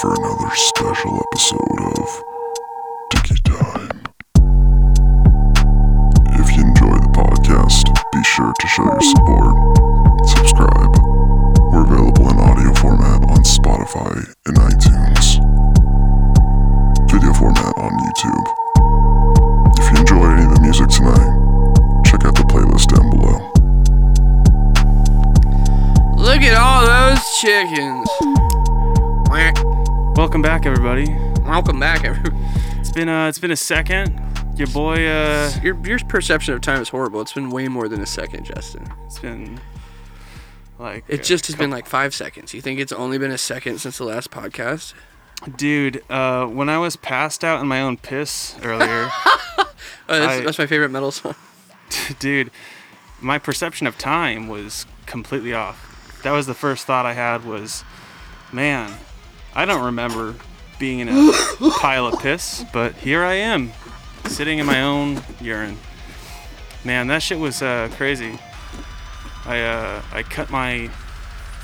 for another special episode of back, everybody. Welcome back. It's been uh, it's been a second. Your boy, uh, Your, your perception of time is horrible. It's been way more than a second, Justin. it's been like It just has been like five seconds. You think it's only been a second since the last podcast? dude. Uh, when I was passed out in my own piss earlier, Oh, that's, I- that's my favorite metal song. dude, my perception of time was completely off. That was the first thought I had was, man, I don't remember being in a pile of piss, but here I am, sitting in my own urine. Man, that shit was uh, crazy. I uh, I cut my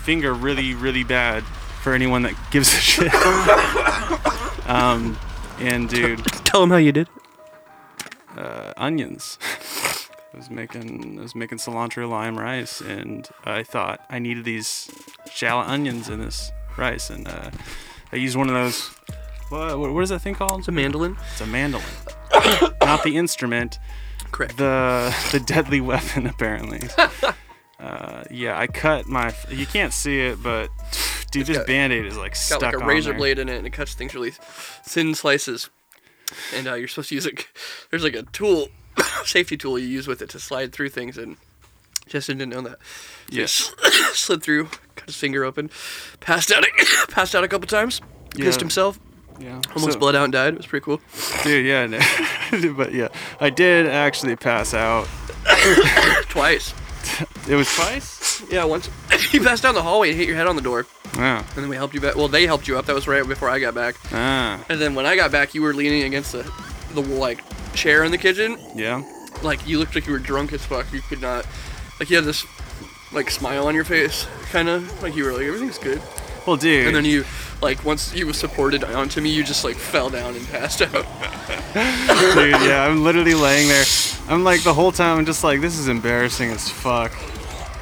finger really really bad for anyone that gives a shit. um, and dude, Tell them how you did. uh, onions. I was making I was making cilantro lime rice, and I thought I needed these shallot onions in this rice, and uh, I used one of those. What, what what is that thing called? It's a mandolin. It's a mandolin, not the instrument, Correct. the the deadly weapon apparently. Uh, yeah, I cut my. You can't see it, but dude, this got- band-aid is like stuck. Got stuck like a razor there. blade in it, and it cuts things really thin slices. And uh, you're supposed to use it. There's like a tool, safety tool you use with it to slide through things, and Justin didn't know that. Yes. sl- slid through, cut his finger open, passed out, passed out a couple times, pissed himself, Yeah. almost So- bled out and died. It was pretty cool. Dude, yeah, no. but yeah, I did actually pass out. Twice. It was twice. Yeah, once you passed down the hallway and hit your head on the door, Yeah. and then we helped you back. Well, they helped you up. That was right before I got back. ah, And then when I got back, you were leaning against the the like chair in the kitchen, yeah. like you looked like you were drunk as fuck. You could not, like you had this like smile on your face, kind of like you were like everything's good. Well, dude. And then you, like once you was supported onto me, you just like fell down and passed out. dude, yeah, I'm literally laying there. I'm like the whole time. I'm just like, this is embarrassing as fuck.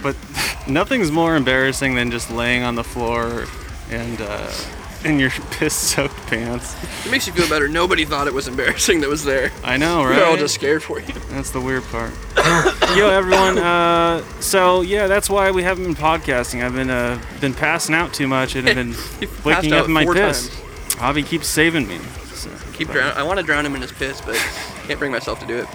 But nothing's more embarrassing than just laying on the floor and uh, in your piss-soaked pants. It makes you feel better. Nobody thought it was embarrassing that was there. I know, right? They're all just scared for you. That's the weird part. Yo, everyone. Uh, so yeah, that's why we haven't been podcasting. I've been uh, been passing out too much and I've been You've waking passed up out in my four piss. times. Hobby keeps saving me. So, Keep but- drown. I want to drown him in his piss, but can't bring myself to do it.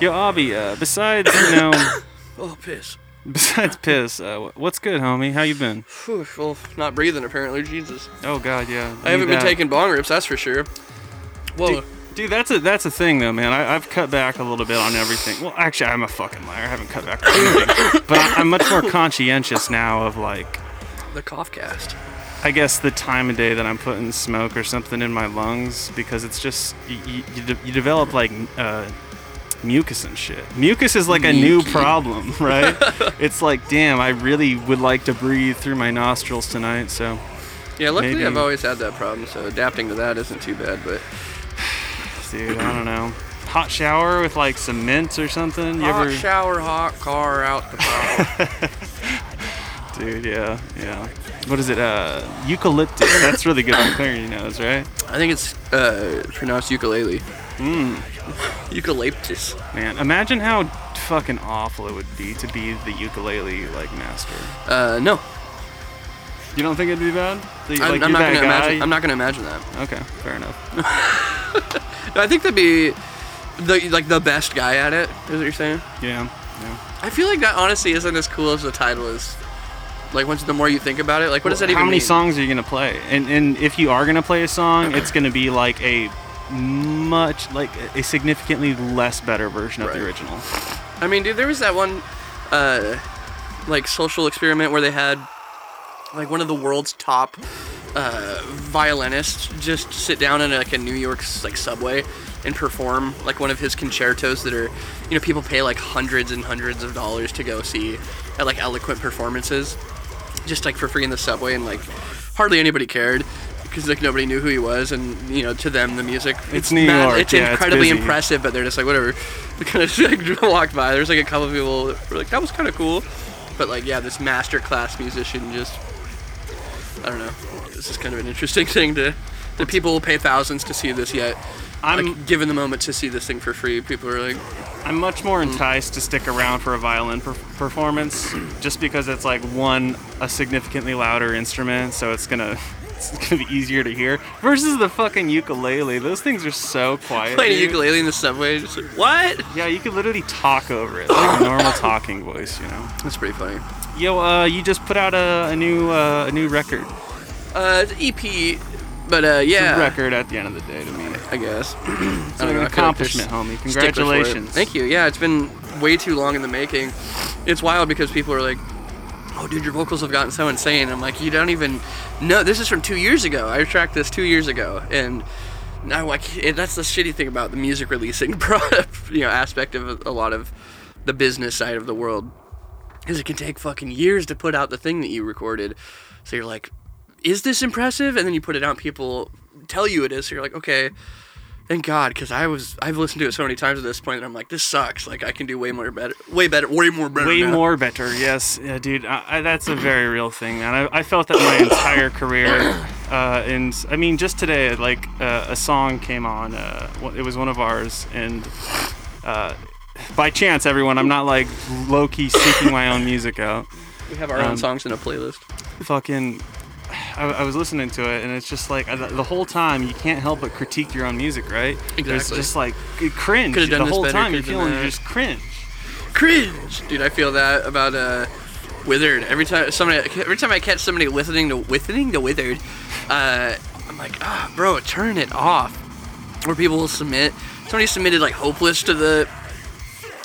Yo, Abby. Uh, besides, you know, Oh, piss. besides piss, uh, what's good, homie? How you been? Whew, well, not breathing apparently. Jesus. Oh God, yeah. I haven't been that. taking bong rips, that's for sure. Whoa. Dude, dude, that's a that's a thing though, man. I, I've cut back a little bit on everything. Well, actually, I'm a fucking liar. I haven't cut back on anything, but I, I'm much more conscientious now of like, The cough cast. I guess the time of day that I'm putting smoke or something in my lungs because it's just you you, you develop like uh, mucus and shit. Mucus is like a new problem, right? it's like, damn, I really would like to breathe through my nostrils tonight. So, Yeah, luckily Maybe- I've always had that problem, so adapting to that isn't too bad. But dude, I don't know. Hot shower with like some mint or something. You hot ever? shower, hot car out the car. Dude, yeah, yeah. What is it? Uh, eucalyptus. That's really good for clearing your nose, right? I think it's uh, pronounced ukulele. Mm. Eucalyptus. Man, imagine how fucking awful it would be to be the ukulele like master. Uh, no, You don't think it'd be bad? I'm, like, I'm not gonna guy? imagine. I'm not gonna imagine that. Okay, fair enough. No, I think that'd be the like the best guy at it. Is what you're saying? Yeah, yeah. I feel like that honestly isn't as cool as the title is. Like once the more you think about it, like what does that even How many mean? songs are you gonna play? And and if you are gonna play a song, it's gonna be like a much like a significantly less better version of Right. the original. I mean, dude, there was that one, uh, like social experiment where they had like one of the world's top uh, violinists just sit down in like a New York's like subway and perform like one of his concertos that are, you know, people pay like hundreds and hundreds of dollars to go see at like eloquent performances, just like for free in the subway, and like hardly anybody cared. Because like nobody knew who he was, and you know to them the music It's New mad- York, it's yeah, it's incredibly busy. impressive, but they're just like whatever. We kind of like walked by. There's like a couple of people that were like that was kind of cool, but like yeah, this master class musician just I don't know. This is kind of an interesting thing to. The people will pay thousands to see this yet. I'm like, given the moment to see this thing for free, people are like, I'm much more hmm. enticed to stick around for a violin per- performance, just because it's like one a significantly louder instrument, so it's gonna it's gonna be easier to hear. Versus the fucking ukulele, those things are so quiet. playing a ukulele in the subway. Just like, what? Yeah, you could literally talk over it like a normal talking voice, you know. That's pretty funny. Yo, uh, you just put out a, a new uh, a new record. Uh, it's EP, but uh, yeah, Record at the end of the day to me. I guess. It's I an know, feel like accomplishment, homie. stickler for it. Congratulations. Thank you. Yeah, it's been way too long in the making. It's wild because people are like, "Oh, dude, your vocals have gotten so insane." I'm like, "You don't even know. This is from two years ago. I tracked this two years ago, and now like that's the shitty thing about the music releasing, product, you know, aspect of a lot of the business side of the world, is it can take fucking years to put out the thing that you recorded. So you're like, "Is this impressive?" And then you put it out, people tell you it is. So you're like, "Okay." Thank God, because I was I've listened to it so many times at this point that I'm like, this sucks. Like I can do way more better, way better, way more better. Way now. more better, yes, yeah, dude. I, I, that's a very real thing, man. I, I felt that my entire career, uh, and I mean, just today, like uh, a song came on. Uh, it was one of ours, and uh, by chance, everyone, I'm not like low key seeking my own music out. We have our own Um, songs in a playlist. Fucking, I, I was listening to it, and it's just like uh, the, whole time you can't help but critique your own music, right? There's Exactly. just like cringe the whole better, time. You're feeling that. just cringe. Cringe, dude. I feel that about uh, Withered. Every time somebody, every time I catch somebody listening to listening to Withered, uh, I'm like, ah, bro, turn it off. Or people will submit. Somebody submitted like Hopeless to the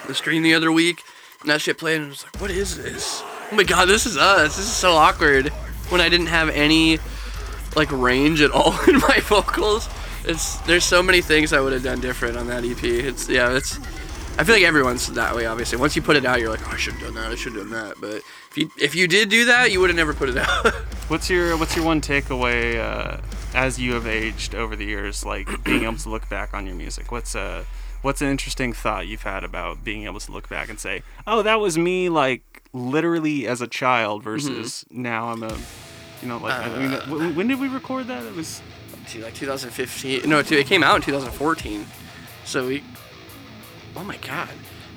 the stream the other week, and that shit played, and I was like, what is this? Oh my god, this is us. This is so awkward. When I didn't have any like range at all in my vocals. It's there's so many things I would have done different on that EP. It's yeah, it's I feel like everyone's that way obviously. Once you put it out you're like, oh, I should have done that, I should have done that. But if you if you did do that, you would have never put it out. What's your What's your one takeaway uh, as you have aged over the years, like being able to look back on your music? What's uh What's an interesting thought you've had about being able to look back and say, "Oh, that was me," like literally as a child versus now I'm a, you know, like I mean, Uh, w- when did we record that? It was like 2015. No, it came out in 2014. So we Oh my god.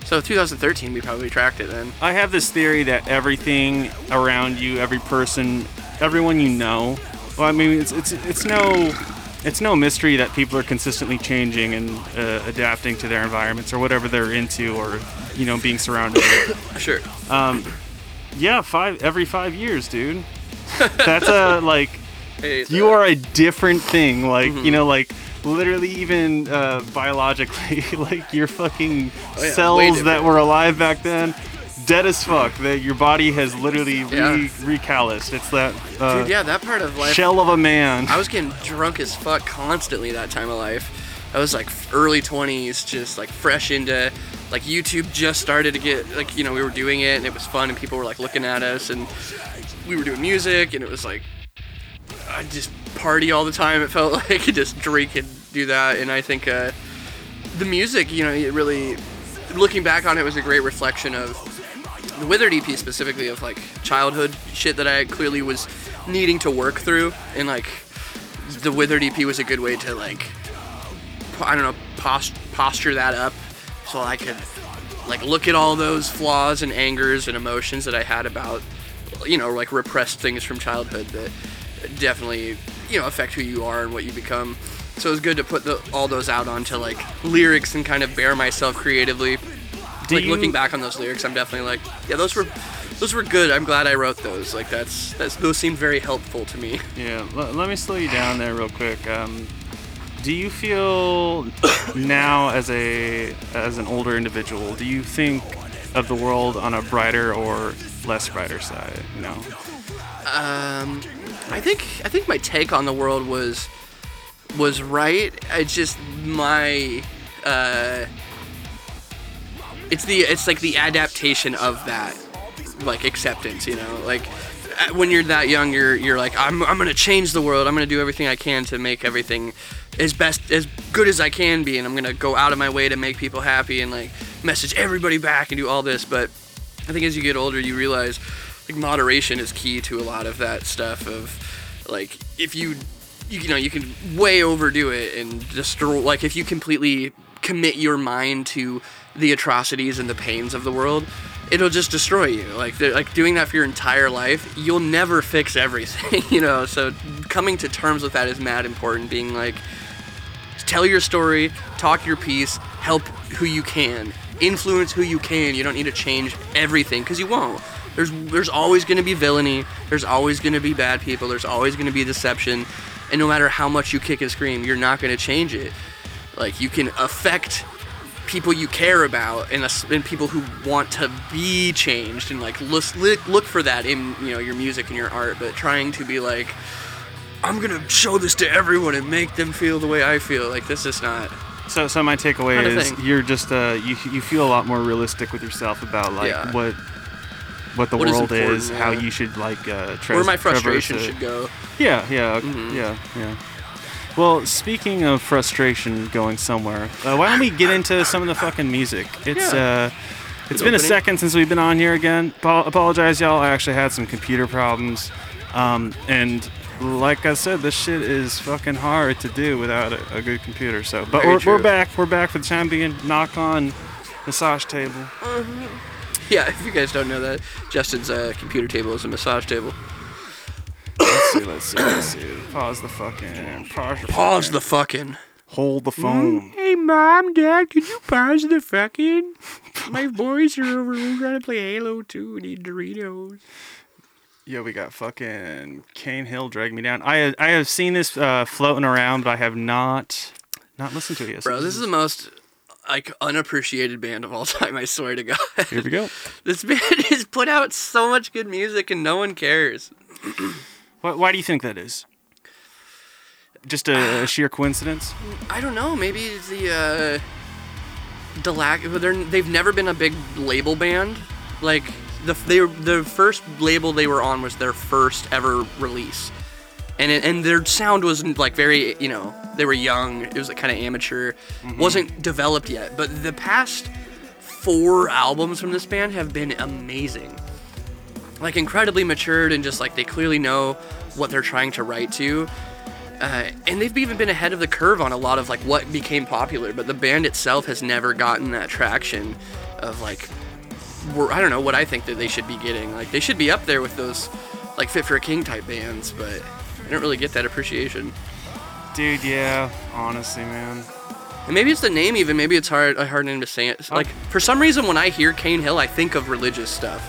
So 2013 we probably tracked it then. I have this theory that everything around you, every person, everyone you know. Well, I mean, it's it's it's no it's no mystery that people are consistently changing and uh, adapting to their environments or whatever they're into or you know being surrounded with. Sure. Yeah, five every five years, dude. That's a like Hey, you are a different thing. Like you know, like literally even uh, biologically, like your fucking Oh, yeah, cells that were alive back then, dead as fuck. That your body has literally Yeah. recalloused. It's that uh, Dude, yeah, that part of life shell of a man. I was getting drunk as fuck constantly that time of life. I was like early 20s, just like fresh into like YouTube just started to get like you know we were doing it and it was fun and people were like looking at us and we were doing music and it was like I just party all the time. It felt like just drink and do that and I think uh, the music you know it really looking back on it was a great reflection of the Withered EP specifically of like childhood shit that I clearly was needing to work through and like the Withered EP was a good way to like I don't know post- posture that up so I could like look at all those flaws and angers and emotions that I had about you know like repressed things from childhood that definitely you know affect who you are and what you become. So it was good to put the, all those out onto like lyrics and kind of bear myself creatively Do like you- looking back on those lyrics i'm definitely like yeah those were those were good i'm glad i wrote those like that's, that's those seemed very helpful to me Yeah, l- let me slow you down there real quick. Um, do you feel now, as a as an older individual, do you think of the world on a brighter or less brighter side? You know, Um, I think I think my take on the world was was right. It's just my uh, it's the it's like the adaptation of that like acceptance. You know, like uh, when you're that young, you're you're like, I'm I'm gonna change the world. I'm gonna do everything I can to make everything as best as good as I can be, and I'm gonna go out of my way to make people happy and like message everybody back and do all this. But I think as you get older, you realize like moderation is key to a lot of that stuff. Of like if you you, you know you can way overdo it and destroy like if you completely commit your mind to the atrocities and the pains of the world it'll just destroy you. Like like doing that for your entire life you'll never fix everything you know? So coming to terms with that is mad important being like tell your story talk your piece help who you can influence who you can. You don't need to change everything because you won't. There's there's always going to be villainy there's always going to be bad people there's always going to be deception and no matter how much you kick and scream you're not going to change it. Like you can affect people you care about and, and people who want to be changed and like look, look for that in you know your music and your art but trying to be like i'm gonna show this to everyone and make them feel the way i feel like this is not So, so my takeaway is thing. you're just uh, you you feel a lot more realistic with yourself about like Yeah. what what the What is world is, how yeah. you should like uh, tra- where my frustration should go Yeah, yeah, Mhm. yeah, yeah. Well, speaking of frustration going somewhere, uh, why don't we get into some of the fucking music? It's Yeah. uh, it's Good been a second since we've been on here again. Apo- apologize, y'all. I actually had some computer problems, um, and like I said, this shit is fucking hard to do without a, a good computer. So, but Very we're, we're back. We're back for the time being. Knock on massage table. yeah if you guys don't know that justin's uh, computer table is a massage table see. Let's see. Let's see. Pause the fucking. Pause. the pause fucking- the fucking Hold the phone. Hey, mom, dad, could you pause the fucking? My boys are over. We're trying to play Halo 2 and eat Doritos. Yo, we got fucking Kane Hill drag me down. I I have seen this uh, floating around, but I have not not listened to it yet. Bro, this is the most like unappreciated band of all time. I swear to God. here we go. this band has put out so much good music and no one cares. Why, why do you think that is? Just a, a sheer coincidence? I don't know. Maybe the uh, the lack. They're they've never been a big label band. Like the they the first label they were on was their first ever release, and it, and their sound wasn't like very you know they were young. It was like kind of amateur, wasn't developed yet. But the past four albums from this band have been amazing. Like incredibly matured and just like they clearly know what they're trying to write to. Uh, and they've even been ahead of the curve on a lot of like what became popular, but the band itself has never gotten that traction of like, we're, I don't know what I think that they should be getting. Like they should be up there with those like Fit for a King type bands, but I don't really get that appreciation. Dude, yeah. Honestly, man. And maybe it's the name even. Maybe it's hard a hard name to say it. Like for some reason, when I hear Kane Hill, I think of religious stuff.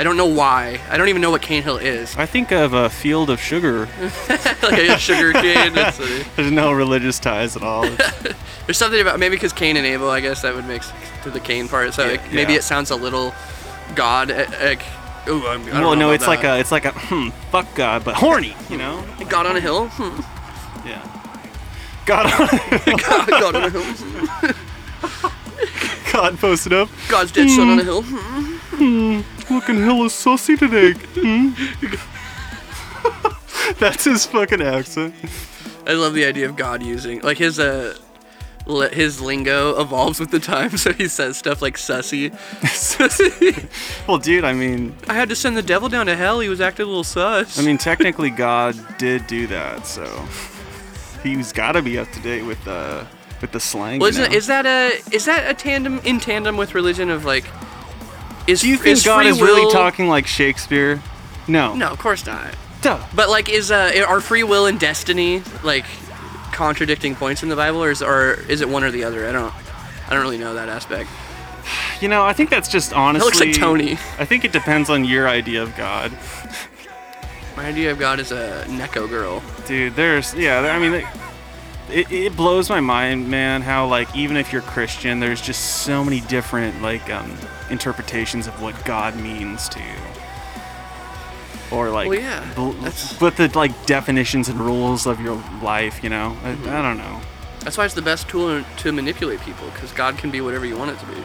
I don't know why. I don't even know what Kane Hill is. I think of a field of sugar. like a sugar cane. A- There's no religious ties at all. There's something about maybe because Cain and Abel, I guess that would make to the Cain part. So Yeah, like, maybe yeah. it sounds a little God. Like, ooh, I'm, I don't well, know no, it's like a it's like a hmm, fuck God, but horny. You know? God on a hill. Hmm. Yeah. God, God, God on a hill. God posted up. God's dead son on a hill. Looking hella sussy today. Hmm? That's his fucking accent. I love the idea of God using like his uh. His lingo evolves with the time, so he says stuff like "sussy." Well, dude, I mean, I had to send the devil down to hell. He was acting a little sus. I mean, technically, God did do that, so he's got to be up to date with the with the slang. well, isn't, is that a is that a tandem in tandem with religion of like? Is Do you think is God is really will- talking like Shakespeare? No. No, of course not. Duh. But like, is uh, are free will and destiny like contradicting points in the Bible, or is or is it one or the other? I don't, I don't really know that aspect. You know, I think that's just honestly. looks like Tony. I think it depends on your idea of God, My idea of God is a Neko girl. dude. There's yeah. I mean, it, it blows my mind, man. How like even if you're Christian, there's just so many different like um, interpretations of what God means to you. Or like, Well, yeah, bl- but the like definitions and rules of your life, you know. I, mm-hmm. I don't know. That's why it's the best tool to manipulate people, because God can be whatever you want it to be.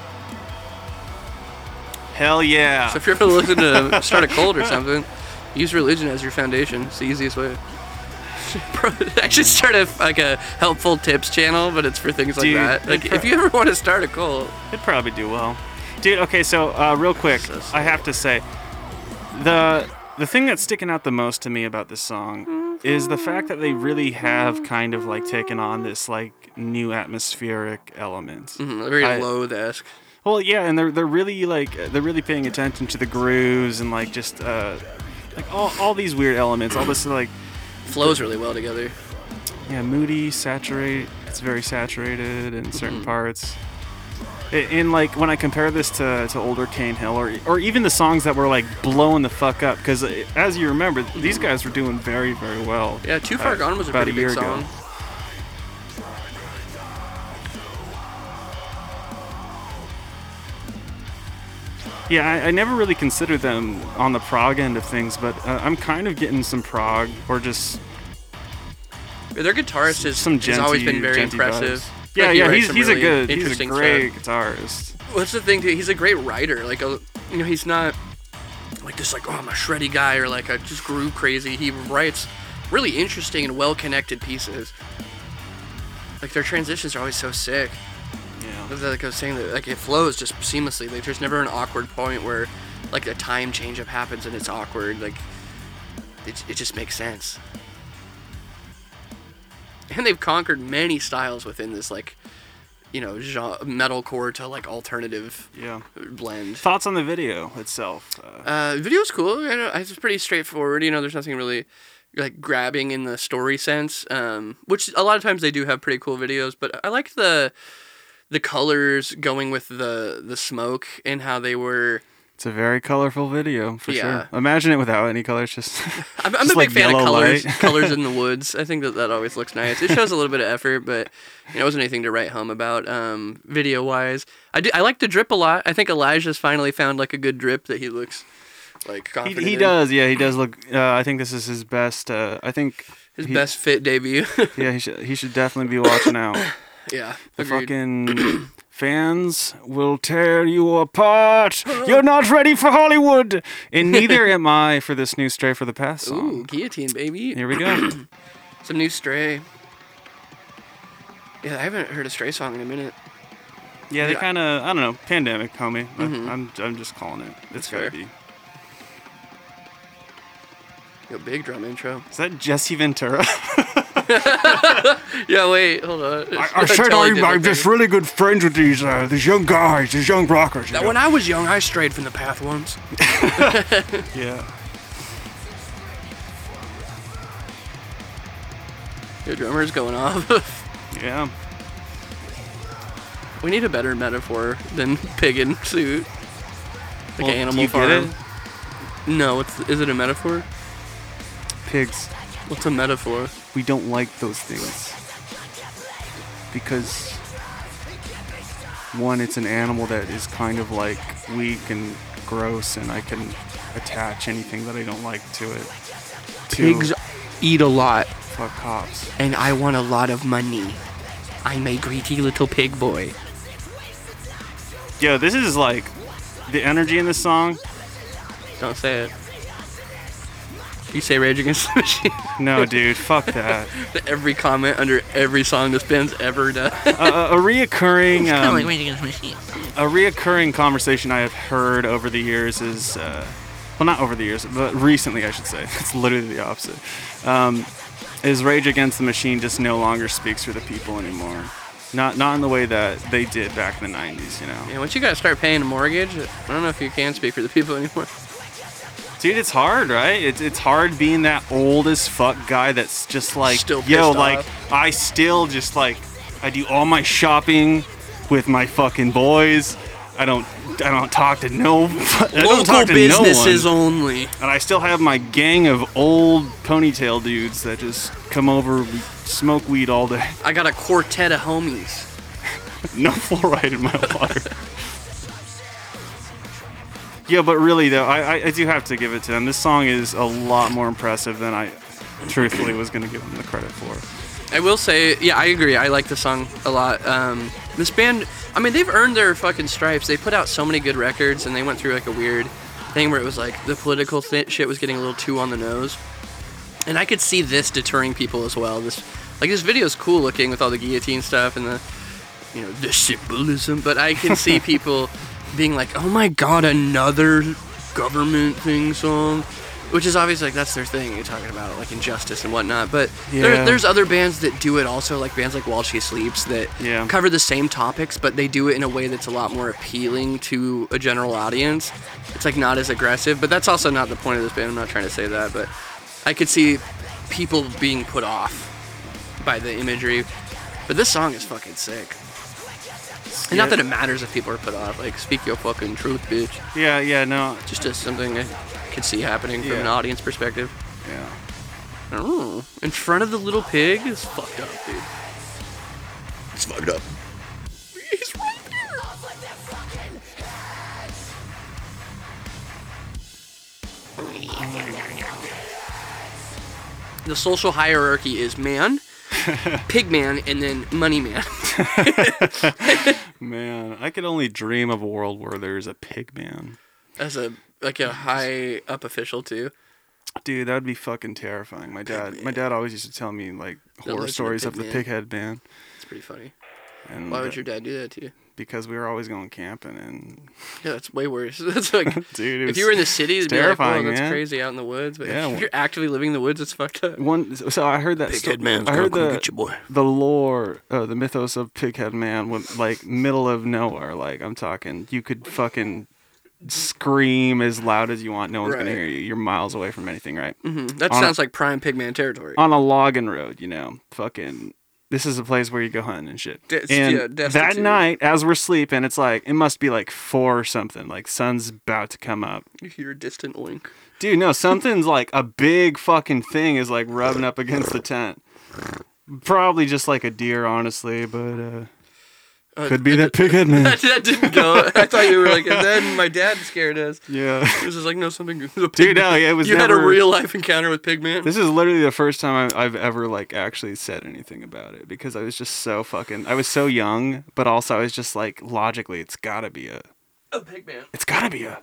Hell yeah. So if you're ever looking to start a cult or something, Use religion as your foundation. It's the easiest way. I should start a like a helpful tips channel, but it's for things like Dude, that. Like it if you ever want to start a cult, It'd probably do well. Dude, okay, so uh, real quick, I have to say, the the thing that's sticking out the most to me about this song is the fact that they really have kind of like taken on this like new atmospheric element. Mhm, very I- low esque. Well, yeah, and they're they're really like they're really paying attention to the grooves and like just uh like all, all these weird elements, all this like Flows really well together. yeah, moody, saturate. It's very saturated in certain parts. In like when I compare this to, to older Kane Hill or or even the songs that were like blowing the fuck up because as you remember these guys were doing very very well. Yeah, Too Far uh, Gone was a pretty year big ago. song. Yeah, I, I never really considered them on the prog end of things, but uh, I'm kind of getting some prog or just Their guitarist has, some has always been very impressive. vibes. I Yeah, yeah, he's he's really a good, he's a great stuff. guitarist. What's the thing? Too? He's a great writer. Like, a, you know, he's not like this like oh I'm a shreddy guy or like a just groove crazy. He writes really interesting and well-connected pieces. Like their transitions are always so sick. Yeah. Like I was saying, that like it flows just seamlessly. Like there's never an awkward point where like a time change up happens and it's awkward. Like it, it just makes sense. And they've conquered many styles within this like you know genre, metalcore to like alternative Yeah. blend. Thoughts on the video itself? Uh, Uh, video's cool. You know, it's pretty straightforward. You know, there's nothing really like grabbing in the story sense. Um, which a lot of times they do have pretty cool videos. But I like the the colors going with the the smoke and how they were. It's a very colorful video for Yeah. sure. Imagine it without any colors. Just I'm, I'm Just a big like fan of colors. colors in the woods. I think that that always looks nice. It shows a little bit of effort, but you know, it wasn't anything to write home about. Um, video wise, I do. I like the drip a lot. I think Elijah's finally found like a good drip that he looks like he, confident he in. does. Yeah, he does look. Uh, I think this is his best. Uh, I think His he- best fit debut. Yeah, he should. He should definitely be watching out. yeah. The agreed. fucking fans will tear you apart. You're not ready for Hollywood, and neither am I for this new Stray from the Path song. Ooh, guillotine, baby. Here we go. Some new Stray. Yeah, I haven't heard a Stray song in a minute. Yeah, they kind of. I don't know. Pandemic, homie. I- Mhm. I'm. I'm just calling it. It's gotta fair. be. Yo, big drum intro. Is that Jesse Ventura? Yeah, wait, hold on. I, I said totally I'm, I'm just really good friends with these uh, these young guys, these young rockers. you know? when I was young, I strayed from the path once. yeah. Your drummer's going off. Yeah. we need a better metaphor than pig in suit. Like Well, Animal do you Farm. get it? No, it's, is it a metaphor? Pigs. What's a metaphor? We don't like those things because one, it's an animal that is kind of like weak and gross, and I can attach anything that I don't like to it. Two, Pigs eat a lot, fuck cops. and I want a lot of money. I'm a greedy little pig boy. Yo, this is like the energy in this song. Don't say it. You say Rage Against the Machine. No, dude, fuck that. every comment under every song this band's ever done. A, a, a reoccurring, um, Rage Against the Machine. a reoccurring conversation I have heard over the years is, uh, well, not over the years, but recently, I should say. It's literally the opposite. Um, is Rage Against the Machine just no longer speaks for the people anymore? Not not in the way that they did back in the '90s, you know. Yeah, once you gotta start paying a mortgage, I don't know if you can speak for the people anymore. Dude, it's hard, right? It's it's hard being that old as fuck guy that's just like, Still yo, pissed like off. I still just like I do all my shopping with my fucking boys. I don't I don't talk to no I don't Local talk to businesses no one. only. And I still have my gang of old ponytail dudes that just come over, we smoke weed all day. I got a quartet of homies. No fluoride in my water. yeah, but really though, I, I, I do have to give it to them. This song is a lot more impressive than I truthfully was gonna give them the credit for. I will say, yeah, I agree. I like the song a lot. Um, this band, I mean, they've earned their fucking stripes. They put out so many good records, and they went through like a weird thing where it was like the political th- shit was getting a little too on the nose, and I could see this deterring people as well. This like this video is cool looking with all the guillotine stuff and the you know the symbolism, but I can see people being like, "Oh my god, another government thing song." Which is obviously like that's their thing. You're talking about like injustice and whatnot, but there, there's other bands that do it also, like bands like While She Sleeps that Yeah. cover the same topics, but they do it in a way that's a lot more appealing to a general audience. It's like not as aggressive, but that's also not the point of this band. I'm not trying to say that, but I could see people being put off by the imagery. But this song is fucking sick. And not that it matters if people are put off. Like, speak your fucking truth, bitch. Yeah, yeah, no, Just as something I could see happening from an Yeah. audience perspective. yeah. Oh, in front of the little pig is fucked up, dude. It's fucked up. He's right there. The social hierarchy is man, pig man, and then money man. Man, I could only dream of a world where there's a pig man. As a like a high up official too. Dude, that would be fucking terrifying. My dad, my dad always used to tell me like horror stories of the Pigman. pighead man, It's pretty funny. and Why would your dad do that to you? Because we were always going camping, and Yeah, that's way worse. That's like dude, it if you were in the city, it'd be like, terrifying, "Whoa, that's man. crazy out in the woods." But Yeah, if you're actively living in the woods, it's fucked up. one. So I heard that. Pighead sto- I heard the boy. the lore, uh, the mythos of Pighead Man, when like middle of nowhere. Like I'm talking, you could fucking scream as loud as you want. No one's gonna hear you. You're miles away from anything, right? Mhm, That on a- sounds like prime pigman territory. On a logging road, you know, fucking. This is a place where you go hunting and shit. Des- and yeah, that night, as we're sleeping, it's like it must be like four or something. Like sun's about to come up. You hear a distant wink. Dude, no, something's like a big fucking thing is like rubbing up against the tent. Probably just like a deer, honestly, but uh, Uh, could be that pighead man. that, that didn't go. I thought you were like, and then my dad scared us. yeah, It was just like, no, something. dude, no, yeah, it was you never. had a real life encounter with Pigman. This is literally the first time I- I've ever like actually said anything about it because I was just so fucking. I was so young, but also I was just like logically, it's gotta be a. A Pigman. It's gotta be a.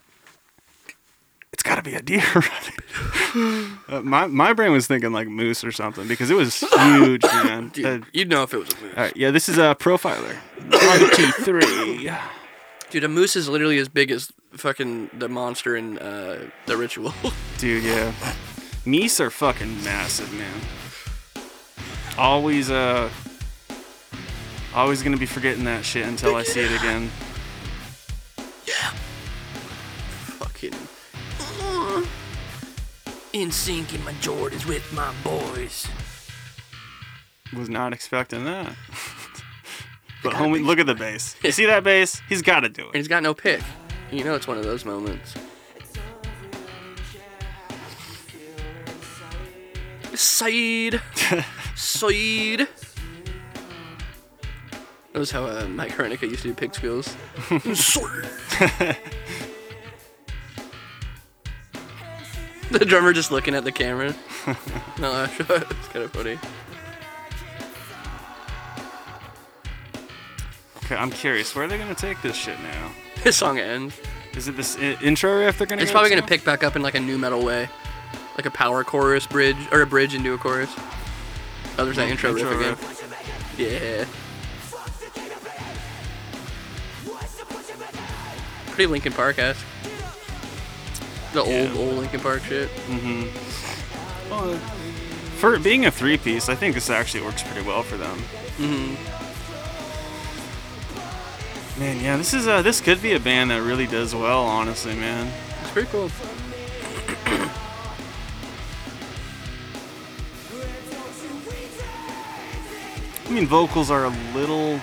It's gotta be a deer. uh, my my brain was thinking like moose or something because it was huge, man. Dude, Uh, you'd know if it was a moose. all right, yeah, this is a profiler. One, two, three. Dude, a moose is literally as big as fucking the monster in uh, the ritual. Dude, yeah. Meese are fucking massive, man. Always, uh, always gonna be forgetting that shit until I see it again. fucking. In sync in my Jordans with my boys. Was not expecting that. but homie, look at the bass. You see that bass? He's got to do And it. he's got no pick. You know it's one of those moments. Side. Side. That was how uh, Mike Hranica used to do pig squeals. the drummer just looking at the camera. No, it's kind of funny. Okay, I'm curious. Where are they gonna take this shit now? This song ends. Is it this I- intro riff they're gonna? It's go probably to? gonna pick back up in like a nu metal way, like a power chorus bridge or a bridge into a chorus. Oh, there's that intro, Intro riff again. Yeah. Pretty Linkin Park esque. The old Yeah. old Linkin Park shit. Well, for being a three piece, I think this actually works pretty well for them. hmm Man, yeah, this is uh this could be a band that really does well, honestly, man. It's pretty cool. I mean, vocals are a little,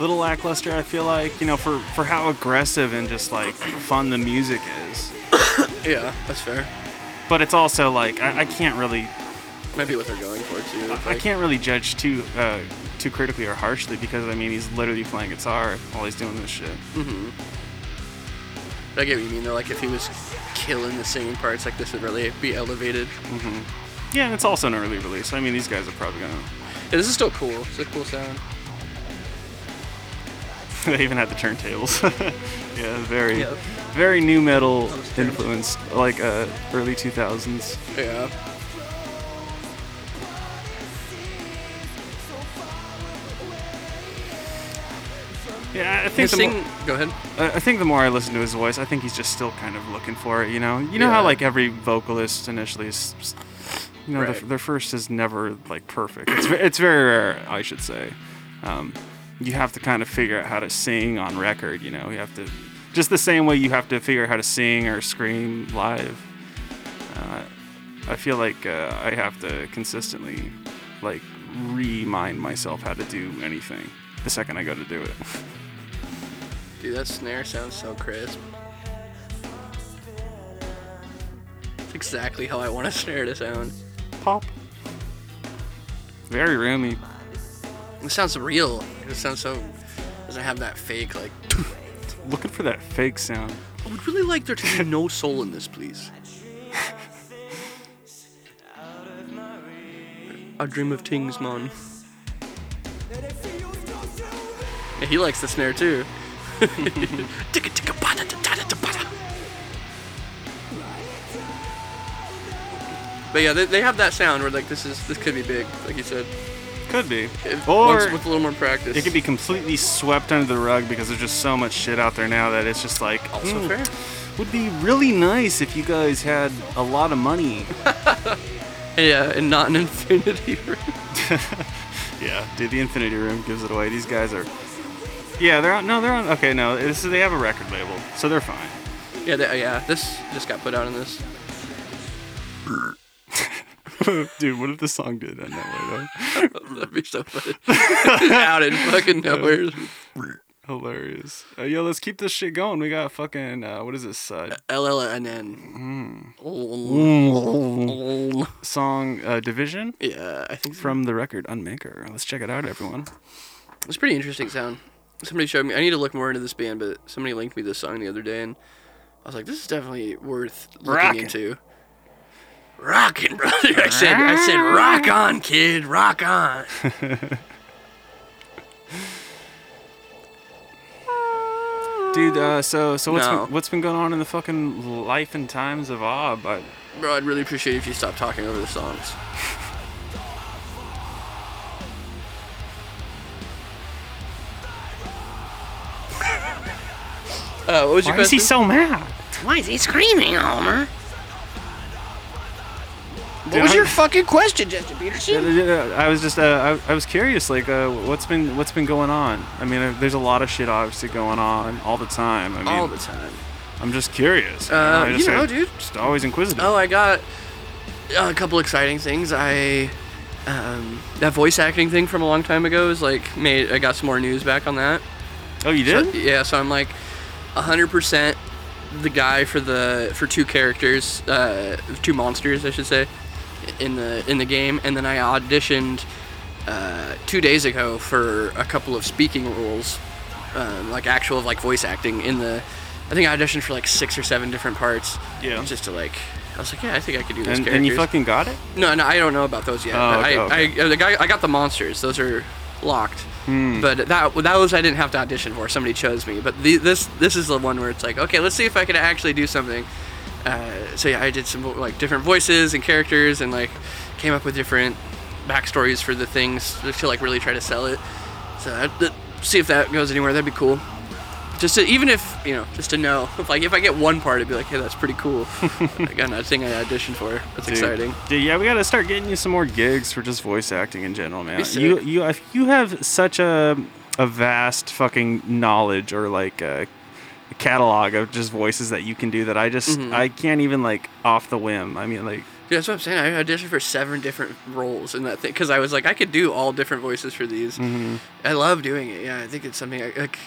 little lackluster. I feel like you know for for how aggressive and just like fun the music is. Yeah, that's fair. But it's also like I, I can't really Might be what they're going for too. I like- can't really judge too uh, too critically or harshly because I mean he's literally playing guitar while he's doing this shit. I get what you mean though. Like if he was killing the singing parts, like this would really be elevated. Mhm. Yeah, and it's also an early release. I mean these guys are probably gonna. Yeah, this is still cool. It's a cool sound. they even had the turntables. yeah, very, Yep. very nu metal Those turntables. influenced, like uh, early 2000s. Yeah. Yeah, I His think the sing. more, Go ahead. I I think the more I listen to his voice, I think he's just still kind of looking for it. You know, you know Yeah. how like every vocalist initially is, you know, Right. their, their first is never like perfect. It's it's very rare, I should say. Um, you have to kind of figure out how to sing on record. You know, you have to just the same way you have to figure out how to sing or scream live. Uh, I feel like uh, I have to consistently like remind myself how to do anything the second I go to do it. Dude, that snare sounds so crisp. It's exactly how I want a snare to sound. Pop. Very roomy. It sounds real. It sounds so. Doesn't have that fake like. Looking for that fake sound. I would really like there to be no soul in this, please. I dream of things, man. Yeah, he likes the snare too. But yeah, they, they have that sound where like this is this could be big, like you said. Could be. Or once with a little more practice. it could be completely swept under the rug because there's just so much shit out there now that it's just like also "Hmm, fair. would be really nice if you guys had a lot of money. Yeah, and not an infinity room. yeah, dude, the Infinity Room gives it away. These guys are. Yeah, they're on. No, they're on. Okay, no, this is, they have a record label, so they're fine. Yeah, they, yeah. This just got put out in this. dude, what if the song did end that way though? That'd be so funny. out in fucking nowhere. Hilarious. Uh, yo, let's keep this shit going. We got fucking uh, what is this uh, LLNN. song uh, Division Yeah, I think from the record Unmaker. Let's check it out, everyone. It's a pretty interesting sound. Somebody showed me. I need to look more into this band, but somebody linked me this song the other day, and I was like, "This is definitely worth looking Rockin'. into." Rockin', brother. I said, I said, rock on, kid, rock on. Dude, uh, so so what's No. been, what's been going on in the fucking life and times of Ob? I, Bro, I'd really appreciate if you stopped talking over the songs. Uh, what was your why is question? he so mad? Why is he screaming, Homer? What was I- your fucking question, Justin Peterson? I was just uh, I, I was curious, like, uh, what's been what's been going on? I mean, uh, there's a lot of shit obviously going on all the time. I mean, All the time. I'm just curious. Uh, you just, know, I- dude. Just always inquisitive. Oh, I got a couple exciting things. I um, that voice acting thing from a long time ago is like made. I got some more news back on that. Oh, you So- did? yeah, so I'm like 100% the guy for the for two characters, uh, two monsters, I should say, in the in the game, and then I auditioned uh, two days ago for a couple of speaking roles, um, like actual like voice acting in the. I think I auditioned for like six or seven different parts. Yeah. Just to like, I was like, yeah, I think I could do those and, and you fucking got it? No, no, I don't know about those yet. Oh, okay, I, okay. I, the guy, I got the monsters. Those are locked. Hmm. But that that was I didn't have to audition for. Somebody chose me. But the, this this is the one where it's like, okay, let's see if I can actually do something. Uh, so yeah, I did some like different voices and characters, and like came up with different backstories for the things to like really try to sell it. So that, see if that goes anywhere. That'd be cool. Just to, even if you know, just to know, if like if I get one part, I'd be like, hey, that's pretty cool. Again, that thing I auditioned for. That's Dude. exciting. Dude, yeah, we gotta start getting you some more gigs for just voice acting in general, man. You you you have such a a vast fucking knowledge or like catalog of just voices that you can do that I just Mhm. I can't even like off the whim. I mean like Yeah, that's what I'm saying. I auditioned for seven different roles in that thing because I was like, I could do all different voices for these. mhm. I love doing it. Yeah, I think it's something I, like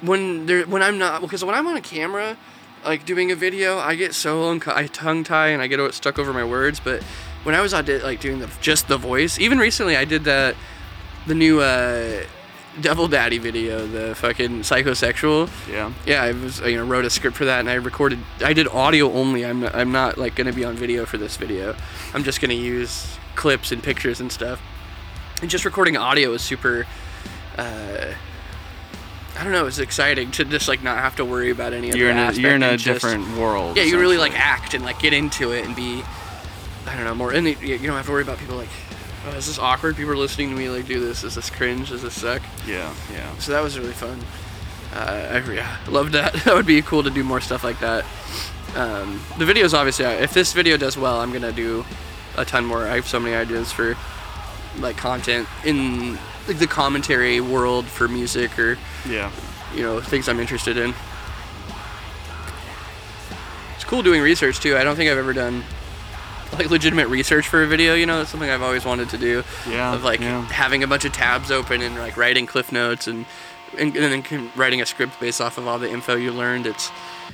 when there when I'm not because when I'm on a camera, like doing a video, I get so unco- I tongue tie and I get stuck over my words. But when I was audi- like doing the just the voice, even recently I did that the new uh, Devil Daddy video, the fucking psychosexual. yeah. Yeah, I was you know wrote a script for that and I recorded. I did audio only. I'm not, I'm not like gonna be on video for this video. I'm just gonna use clips and pictures and stuff. And just recording audio is super. Uh, I don't know. It's exciting to just like not have to worry about any other You're in a, you're in a just- different world. Yeah, you really like act and like get into it and be. I don't know more. And you don't have to worry about people like. Oh, is this awkward? People are listening to me like do this. Is this cringe? Is this suck? Yeah, yeah. So that was really fun. Uh, I yeah, loved that. That would be cool to do more stuff like that. Um, the videos obviously. If this video does well, I'm gonna do a ton more. I have so many ideas for like content in like the commentary world for music or Yeah. you know things I'm interested in. It's cool doing research too. I don't think I've ever done like legitimate research for a video. You know, that's something I've always wanted to do. Yeah, Of like yeah. having a bunch of tabs open and like writing cliff notes and and, and then writing a script based off of all the info you learned. It's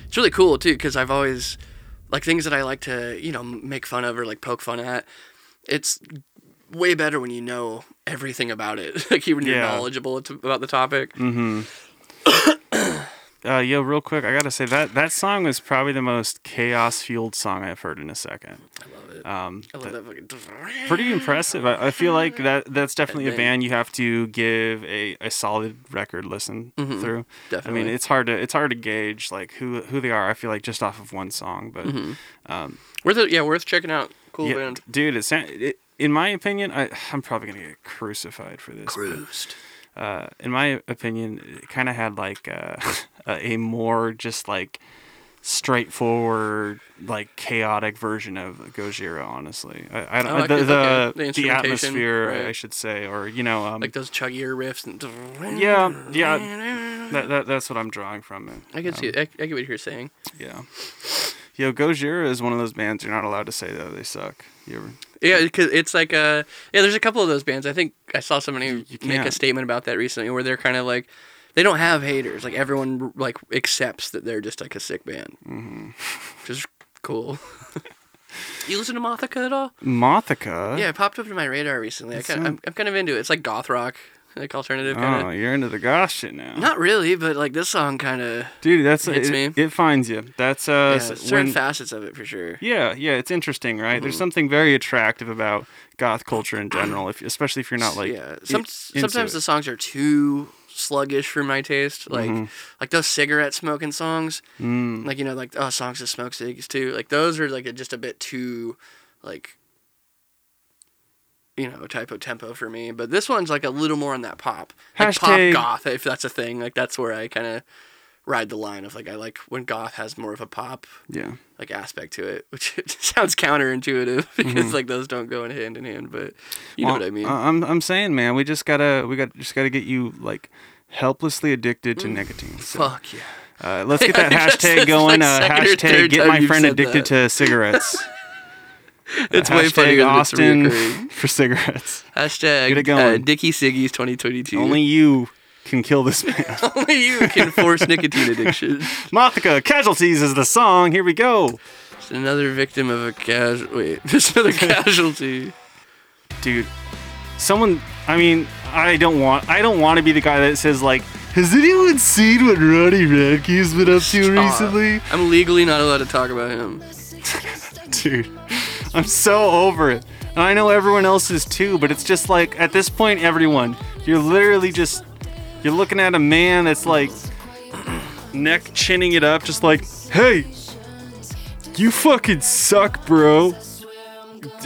it's really cool too because I've always like things that I like to you know make fun of or like poke fun at. It's way better when you know everything about it. like even you're Yeah. knowledgeable about the topic. Mm-hmm. Uh, yo, real quick, I gotta say that that song was probably the most chaos-fueled song I've heard in a second. I love it. Um, I love that fucking. pretty impressive. I, I feel like that that's definitely a band you have to give a, a solid record listen through. Definitely. I mean, it's hard to it's hard to gauge like who who they are. I feel like just off of one song, but Worth it. Yeah, worth checking out. Cool yeah, band. dude, it, sound- it in my opinion, I I'm probably gonna get crucified for this. but, Cruised. Uh, in my opinion, it kind of had like uh, a, a more just like straightforward, like chaotic version of Gojira. Honestly, I, I don't Oh, the could- the. The the, atmosphere, right. I should say, or you know, um, Like those chuggier riffs and. yeah, yeah. That, that that's what I'm drawing from it. I can see. It. I, I get what you're saying. Yeah. Yo, Gojira is one of those bands you're not allowed to say that they suck. You ever? Yeah, because it's like uh yeah. There's a couple of those bands. I think I saw somebody make a statement about that recently, where they're kind of like, they don't have haters. Like everyone like accepts that they're just like a sick band, mm-hmm. which is cool. you listen to Mothica at all? Mothica? Yeah, it popped up to my radar recently. I I'm, I'm kind of into it. It's like goth rock, like alternative kind of. Oh, you're into the goth shit now. Not really, but like this song kind of Dude, that's Hits it, me. it finds you. That's uh yeah, certain when- facets of it for sure. Yeah, yeah, it's interesting, right? Mm-hmm. There's something very attractive about goth culture in general, if especially if you're not like yeah, some, sometimes it. the songs are too sluggish for my taste. Like Mm-hmm. like those cigarette smoking songs. Mm. Like you know, like oh, songs to smoke cigs too. Like those are like a, just a bit too, like. You know, type of tempo for me, but this one's like a little more on that pop, like Hashtag- pop goth, if that's a thing. Like that's where I kind of ride the line of like I like when goth has more of a pop yeah. like aspect to it, which sounds counterintuitive because Mm-hmm. like those don't go in hand in hand. But you know Well, what I mean. I- I'm I'm saying, man, we just gotta we got just gotta get you like helplessly addicted to nicotine. So, Fuck yeah. uh, let's get that I think that's hashtag going. like, uh, second or hashtag get time my you've friend said addicted that. to cigarettes. It's Uh, way funnier than Austin for cigarettes. Hashtag uh. Dicky Siggy's 2022. Only you can kill this man. Only you can force nicotine addiction. Mothica, Casualties is the song. Here we go. Just another victim of a casual. Wait, just another casualty. dude someone i mean i don't want i don't want to be the guy that says like has anyone seen what ronnie radke's been up to Aw, recently I'm legally not allowed to talk about him. dude i'm so over it and i know everyone else is too but it's just like at this point everyone you're literally just you're looking at a man that's like neck chinning it up just like hey you fucking suck bro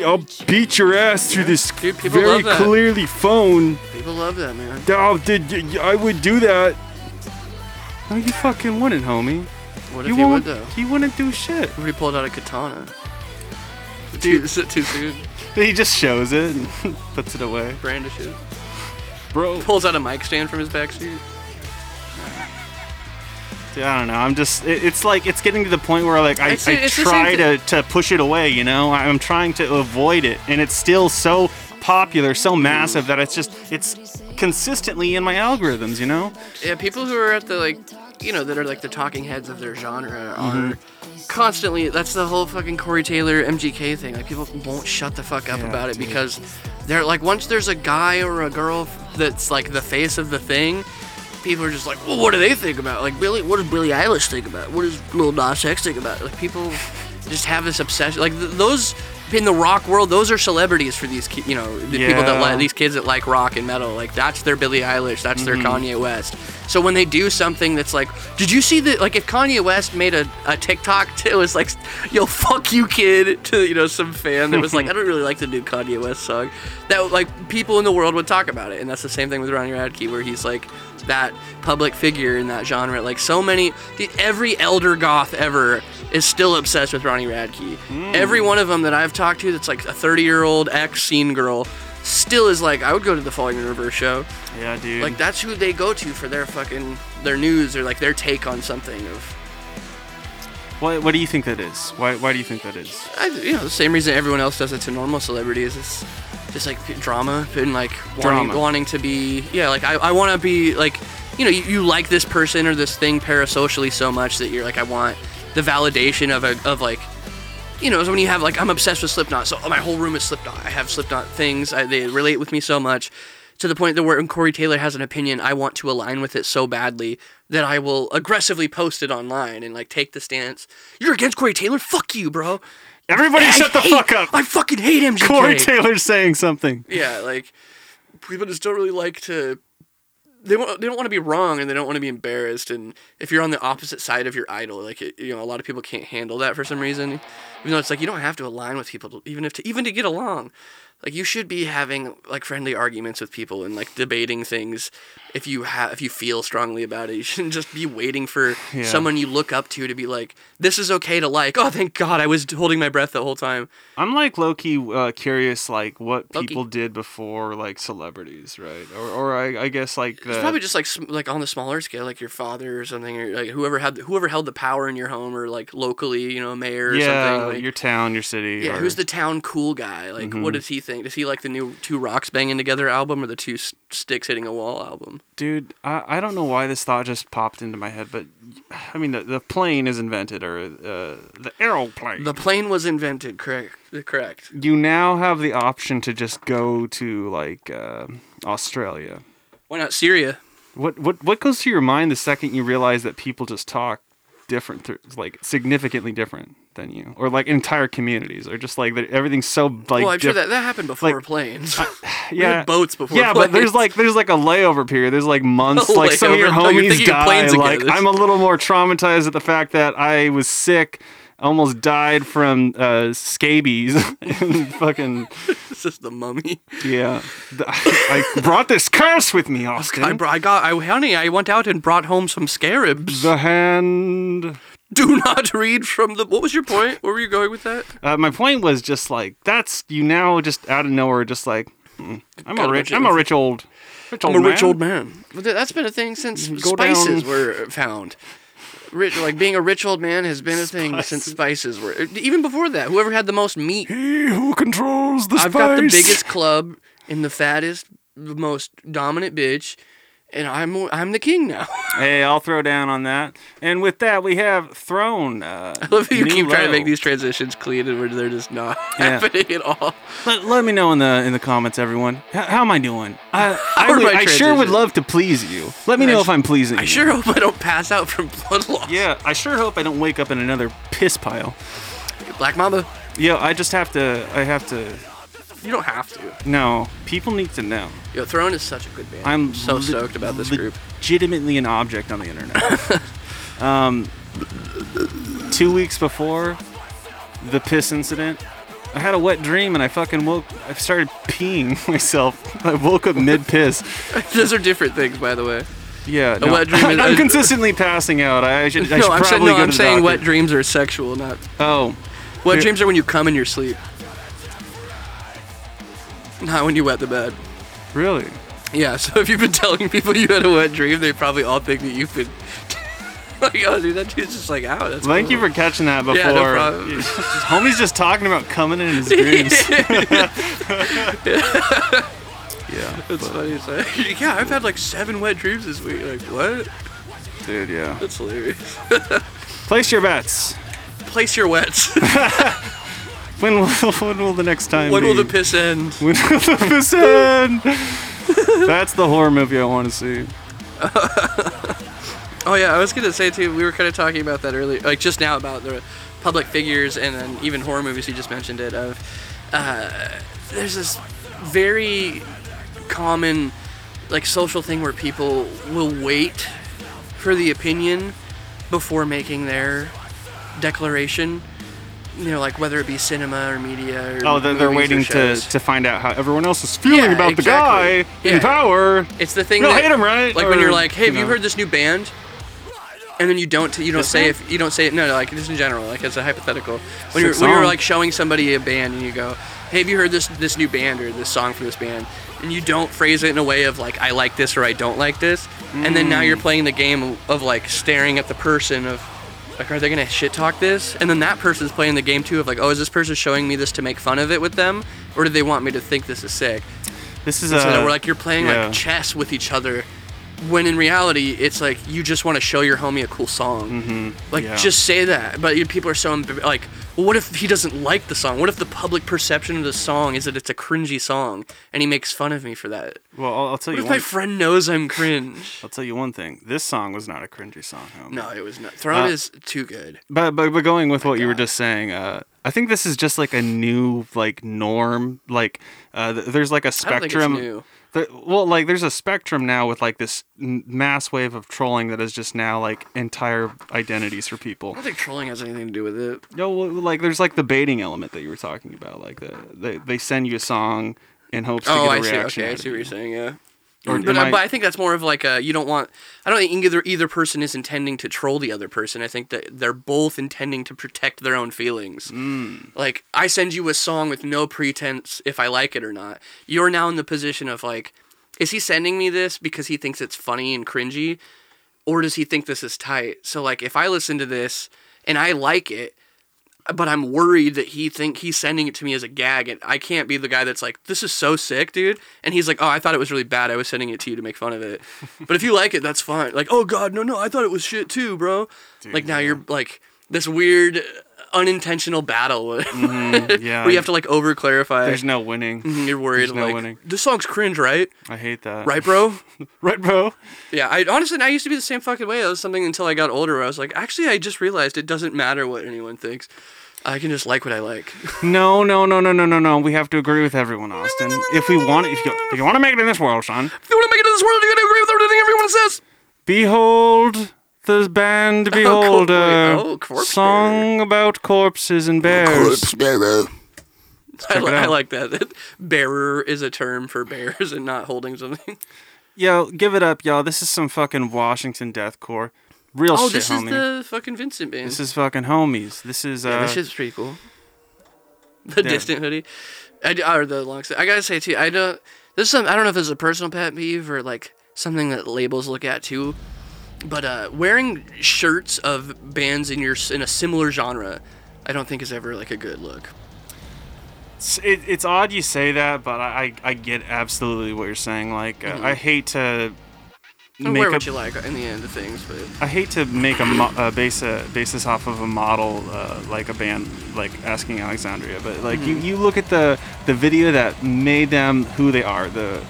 I'll beat your ass through this Dude, very clearly phone People love that man. Oh, did I would do that? No, you fucking wouldn't, homie. What if You he would though? He wouldn't do shit. What if he pulled out a katana? Dude. Is it too soon? He just shows it and puts it away, Brandishes. bro. Pulls out a mic stand from his backseat. Yeah, I don't know. I'm just. It, it's like it's getting to the point where like I, It's- I it's try to to push it away. You know, I'm trying to avoid it, and it's still so popular, so massive that it's just it's consistently in my algorithms. You know. Yeah, people who are at the like, you know, that are like the talking heads of their genre are Mm-hmm. constantly. That's the whole fucking Corey Taylor MGK thing. Like people won't shut the fuck up Yeah, about it dude. because they're like, once there's a guy or a girl that's like the face of the thing. People are just like, well, what do they think about? it? Like Billy, what does Billie Eilish think about? it? What does Lil Nas X think about? it? Like people just have this obsession. Like th- those in the rock world, those are celebrities for these, ki- you know, the people that like these kids that like rock and metal. Like that's their Billie Eilish, that's their Mm-hmm. Kanye West, So when they do something that's like, did you see that? Like if Kanye West made a, a TikTok, it was like, yo, fuck you, kid, to you know some fan that was like, I don't really like the new Kanye West song. That like people in the world would talk about it, and that's the same thing with Ronnie Radke, where he's like that public figure in that genre. Like so many, the, every elder goth ever is still obsessed with Ronnie Radke. Hmm. Every one of them that I've talked to, that's like a 30 year old ex scene girl, still is like, I would go to the Falling in Reverse show. Yeah, dude. Like that's who they go to for their fucking their news or like their take on something of. what, what do you think that is? Why, why do you think that is? I, you know, the same reason everyone else does it to normal celebrities. It's just like drama and like wanting, wanting to be, yeah, like I, I want to be like, you know, you, you like this person or this thing parasocially so much that you're like, I want the validation of a, of like, you know, so when you have like, I'm obsessed with Slipknot, so my whole room is Slipknot. I have Slipknot things. I, they relate with me so much to the point that where when Corey Taylor has an opinion, I want to align with it so badly that I will aggressively post it online and like take the stance. You're against Corey Taylor? Fuck you, bro. Everybody I shut the hate- fuck up. I fucking hate MGK. Corey Taylor's saying something. Yeah, like people just don't really like to. They want, they don't want to be wrong and they don't want to be embarrassed. And if you're on the opposite side of your idol, like it, you know, a lot of people can't handle that for some reason. Even though it's like you don't have to align with people, to, even if to even to get along. Like you should be having like friendly arguments with people and like debating things. If you have, if you feel strongly about it, you shouldn't just be waiting for Yeah. someone you look up to to be like, "This is okay to like." Oh, thank God, I was holding my breath the whole time. I'm like low key uh, curious, like what Low-key. people did before, like celebrities, right? Or, or I, I guess like the It's probably just like like on the smaller scale, like your father or something, or like whoever had whoever held the power in your home, or like locally, you know, mayor or yeah, something. Like, your town, your city. yeah, or- who's the town cool guy? Like, Mm-hmm. what does he think? Does he like the new Two Rocks Banging Together album or the Two S- Sticks Hitting a Wall album? Dude? I, I don't know why this thought just popped into my head, but I mean the the plane is invented, or uh, the aeroplane. The plane was invented, correct? Correct. you now have the option to just go to like uh, Australia. Why not Syria? What what what goes through your mind the second you realize that people just talk different, th- like significantly different than you, or like entire communities, or just like that everything's so like. well, I'm sure that that happened before like, planes. Yeah, boats before Yeah, but there's like there's like a layover period. There's like months. Like some of your homies die. planes again. Like This- I'm a little more traumatized at the fact that I was sick. Almost died from uh, scabies. and fucking it's just the mummy. yeah. I, I brought this curse with me, Austin. I, br- I got, I honey, I went out and brought home some scarabs. the hand. Do not read from the. What was your point? Where were you going with that? Uh, my point was just like that's you now just out of nowhere just like mm, I'm Got a a rich I'm a rich old rich I'm old a rich man. old man. But that's been a thing since Go spices down- were found. Rich, like being a rich old man has been a thing since spices were. Even before that, whoever had the most meat. He who controls the spices? I've got the biggest club and the fattest, the most dominant bitch, and I'm I'm the king now. Hey, I'll throw down on that. And with that, we have thrown. Uh, I love how you keep trying to make these transitions clean, and where they're just not Yeah. happening at all. Let, let me know in the in the comments, everyone. H- how am I doing? I I, would, I sure would love to please you. Let me I know sh- if I'm pleasing I you. sure hope I don't pass out from blood loss. Yeah, I sure hope I don't wake up in another piss pile. Black Mamba, Yeah, I just have to. I have to. You don't have to. No, people need to know. Yo, Throne is such a good band. I'm so le- stoked about this group. Legitimately an object on the internet. um, two weeks before the piss incident, I had a wet dream and I fucking woke. I started peeing myself. I woke up mid piss. Those are different things, by the way. Yeah, no, wet dream is- I'm consistently passing out. I should. I no, should I'm saying, no, I'm saying wet dreams are sexual, not Oh, wet dreams are when you come in your sleep, not when you wet the bed. really? Yeah, so if you've been telling people you had a wet dream, they probably all think that you've been like, oh, dude, that dude's just like out. That's Thank cool. you for catching that before. Yeah, no problem. Homie's just talking about coming in his dreams. yeah, That's funny. So, yeah, I've had like seven wet dreams this week. Like, what? dude. Yeah. That's hilarious. Place your bets. Place your wets. When will, when will the next time when be? will the piss end? When will the piss end? That's the horror movie I want to see. Oh yeah, I was gonna say too. We were kind of talking about that earlier, like just now about the public figures and then even horror movies. You just mentioned it. Of uh, there's this very common like social thing where people will wait for the opinion before making their declaration. You know, like whether it be cinema or media or Oh, they're, they're or waiting to, to find out how everyone else is feeling Yeah, about exactly. the guy in power. It's the thing You that hate him, right? Like when you're like, "Hey, have you you heard this new band?" And then you don't you don't This say if you don't say it. No, no, like just in general, like as a hypothetical. When Sick you're when you're like showing somebody a band and you go, "Hey, have you heard this this new band or this song from this band?" And you don't phrase it in a way of like, "I like this" or "I don't like this," and then now Mm. you're playing the game of like staring at the person of. Like, are they gonna shit talk this? And then that person's playing the game too of like, oh, is this person showing me this to make fun of it with them, or do they want me to think this is sick? This is So a. we're like you're playing yeah. like chess with each other, when in reality it's like you just want to show your homie a cool song. Mm-hmm. Like yeah. just say that, but people are so like, well, what if he doesn't like the song? What if the public perception of the song is that it's a cringy song and he makes fun of me for that? well, I'll, I'll tell What you if my friend knows I'm cringe? I'll tell you one thing. This song was not a cringy song. homie. No, it was not. Throne Uh, is too good. But but, but going with what you were just saying, uh, I think this is just like a new like norm. Like uh, th- there's like a I don't think spectrum. Well, like there's a spectrum now with like this mass wave of trolling that is just now like entire identities for people. I don't think trolling has anything to do with it. No, well, like there's like the baiting element that you were talking about. Like the they, they send you a song in hopes to Oh, get a I see. reaction. Okay, I see what you. you're saying. Yeah. Or but, I, but I- think that's more of like a you don't want. I don't think either either person is intending to troll the other person. I think that they're both intending to protect their own feelings. Mm. Like I send you a song with no pretense if I like it or not. You're now in the position of like, is he sending me this because he thinks it's funny and cringy, or does he think this is tight? So like, if I listen to this and I like it, but I'm worried that he think he's sending it to me as a gag, and I can't be the guy that's like, "This is so sick, dude," and he's like, "Oh, I thought it was really bad. I was sending it to you to make fun of it." but if you like it, that's fine. Like, "Oh God, no, no, I thought it was shit too, bro." like now you're like this weird unintentional battle mm-hmm. yeah, where you have to like over clarify. There's no winning. Mm-hmm, you're worried there's no like winning. this song's cringe, right? I hate that. Right, bro? right, bro. Yeah, I honestly I used to be the same fucking way. I was something until I got older. Where I was like, actually, I just realized it doesn't matter what anyone thinks. I can just like what I like. No, no, no, no, no, no, no. We have to agree with everyone, Austin. If we want, if you, if you want to make it in this world, son, If you want to make it in this world, you gotta agree with everything everyone says. behold the band Beholder, oh, corpse song about corpses and bears. I, li- I like that. that. Bearer is a term for bears and not holding something. Yo, give it up, y'all. This is some fucking Washington deathcore. Real Oh, shit, this is homie. the fucking Vincent band. This is fucking homies. This is uh. yeah, this shit's pretty cool. The Yeah. distant hoodie, I d- or the long. I gotta say too, I don't. This is some. I don't know if it's a personal pet peeve or like something that labels look at too. But uh, wearing shirts of bands in your in a similar genre, I don't think is ever like a good look. It's, it, it's odd you say that, but I, I get absolutely what you're saying. Like, uh, I hate to make wear a, you like in the end of things, but I hate to make a, mo- a base a basis off of a model uh, like a band like Asking Alexandria, but like you, you look at the the video that made them who they are. The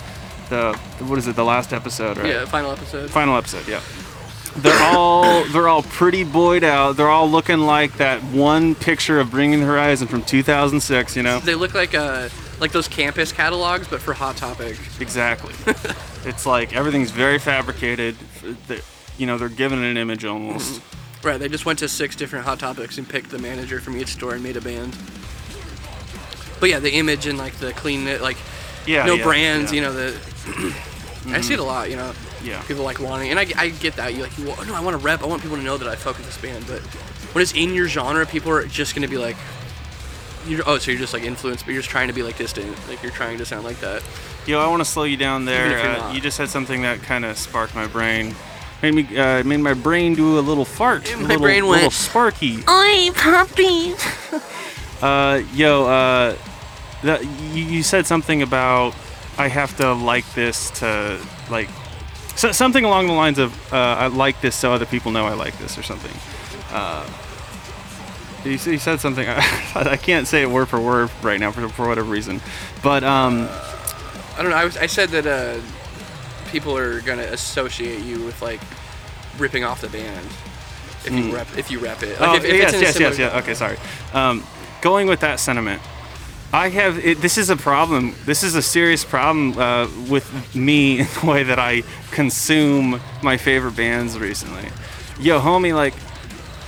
the what is it? The last episode, right? yeah, final episode. Final episode, yeah. They're all they're all pretty boyed out. They're all looking like that one picture of Bring Me the Horizon from 2006. You know. They look like uh like those campus catalogs, but for Hot Topic. Exactly. it's like everything's very fabricated. You know, they're given an image almost. Right, they just went to six different Hot Topics and picked the manager from each store and made a band. But yeah, the image and like the clean, like Yeah. no yeah, brands, yeah. you know the. I see it a lot, you know. Yeah. People like wanting, and I, I get that. You like, you, no, I want to rep. I want people to know that I fuck with this band. But when it's in your genre, people are just gonna be like, you're, oh, so you're just like influenced, but you're just trying to be like this distant. Like you're trying to sound like that. Yo, I want to slow you down there. you're Uh, you just said something that kind of sparked my brain. Made me, uh, made my brain do a little fart. Yeah, a my little, brain little sparky. Oi, puppy. Uh, yo, uh, that you, you said something about I have to like this to like so, something along the lines of uh, I like this so other people know I like this or something. Uh, s- you said something. I can't say it word for word right now for, for whatever reason, but um, I don't know. I, was, I said that uh, people are gonna associate you with like ripping off the band if you rep if you rep it. Like, oh if, if yes, yes, yes, yes. Okay, sorry. Um, going with that sentiment, I have. It, this is a problem. This is a serious problem uh, with me in the way that I consume my favorite bands recently. Yo, homie, like,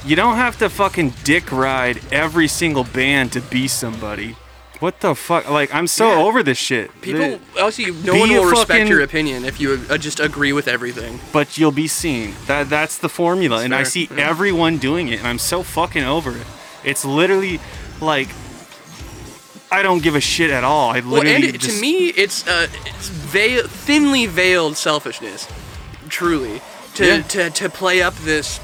you don't have to fucking dick ride every single band to be somebody. What the fuck? Like, I'm so Yeah. over this shit. People, The- also, you- no one will respect fucking- your opinion if you uh, just agree with everything. but you'll be seen. That that's the formula, and I see yeah. everyone doing it, and I'm so fucking over it. It's literally like I don't give a shit at all. I Well, literally and it, just, to me, it's uh, it's veil, thinly veiled selfishness, truly, to Yeah. to to play up this.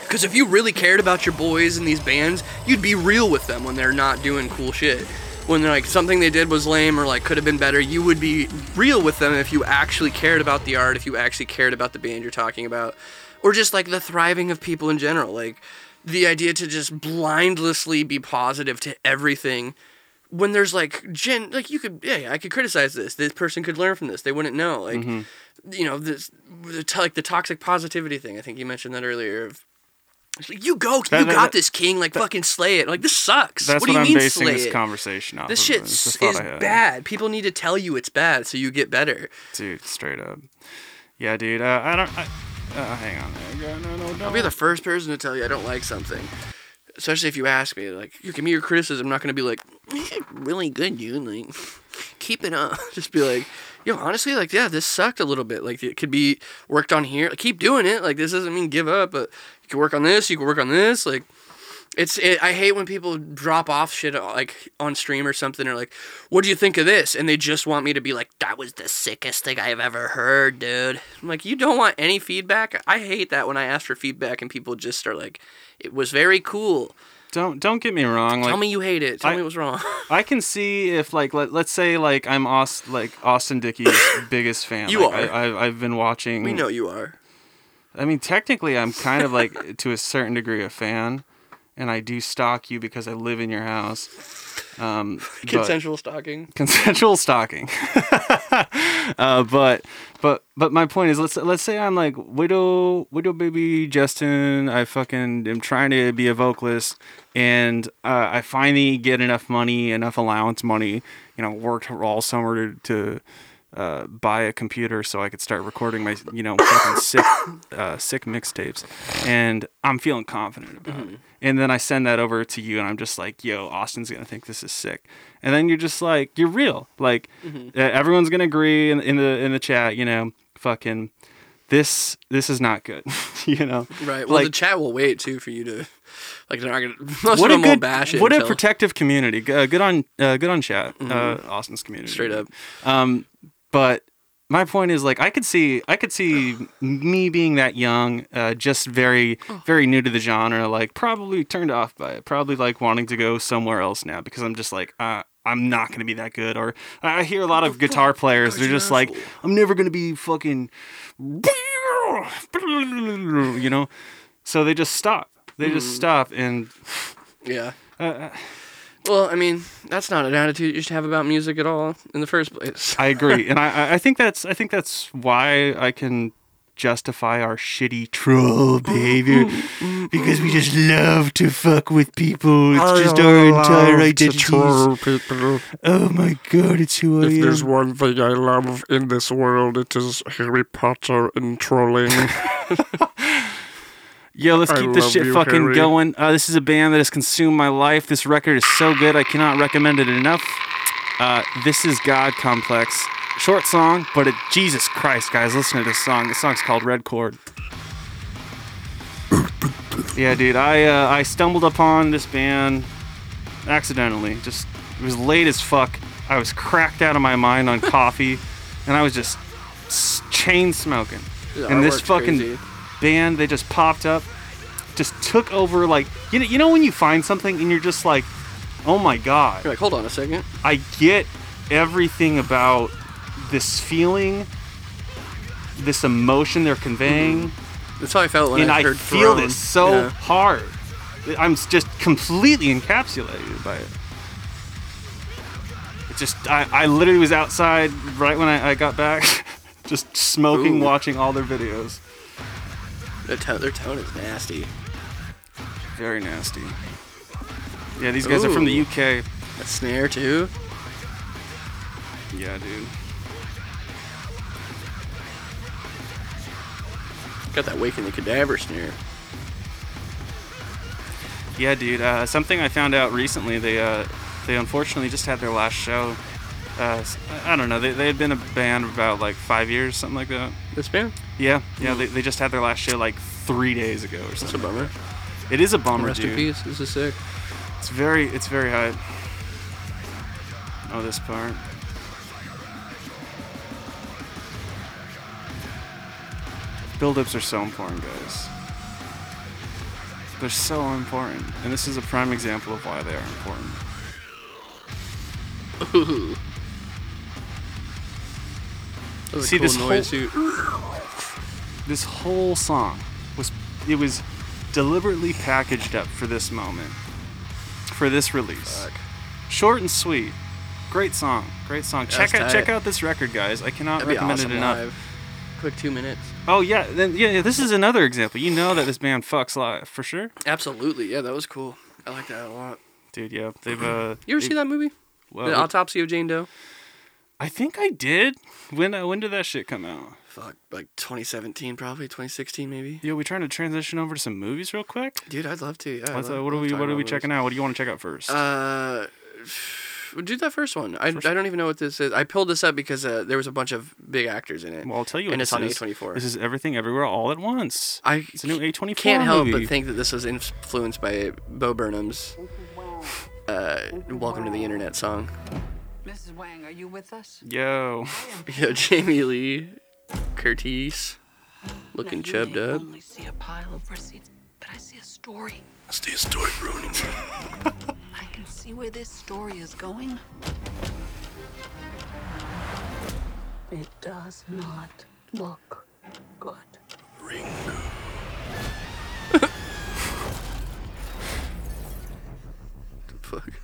Because if you really cared about your boys in these bands, you'd be real with them when they're not doing cool shit. When they're like something they did was lame or like could have been better, you would be real with them if you actually cared about the art, if you actually cared about the band you're talking about, or just like the thriving of people in general. Like the idea to just blindlessly be positive to everything when there's like gen like you could yeah, yeah I could criticize this this person could learn from this they wouldn't know like Mm-hmm. you know this the like the toxic positivity thing I think you mentioned that earlier of it's like, you go That- you that- got that- this king like fucking slay it like this sucks That's what do you I'm mean basing slay this it conversation off. this of. shit is thought I had. bad people need to tell you it's bad so you get better dude. Straight up. Yeah, dude. Uh, I don't. I, uh, hang on. there. No, no, no. I'll be the first person to tell you I don't like something especially if you ask me like you give me your criticism I'm not gonna be like "Eh, really good dude like keep it up. Just be like yo honestly like yeah this sucked a little bit. Like it could be worked on here. Like, keep doing it. Like this doesn't mean give up but you can work on this you can work on this like it's it, I hate when people drop off shit like on stream or something or like what do you think of this and they just want me to be like that was the sickest thing I've ever heard dude I'm like you don't want any feedback I hate that when I ask for feedback and people just are like it was very cool Don't don't get me wrong. Like tell me you hate it tell I- me what's wrong I can see if like let, let's say like I'm Aust, like Austin Dickey's biggest fan. You Like, are. I, I I've been watching. we know you are I mean, technically, I'm kind of like to a certain degree a fan, and I do stalk you because I live in your house. Um, consensual stalking consensual stalking. uh, but but but my point is, let's let's say I'm like widow widow baby Justin. I fucking am trying to be a vocalist, and uh, I finally get enough money, enough allowance money. You know, worked all summer to. to uh, buy a computer so I could start recording my, you know, fucking sick, uh, sick mixtapes, and I'm feeling confident about it. And then I send that over to you, and I'm just like, "Yo, Austin's gonna think this is sick." And then you're just like, you're real. Like uh, everyone's gonna agree in, in the in the chat. You know, fucking this this is not good. you know, right well the chat will wait too for you to like they're not gonna most what of a them good won't bash it what a protective community. Uh, good on uh, good on chat. Uh, Austin's community. straight up Um, but my point is like I could see I could see me being that young, uh, just very very new to the genre, like probably turned off by it, probably like wanting to go somewhere else now because I'm just like uh, I'm not gonna be that good. Or I hear a lot of guitar players, they're just like I'm never gonna be fucking, you know, so they just stop. They just stop and. yeah Uh, well I mean that's not an attitude you should have about music at all in the first place I agree, and I- I, I think that's I think that's why I can justify our shitty troll behavior because we just love to fuck with people. It's just our entire identities. people. Oh my god, it's who I If there's one thing I love in this world, it is Harry Potter and trolling. Yo, let's I keep this shit you, fucking Harry. going. Uh, this is a band that has consumed my life. This record is so good, I cannot recommend it enough. Uh, this is God Complex. Short song, but it, Jesus Christ, guys, listen to this song. This song's called Red Chord. yeah, dude, I uh, I stumbled upon this band accidentally. Just it was late as fuck. I was cracked out of my mind on coffee, and I was just chain smoking. Yeah, and this artwork's fucking crazy. Band, they just popped up, just took over. Like you know, you know when you find something and you're just like, oh my god, You're like, hold on a second. I get everything about this feeling, this emotion they're conveying, mm-hmm. That's how I felt when and I I heard feel Throne. this so Yeah. hard. I'm just completely encapsulated by it. It just, I, I literally was outside right when I, I got back, just smoking, Ooh. watching all their videos. Their tone, their tone is nasty. Very nasty. Yeah, these guys are from the UK. A snare too. Yeah, dude. Got that Waking the Cadaver snare. Yeah, dude. Uh, something I found out recently. They uh, they unfortunately just had their last show. Uh, I don't know. They they had been a band about like five years, something like that. This band? Yeah, yeah. They, they just had their last show like three days ago or That's a something. bummer. It is a bummer, Rest in dude. peace. This is sick. It's very it's very high. Oh, this part. Build-ups are so important, guys. They're so important, and this is a prime example of why they are important. That was a See, cool this noise whole- too. This whole song was it was deliberately packaged up for this moment, for this release. Fuck. Short and sweet, great song, great song. check out check out this record, guys. I cannot That'd recommend awesome it enough. live. Quick two minutes. Oh yeah, then yeah, yeah, this is another example. You know that this band fucks live for sure, Absolutely. Yeah, that was cool. I like that a lot. dude. Yeah, they've uh. You ever they- see that movie? Well, the Autopsy of Jane Doe? I think I did. When uh, when did that shit come out? Fuck, like 2017 probably, 2016 maybe. Yo, we trying to transition over to some movies real quick. Dude, I'd love to. Yeah. What's, uh, love- what are we what are we about checking out? What do you want to check out first? Uh, we'll do that first one. I, I don't even know what this is. I pulled this up because uh, there was a bunch of big actors in it. well, I'll tell you what and this it's on is. A24. This is everything everywhere all at once. I It's a new A24 can't help movie. but think that this was influenced by Bo Burnham's uh, "Welcome to the Internet" song. Mrs. Wang, are you with us? Yo, Yeah, Jamie Lee Curtis, looking Now, chubbed up. only see a pile of receipts, but I see a story. That's the story ruining I can see where this story is going. It does not look good. Fuck.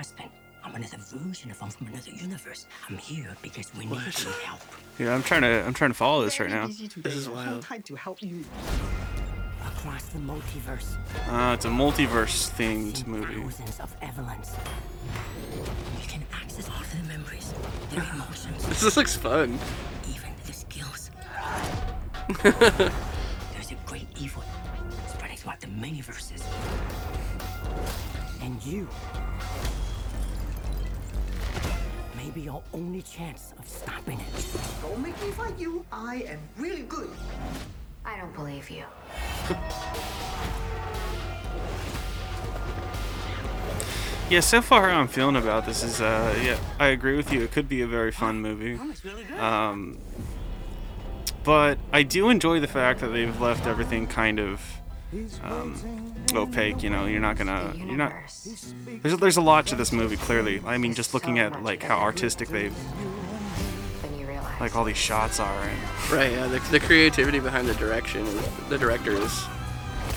Husband. I'm another version of him from another universe. I'm here because we need your help. yeah, I'm trying to I'm trying to follow this right now. This is wild. tried to help you. Across the multiverse, Uh, it's a multiverse themed movie. thousands of Evelyns. You can access all their memories, their emotions, This looks fun. even their skills. There's a great evil spreading throughout the many verses. And you may be your only chance of stopping it. Don't make me fight you. I am really good. I don't believe you. Yeah, so far how I'm feeling about this is uh yeah, I agree with you. It could be a very fun movie. Um but I do enjoy the fact that they've left everything kind of um, opaque. You know, you're not gonna, you're not. There's there's a lot to this movie. Clearly, I mean, just looking at like how artistic they, Then you realize. like all these shots are, and Right, yeah. The, the creativity behind the direction the director is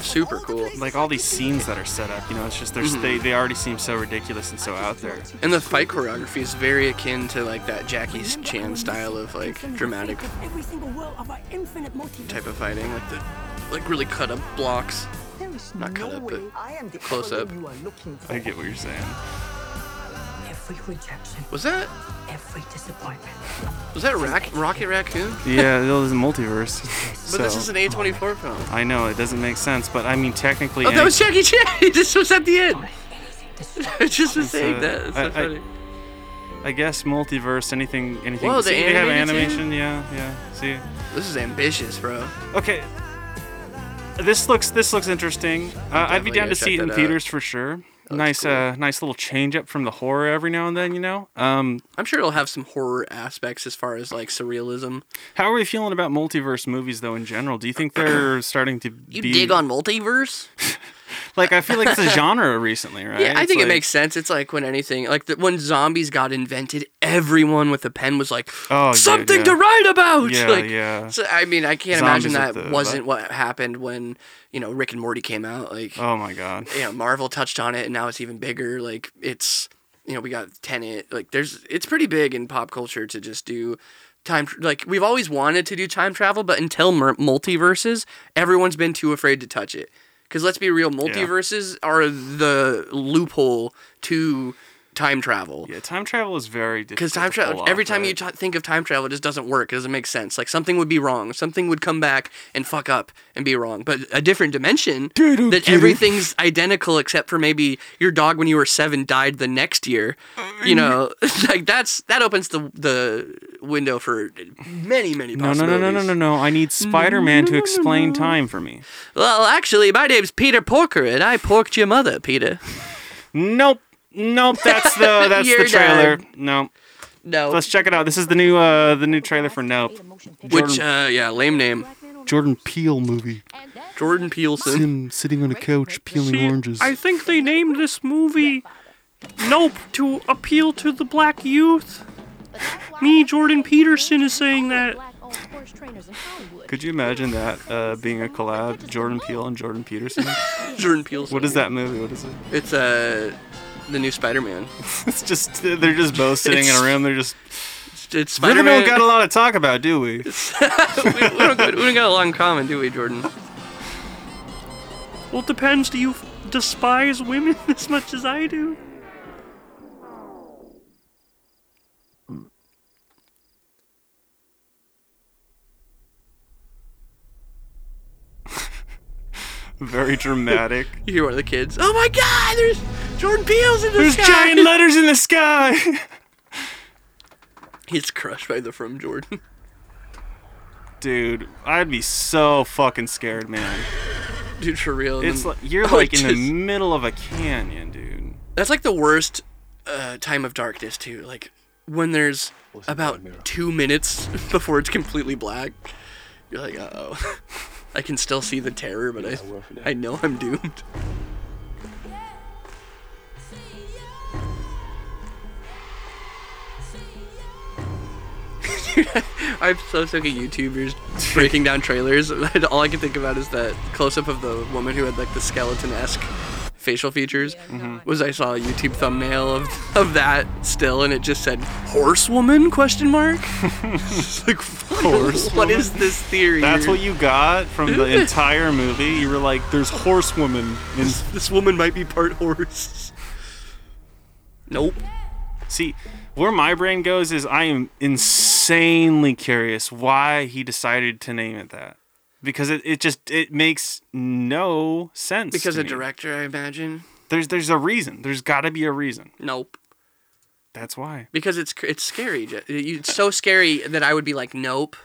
super cool. like all these scenes that are set up. You know, it's just there's mm-hmm. they they already seem so ridiculous and so out there. And the fight choreography is very akin to like that Jackie Chan style of like dramatic Every single world of our infinite multiverse. type of fighting, like the like really cut up blocks. There is Not no cut up, but I am the close up. you are looking for. I get what you're saying. Every rejection, Was that every disappointment. was that Rac- Rocket Raccoon? Yeah, it was a multiverse. But this is an A24 film. I know it doesn't make sense, but I mean technically. Oh, that any- was Jackie Chan. this was at the end. Anything I just was saying that. It's so I- I- funny. I guess multiverse, anything, anything. Whoa, see, they they have animated too? animation. Yeah, yeah. See, This is ambitious, bro. okay. This looks this looks interesting. Uh, I'd be down gotta see it in that out. theaters for sure. Nice, cool. uh, nice little change up from the horror every now and then. You know. Um, I'm sure it'll have some horror aspects as far as like surrealism. how are we feeling about multiverse movies though in general? Do you think they're starting to You be dig on multiverse? like I feel like it's a genre recently, right? Yeah, I It's think like- it makes sense. It's like when anything, like the, when zombies got invented, everyone with a pen was like, Oh, something yeah. to write about. Yeah, like, yeah. So, I mean, I can't imagine that the- wasn't what happened when you know Rick and Morty came out. Like, Oh my god. you know, Marvel touched on it, and now it's even bigger. Like, it's you know, we got Tenet. Like, there's it's pretty big in pop culture to just do time like we've always wanted to do time travel, but until multiverses, everyone's been too afraid to touch it. Because let's be real, multiverses are the loophole to time travel. Yeah, time travel is very difficult. Because time travel, off, every time you t- think of time travel, it just doesn't work. It doesn't make sense. Like something would be wrong. Something would come back and fuck up and be wrong. But a different dimension that everything's identical except for maybe your dog when you were seven died the next year. Uh, you know, like that's that opens the the window for many many No, no, possibilities. no, no, no, no, no. I need Spider-Man to explain time for me. Well, actually, my name's Peter Porker, and I porked your mother, Peter. Nope. Nope. That's the that's You're the trailer. done. No. No, Let's check it out. This is the new uh the new trailer for Nope. which uh, yeah, lame name, Jordan Peele movie. Jordan Peelson. Him sitting on a couch peeling oranges. I think they named this movie Nope to appeal to the black youth. Me, Jordan Peterson, is saying that. Could you imagine that uh, being a collab? Jordan Peele and Jordan Peterson. Jordan Peelson. what is that movie? What is it? It's uh the new Spider-Man. It's just they're just both sitting in a room. They're just. It's, it's We really Spider-Man. don't got a lot to talk about, do we? we, we don't got, we don't got a lot in common, do we, Jordan? Well, it depends. Do you despise women as much as I do? Very dramatic. You hear one of the kids? Oh my God! There's Jordan Peele's in the There's sky. giant letters in the sky. He's crushed by the from Jordan. Dude, I'd be so fucking scared, man. Dude, for real. It's then- like you're Oh, like in the middle of a canyon, dude. That's like the worst uh, time of darkness too. Like when there's about two minutes before it's completely black. You're like, uh oh. I can still see the terror, but I, I know I'm doomed. I'm so sick of YouTubers breaking down trailers. All I can think about is that close up of the woman who had like the skeleton esque facial features. Was I saw a YouTube thumbnail of, of that still, and it just said "horsewoman?" question mark. Like horse. What is this theory? That's what you got from the entire movie. You were like, "There's horsewomen." In This woman might be part horse. Nope. see, where my brain goes is I am insanely curious why he decided to name it that. Because it, it just it makes no sense. Because a me. director, I imagine. There's there's a reason. There's got to be a reason. Nope. That's why. Because it's it's scary. It's so scary that I would be like, nope.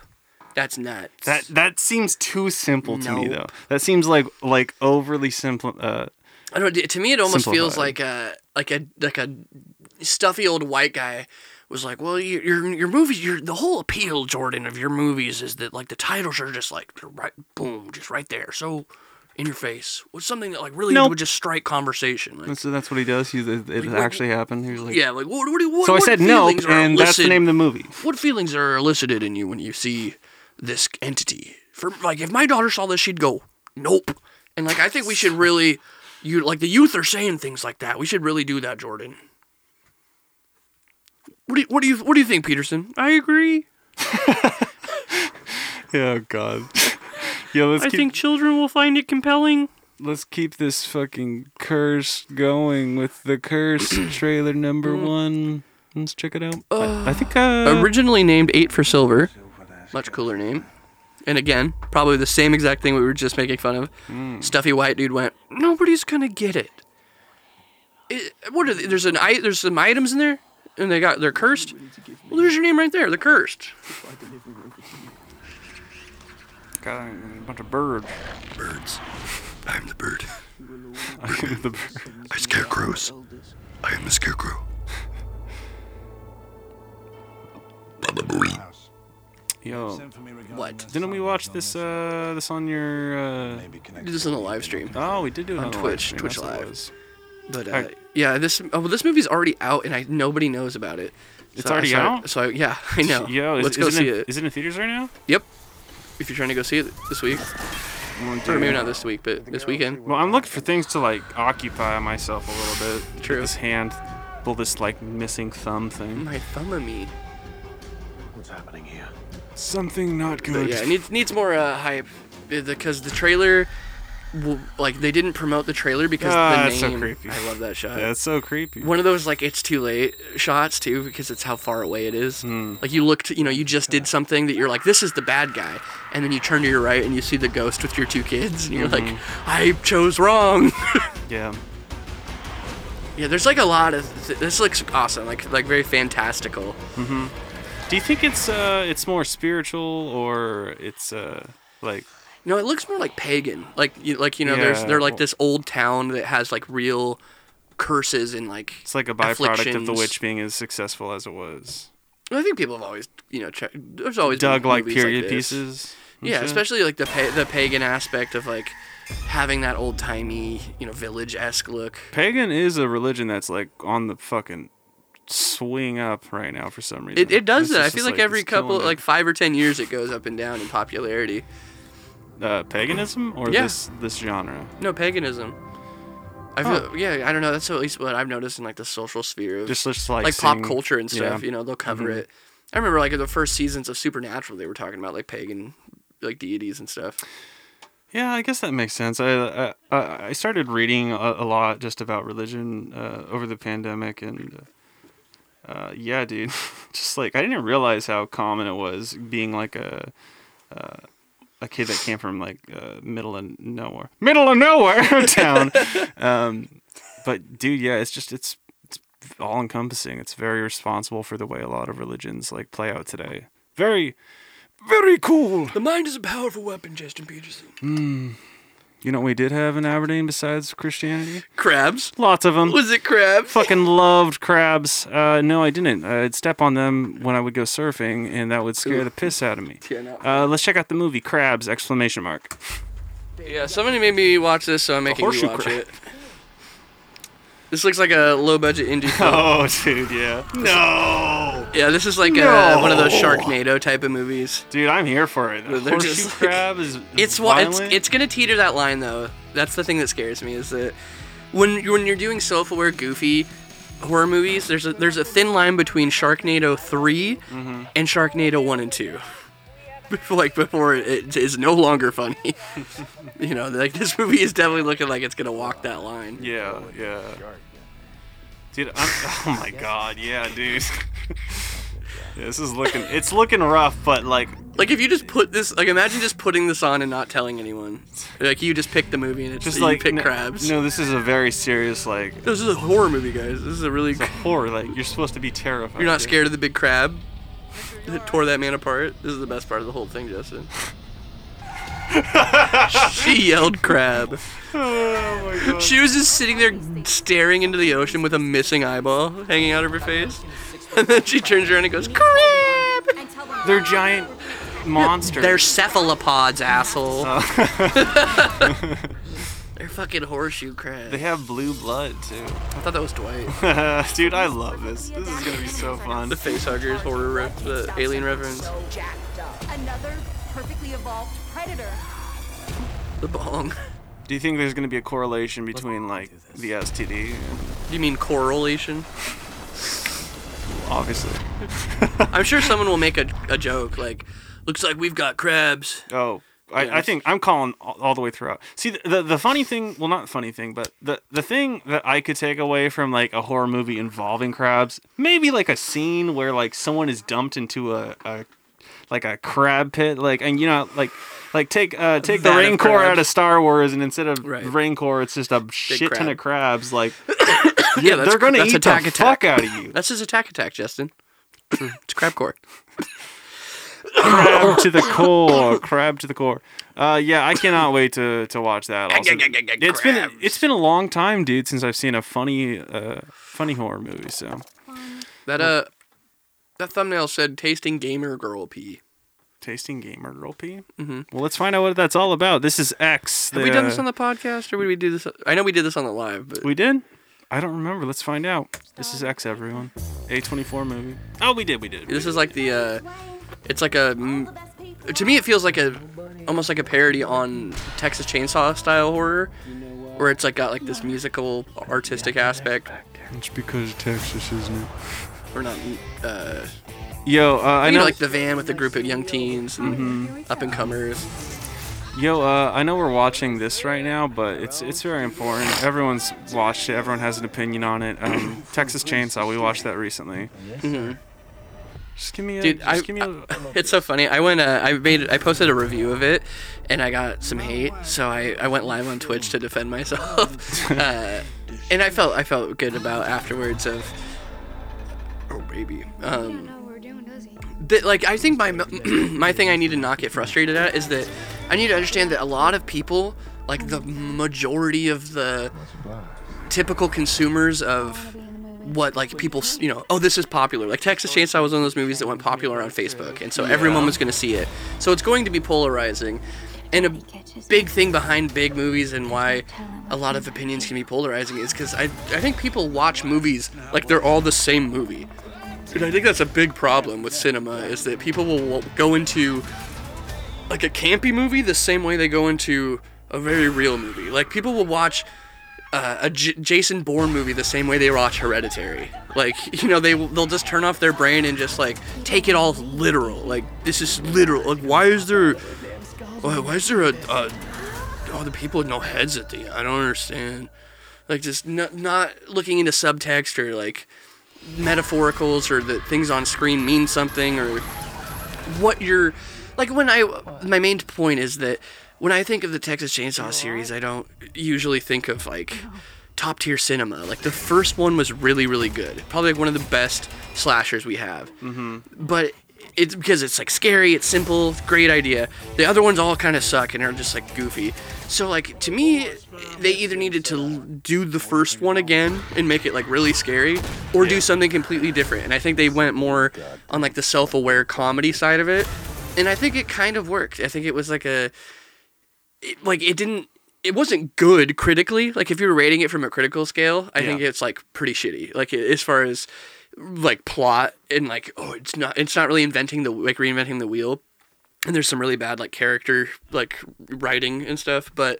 That's nuts. That that seems too simple to me though. That seems like like overly simple. Uh, I don't know. To me, it almost feels like a like a like a stuffy old white guy was like, well, your your your movies, your the whole appeal, Jordan, of your movies is that like the titles are just like right, boom, just right there, so in your face. Was something that like really Nope. would just strike conversation. Like, so that's what he does. He it, it what- actually happened. He was like, yeah, like what what, what So I what said no, are and that's the name of the movie. What feelings are elicited in you when you see this entity? For like, if my daughter saw this, she'd go, "Nope." And like, I think we should really, you like the youth are saying things like that. We should really do that, Jordan. What do you, what do you what do you think, Peterson? I agree. Oh God. Yo, let's I keep think children will find it compelling. let's keep this fucking curse going with the curse trailer number mm. one. Let's check it out. I, I uh, think uh, Originally named Eight for Silver, much cooler name. And again, probably the same exact thing we were just making fun of. Mm. Stuffy white dude went, nobody's gonna get it. It- what are they, there's an i there's some items in there, and they got they're cursed. Well, there's your name right there. They're cursed. got a bunch of birds. Birds. I'm the bird. I am the bird. I scare crows. I am the scarecrow. Baba Booey. Yo, What? didn't we watch this uh this on your uh We did this on a live stream, Oh, we did do it On on, Twitch, live Twitch that's Live. Was. but uh, Alright. yeah, this oh, well, this movie's already out, and I nobody knows about it. It's So I- already so I- out? So I- yeah, I know. Yo, is, Let's go see in, it. Is it in theaters right now? Yep. If you're trying to go see it this week, or maybe not this week, but this weekend. Well, I'm looking for things to like occupy myself a little bit. True. This hand, pull this like missing thumb thing. My thumb of me. What's happening here? Something not But good. yeah, it needs needs more uh, hype uh, because the trailer, w- like they didn't promote the trailer because Ah, the so name. creepy. I love that shot. That's so creepy. One of those like it's too late shots too because it's how far away it is. Hmm. Like you looked, you know, you just did something that you're like, this is the bad guy, and then you turn to your right and you see the ghost with your two kids, and you're like, Mm-hmm. I chose wrong. Yeah. yeah, there's like a lot of th- this looks awesome, like like very fantastical. Hmm. Do you think it's uh it's more spiritual or it's uh like No, it looks more like pagan. Like you, like you know, there's they're like this old town that has like real curses and like it's like a byproduct of the witch being as successful as it was? I think people have always you know check, there's always Dug like period this. pieces. Yeah, shit? especially like the pa- the pagan aspect of like having that old timey you know village esque look. Pagan is a religion that's like on the fucking swing up right now for some reason. It, it does It's that. I feel it's like, every couple like five or ten years it goes up and down in popularity. Uh, paganism or Yeah. this this genre. No paganism. I feel yeah I don't know that's at least what I've noticed in like the social sphere of Just just like like pop culture and stuff. yeah. Mm-hmm. You know, they'll cover it. I remember like the first seasons of Supernatural, they were talking about like pagan, like deities and stuff. Yeah, I guess that makes sense. I I, I started reading a, a lot just about religion uh, over the pandemic, and uh, yeah, dude, just like I didn't realize how common it was being like a uh, a kid that came from like uh, middle of nowhere, middle of nowhere town. um, but dude, yeah, it's just it's it's all encompassing. It's very responsible for the way a lot of religions like play out today. Very, very cool. The mind is a powerful weapon, Justin Peterson. You know what we did have in Aberdeen besides Christianity? Crabs. Lots of them. Was it crabs? Fucking loved crabs. Uh, no, I didn't. I'd step on them when I would go surfing, and that would scare the piss out of me. Yeah, no. Uh, let's check out the movie Crabs! Exclamation mark. Yeah, somebody made me watch this, so I'm making you watch crab. it. This looks like a low budget indie film. Oh, dude, yeah. No, Yeah, this is like a, one of those No. Sharknado type of movies. dude, I'm here for it. They're Horseshoe just like- crab is It's it's it's gonna teeter that line though. That's the thing that scares me is that when when you're doing self-aware, goofy horror movies, there's a there's a thin line between Sharknado 3 Mm-hmm. and Sharknado one and two. Like before it is no longer funny. you know, like this movie is definitely looking like it's gonna walk that line. Yeah, yeah. Dude, I'm, oh my god, yeah, dude. Yeah, this is looking, it's looking rough, but like, Like if you just put this, like imagine just putting this on and not telling anyone. Like you just pick the movie and it's just you like pick no, crabs. No, this is a very serious like This is a horror movie, guys. This is a really. it's a horror. Like you're supposed to be terrified. You're not scared of the big crab tore that man apart. This is the best part of the whole thing, Justin. she yelled crab. Oh my god. She was just sitting there staring into the ocean with a missing eyeball hanging out of her face. And then she turns around and goes, crab! They're giant monsters. They're cephalopods, asshole. They're fucking horseshoe crabs. they have blue blood too. I thought that was Dwight. Dude, I love this. This is gonna be so fun. The facehuggers horror ref- the alien reference. Another perfectly evolved predator. The bong. Do you think there's gonna be a correlation between like the STD? and You mean correlation? Obviously. I'm sure someone will make a, a joke like, looks like we've got crabs. Oh, I, I think I'm calling all, all the way throughout. See, the, the the funny thing, well, not funny thing, but the the thing that I could take away from like a horror movie involving crabs, maybe like a scene where like someone is dumped into a, a like a crab pit, like and you know like. Like take uh take the vat rancor out of Star Wars, and instead of Right. rancor, it's just a shit ton of crabs. Like, Yeah, yeah, they're gonna eat attack the attack. fuck out of you. That's his attack attack, Justin. it's crab core. crab to the core, crab to the core. Uh, yeah, I cannot wait to to watch that. Also. It's been it's been a long time, dude, since I've seen a funny uh funny horror movie. So That uh, that thumbnail said tasting gamer girl pee. tasting gamer girl pee. Mm-hmm. Well, let's find out what that's all about. This is X. Have we done this on the podcast, or did we do this? I know we did this on the live, but We did. I don't remember. Let's find out. This is X, everyone. A24 movie. Oh, we did. We did. this is like the uh, it's like a. mm, To me, it feels like a, almost like a parody on Texas Chainsaw style horror, where it's like got like this musical, artistic aspect, It's because of Texas, isn't it? or not. Uh, Yo, uh, I you know, know, like the van with the group of young teens and up and comers. yo, uh, I know we're watching this right now, but it's it's very important. Everyone's watched it. Everyone has an opinion on it. Um, Texas Chainsaw, we watched that recently. Just give me a, Dude, just I, give me a, it's so funny. I went, uh, I made, I posted a review of it, and I got some hate. So I, I went live on Twitch to defend myself, uh, and I felt, I felt good about afterwards of, oh baby, um, that like I think my my thing I need to not get frustrated at is that I need to understand that a lot of people, like the majority of the typical consumers of what like people you know oh this is popular. Like texas chainsaw was one of those movies that went popular on facebook and so everyone was going to see it. So it's going to be polarizing. And a big thing behind big movies and why a lot of opinions can be polarizing is because I, I think people watch movies like they're all the same movie. And i think that's a big problem with cinema is that people will go into like a campy movie the same way they go into a very real movie. Like people will watch uh, a J- Jason Bourne movie the same way they watch Hereditary. Like, you know, they they'll just turn off their brain and just like take it all literal. Like, this is literal. Like, why is there, why, why is there a, a oh the people with no heads at the end? I don't understand. Like, just not not looking into subtext or like metaphoricals or that things on screen mean something or what you're like when I my main point is that when I think of the Texas Chainsaw series, I don't usually think of like top tier cinema. Like the first one was really really good, probably like one of the best slashers we have. Mm-hmm. But it's because it's like scary, it's simple, great idea. The other ones all kind of suck and are just like goofy. So like to me, they either needed to do the first one again and make it like really scary, or do something completely different. And I think they went more on like the self-aware comedy side of it, and I think it kind of worked. I think it was like a, it, like it didn't. It wasn't good critically. Like if you were rating it from a critical scale, I think it's like pretty shitty. Like as far as like plot and like oh it's not it's not really inventing the like reinventing the wheel and there's some really bad like character like writing and stuff but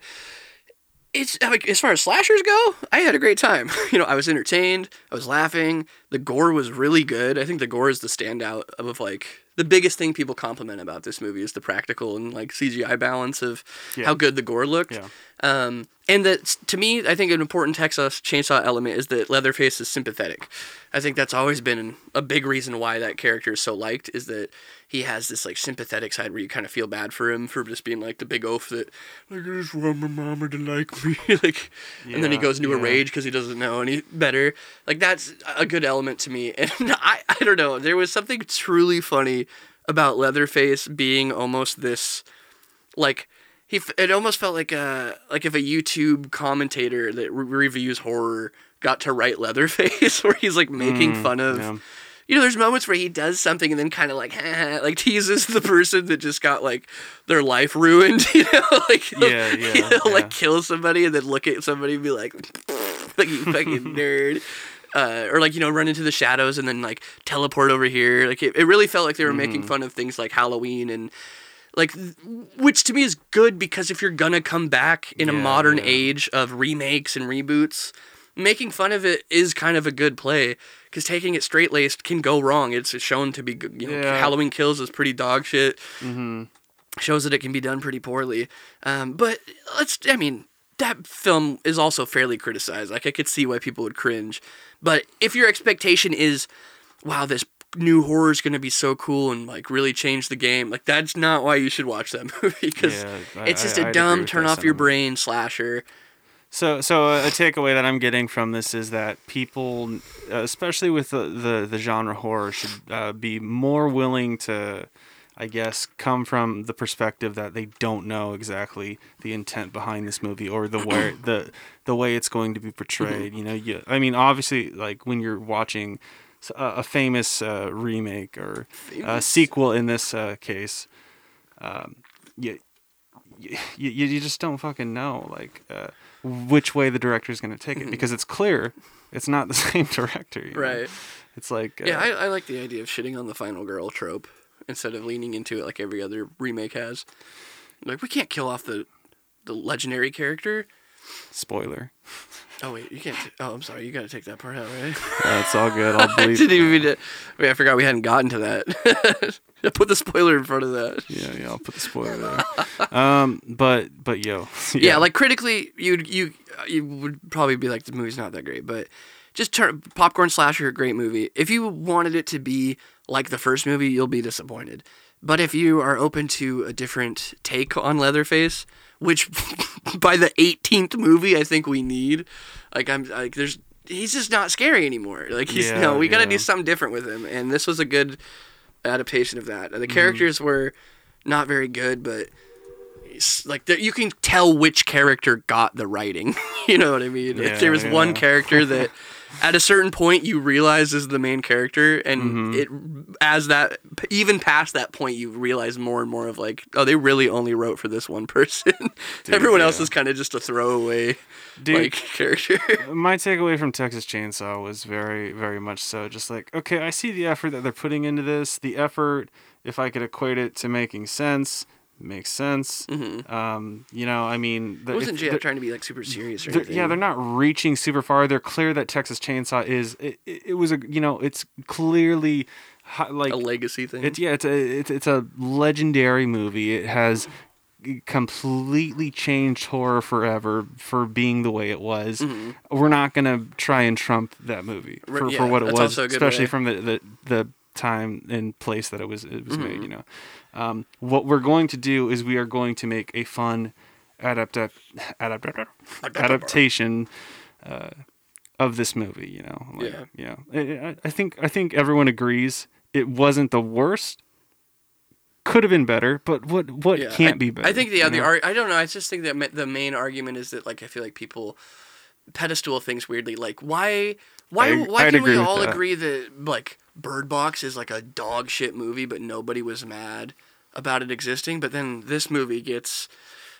it's like as far as slashers go i had a great time you know i was entertained i was laughing the gore was really good i think the gore is the standout of like the biggest thing people compliment about this movie is the practical and like cgi balance of how good the gore looked Yeah. um, and that to me, I think an important Texas Chainsaw element is that Leatherface is sympathetic. I think that's always been a big reason why that character is so liked is that he has this like sympathetic side where you kind of feel bad for him for just being like the big oaf that like I just want my mama to like me like, and then he goes into a rage because he doesn't know any better. Like that's a good element to me, and I I don't know. There was something truly funny about Leatherface being almost this like he it almost felt like a like if a YouTube commentator that re- reviews horror got to write Leatherface where he's like making mm, fun of yeah. You know there's moments where he does something and then kind of like like teases the person that just got like their life ruined you know like he'll- Yeah, yeah, he'll yeah. like kill somebody and then look at somebody and be like like you fucking nerd uh, or like you know run into the shadows and then like teleport over here like it, it really felt like they were making fun of things like halloween and like which to me is good because if you're gonna come back in a modern yeah. age of remakes and reboots making fun of it is kind of a good play because taking it straight laced can go wrong it's shown to be you know Yeah. halloween kills is pretty dog shit shows that it can be done pretty poorly. Um, but let's, I mean, that film is also fairly criticized. Like, I could see why people would cringe. But if your expectation is, wow, this new horror is going to be so cool and, like, really change the game, like, that's not why you should watch that movie because Yeah, it's just I- a I'd dumb, turn off your brain slasher. So, so a takeaway that I'm getting from this is that people, uh, especially with the the, the genre horror, should uh, be more willing to, I guess, come from the perspective that they don't know exactly the intent behind this movie or the way the the way it's going to be portrayed. You know, you, I mean, obviously, like when you're watching a famous uh, remake or a sequel in this uh, case, um, you, you, you you just don't fucking know like uh, which way the director is going to take it because it's clear it's not the same director. you know? Right. It's like uh, Yeah, I, I like the idea of shitting on the final girl trope instead of leaning into it like every other remake has. Like we can't kill off the the legendary character. Spoiler. Oh wait, you can't. T- oh, I'm sorry. You gotta take that part out, right? That's all good. I'll I didn't believe. even. mean to- Wait, I forgot we hadn't gotten to that. I put the spoiler in front of that. Yeah, yeah. I'll put the spoiler there. Um, but but yo. Yeah, like critically, you you you would probably be like the movie's not that great, but just turn popcorn slasher, great movie. If you wanted it to be like the first movie, you'll be disappointed. But if you are open to a different take on Leatherface, which by the 18th movie I think we need, like I'm like there's he's just not scary anymore. Like he's Yeah, no, we got to yeah. do something different with him, and this was a good adaptation of that. The mm-hmm. characters were not very good, but like there, you can tell which character got the writing. you know what I mean? Like, there was one character that at a certain point you realize is the main character and Mm-hmm. it as that even past that point you realize more and more of like oh they really only wrote for this one person everyone else is kind of just a throwaway Dude. like character my takeaway from Texas Chainsaw was very, very much so. Just like, okay, I see the effort that they're putting into this. The effort, if I could equate it to making sense, makes sense. Um, you know, I mean, the, Mm-hmm. wasn't if J- trying to be like super serious or anything yeah, they're not reaching super far. They're clear that Texas Chainsaw is. It, it, it was a, you know, it's clearly like a legacy thing it's yeah, it's a it's, it's a legendary movie. It has completely changed horror forever for being the way it was. We're not gonna try and trump that movie for, yeah, for what it was, also a good especially way. from the, the the time and place that it was it was made. You know, um, what we're going to do is we are going to make a fun adapta- adapt- adaptation uh, of this movie. You know, like, Yeah. yeah. I, I- I think I think everyone agrees it wasn't the worst. Could have been better, but what what Yeah, can't I, be better? I think the other ar- I don't know. I just think that the main argument is that like I feel like people pedestal things weirdly. Like why why I- why I'd can we all that. agree that like Bird Box is like a dog shit movie, but nobody was mad about it existing. But then this movie gets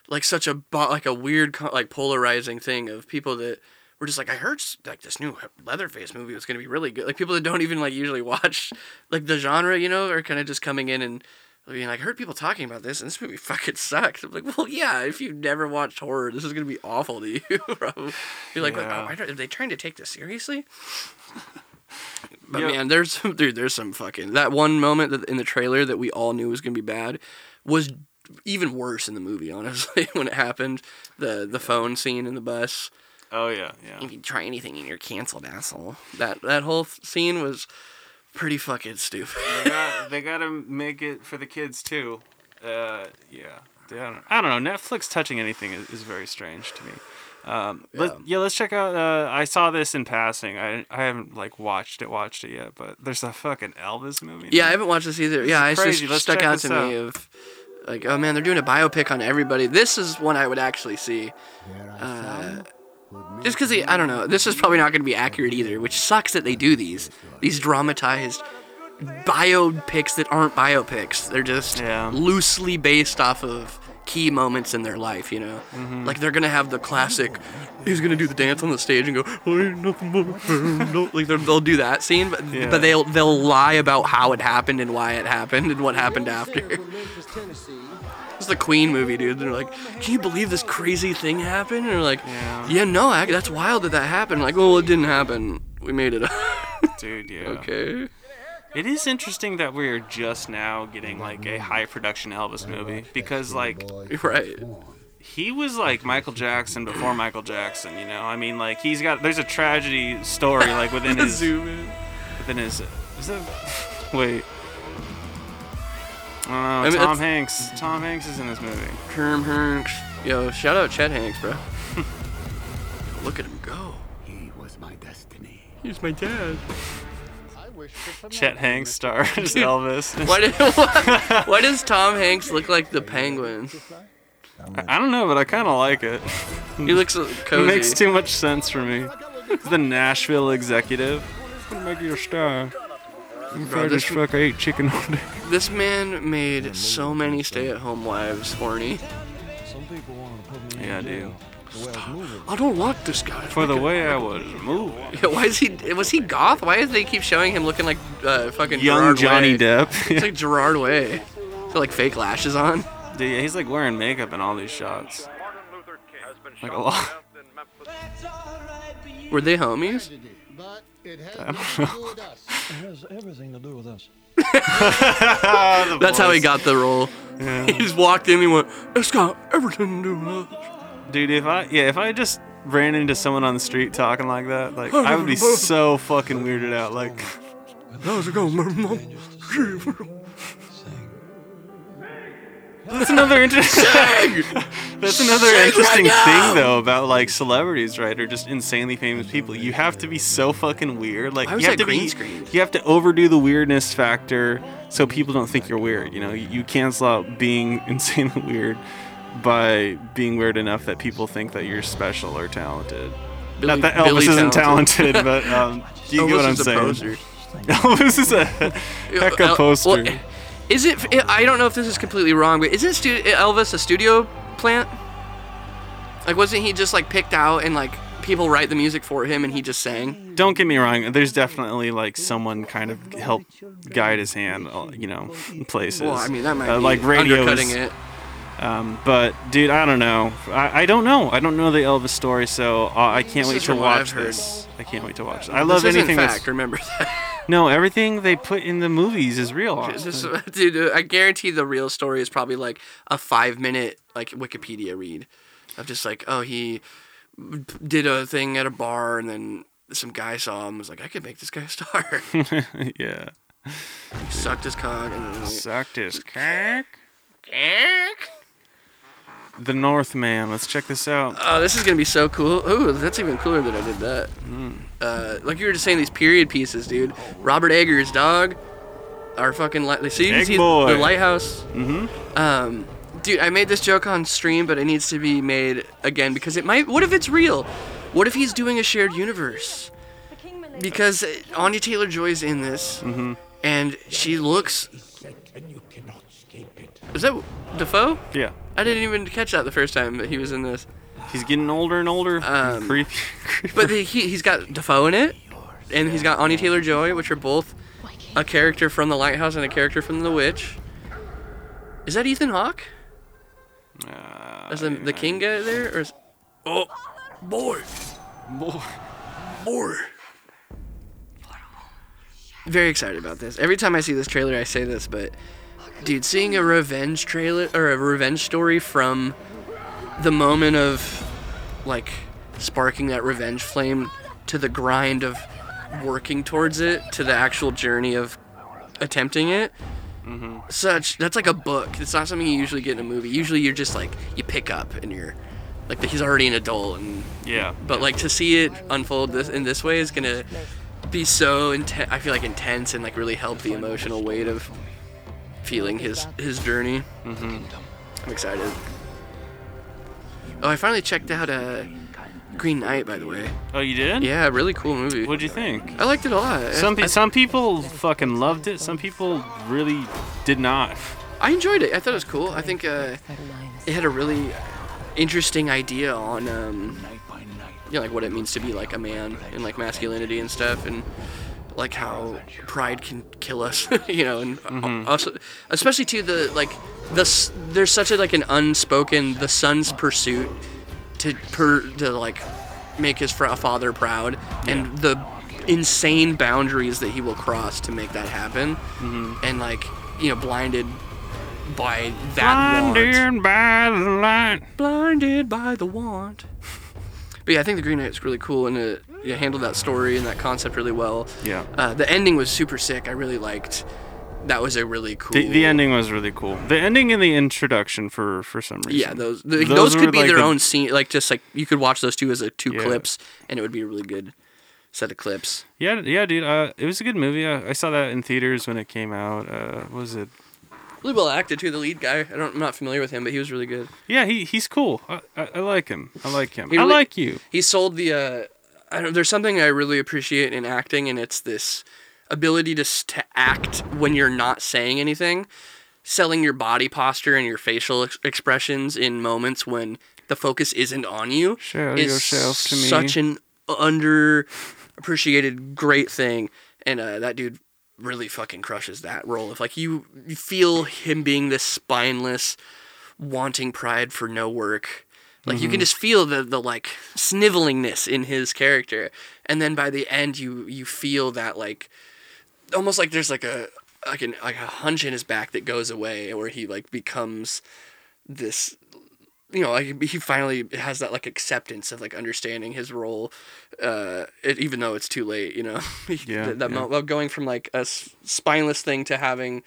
like such a like a weird like polarizing thing of people that were just like I heard like this new Leatherface movie was gonna be really good. Like people that don't even like usually watch like the genre, you know, are kind of just coming in and being like, I heard people talking about this, and this movie fucking sucks. I'm like, well, yeah, if you've never watched horror, this is gonna be awful to you. Bro. You're like, Yeah. oh, are they trying to take this seriously? But Yeah. man, there's some dude, there's some fucking that one moment that in the trailer that we all knew was gonna be bad was even worse in the movie. Honestly, when it happened, the the phone scene in the bus. Oh yeah, yeah. If you try anything, and you're canceled, asshole. That that whole scene was pretty fucking stupid. they got they got to make it for the kids too. Uh, yeah. I don't, I don't know. Netflix touching anything is, is very strange to me. Um, let, yeah, let's check out. Uh, I saw this in passing. I I haven't like watched it, watched it yet, but there's a fucking Elvis movie. Yeah, I haven't watched this either. Yeah, it's crazy. just Let's stuck out this to me of like, oh man, they're doing a biopic on everybody. This is one I would actually see. Uh, just because I don't know, this is probably not going to be accurate either, which sucks that they do these these dramatized biopics that aren't biopics. They're just Yeah. loosely based off of key moments in their life, you know? Mm-hmm. Like they're gonna have the classic, he's gonna do the dance on the stage and go, "I ain't nothing but a friend." Like they'll do that scene, but, Yeah. but they'll they'll lie about how it happened and why it happened and what happened after. It's the Queen movie, dude. They're like, "Can you believe this crazy thing happened?" And they're like, Yeah. "Yeah, no, ac- that's wild that that happened." Like, "Well, it didn't happen. We made it up." dude. Yeah. okay. It is interesting that we're just now getting like a high production Elvis movie because like Right. he was like Michael Jackson before Michael Jackson. You know, I mean, like he's got there's a tragedy story like within his Zoom in. within his. Is that wait? Oh. I mean, Tom it's- Hanks. Tom Hanks is in this movie. Herm Hanks. Yo, shout out Chet Hanks, bro. Look at him go. He was my destiny. He's my dad. Chet Hanks stars Elvis. Why, did, why, why does Tom Hanks look like the penguin? I don't know, but I kind of like it. He looks It cozy. makes too much sense for me. He's the Nashville executive. Gonna make you a star. If Bro, this- fuck, I ate chicken all day. This man made so many stay-at-home wives horny. Yeah, dude. I don't like this guy. For the way I was moving. Yeah, why is he? Was he goth? Why did they keep showing him looking like uh, fucking Young Gerard Johnny Way? Depp. It's like Gerard Way. Got, like fake lashes on. Dude, he's like wearing makeup in all these shots. Like a lot. Were they homies? But I don't know. do with us. It has everything to do with us. That's how he got the role. Yeah. He just walked in. and He went, "It's got everything to do with us." Dude, if I yeah, if I just ran into someone on the street talking like that, like I would be so fucking weirded out. Like, how's it going, Mom? That's another interesting. That's another Sing right interesting thing though about like celebrities, right? Or just insanely famous people. You have to be so fucking weird. Like you have to green be. screen? You have to overdo the weirdness factor so people don't think you're weird. You know, you, you cancel out being insanely weird by being weird enough that people think that you're special or talented. Billy- Not that Elvis Billy isn't talented. but um, you get what I'm saying. Elvis is a heck of poster. well, is it? I don't know if this is completely wrong, but isn't Elvis a studio plant? Like, wasn't he just like picked out and like people write the music for him and he just sang? Don't get me wrong. There's definitely like someone kind of help guide his hand, uh, you know, places. Well, I mean, that might Uh, be like radio undercutting is- it. Um, but dude, I don't know. I, I don't know. I don't know the Elvis story, so uh, I can't This wait to from what I've watch this. I can't wait to watch. This. I love this anything isn't that's. Remember that. no everything they put in the movies is real. This- dude, I guarantee the real story is probably like a five minute like Wikipedia read of just like, oh, he did a thing at a bar and then some guy saw him and was like, I could make this guy a star. yeah. He sucked his cock and then Sucked his cock. Cock. The Northman. Let's check this out. Oh, this is gonna be so cool. Ooh, that's even cooler that I did that. Uh, like you were just saying, these period pieces, dude. Robert Eggers, dog. Our fucking li- see, Egg see boy. the lighthouse. Mm-hmm. Um, dude, I made this joke on stream, but it needs to be made again because it might. What if it's real? What if he's doing a shared universe? Because uh, Anya Taylor Joy's in this, Mm-hmm. and she looks. Is that Defoe? Yeah. I didn't even catch that the first time that he was in this. He's getting older and older. Um, Creepy. But the, he, he's got Defoe in it, and he's got Anya Taylor Joy, which are both a character from The Lighthouse and a character from The Witch. Is that Ethan Hawke? Uh, Is the, the king guy there? Or is, oh, boy. Boy. Boy. Very excited about this. Every time I see this trailer, I say this, but dude, seeing a revenge trailer or a revenge story from the moment of like sparking that revenge flame to the grind of working towards it to the actual journey of attempting it mm-hmm. such that's like a book. It's not something you usually get in a movie. Usually you're just like you pick up and you're like he's already an adult and Yeah. but like to see it unfold this in this way is gonna be so intense i feel like intense and like really help the emotional weight of feeling his his journey mm-hmm. i'm excited oh i finally checked out uh green knight by the way Oh, you did? yeah really cool movie What'd you think? i liked it a lot Some I, some people fucking loved it. Some people really did not. I enjoyed it i thought it was cool i think uh it had a really interesting idea on um you know, like what it means to be like a man and like masculinity and stuff and like how pride can kill us you know and Mhm. also especially to the like the there's such a like an unspoken the son's pursuit to per to like make his father proud and the insane boundaries that he will cross to make that happen Mhm. and like you know blinded by that want Blinded by the light. blinded by the want. But yeah, I think the Green Knight's really cool and it yeah, handled that story and that concept really well. Yeah. Uh, the ending was super sick. I really liked. That was a really cool. The, the ending was really cool. The ending and the introduction for for some reason. Yeah, those the, those, were could be like their the- own scene. Like just like you could watch those two as a two Yeah. clips, and it would be a really good set of clips. Yeah, yeah, dude. Uh, it was a good movie. I, I saw that in theaters when it came out. Uh, what was it? Really well acted too. The lead guy. I don't. I'm not familiar with him, but he was really good. Yeah, he he's cool. I, I, I like him. I like him. He I like you. He sold the. Uh, there's something I really appreciate in acting, and it's this ability to to act when you're not saying anything, selling your body posture and your facial ex- expressions in moments when the focus isn't on you. Show is yourself to me. Such an underappreciated great thing, and uh, that dude really fucking crushes that role. If like you, you feel him being this spineless, wanting pride for no work. Like you can Mhm. just feel the the like snivelingness in his character, and then by the end you you feel that like almost like there's like a like an like a hunch in his back that goes away, where he like becomes this you know, like he finally has that like acceptance of like understanding his role, uh, it, even though it's too late. You know, Yeah, that, that yeah. going from like a spineless thing to having,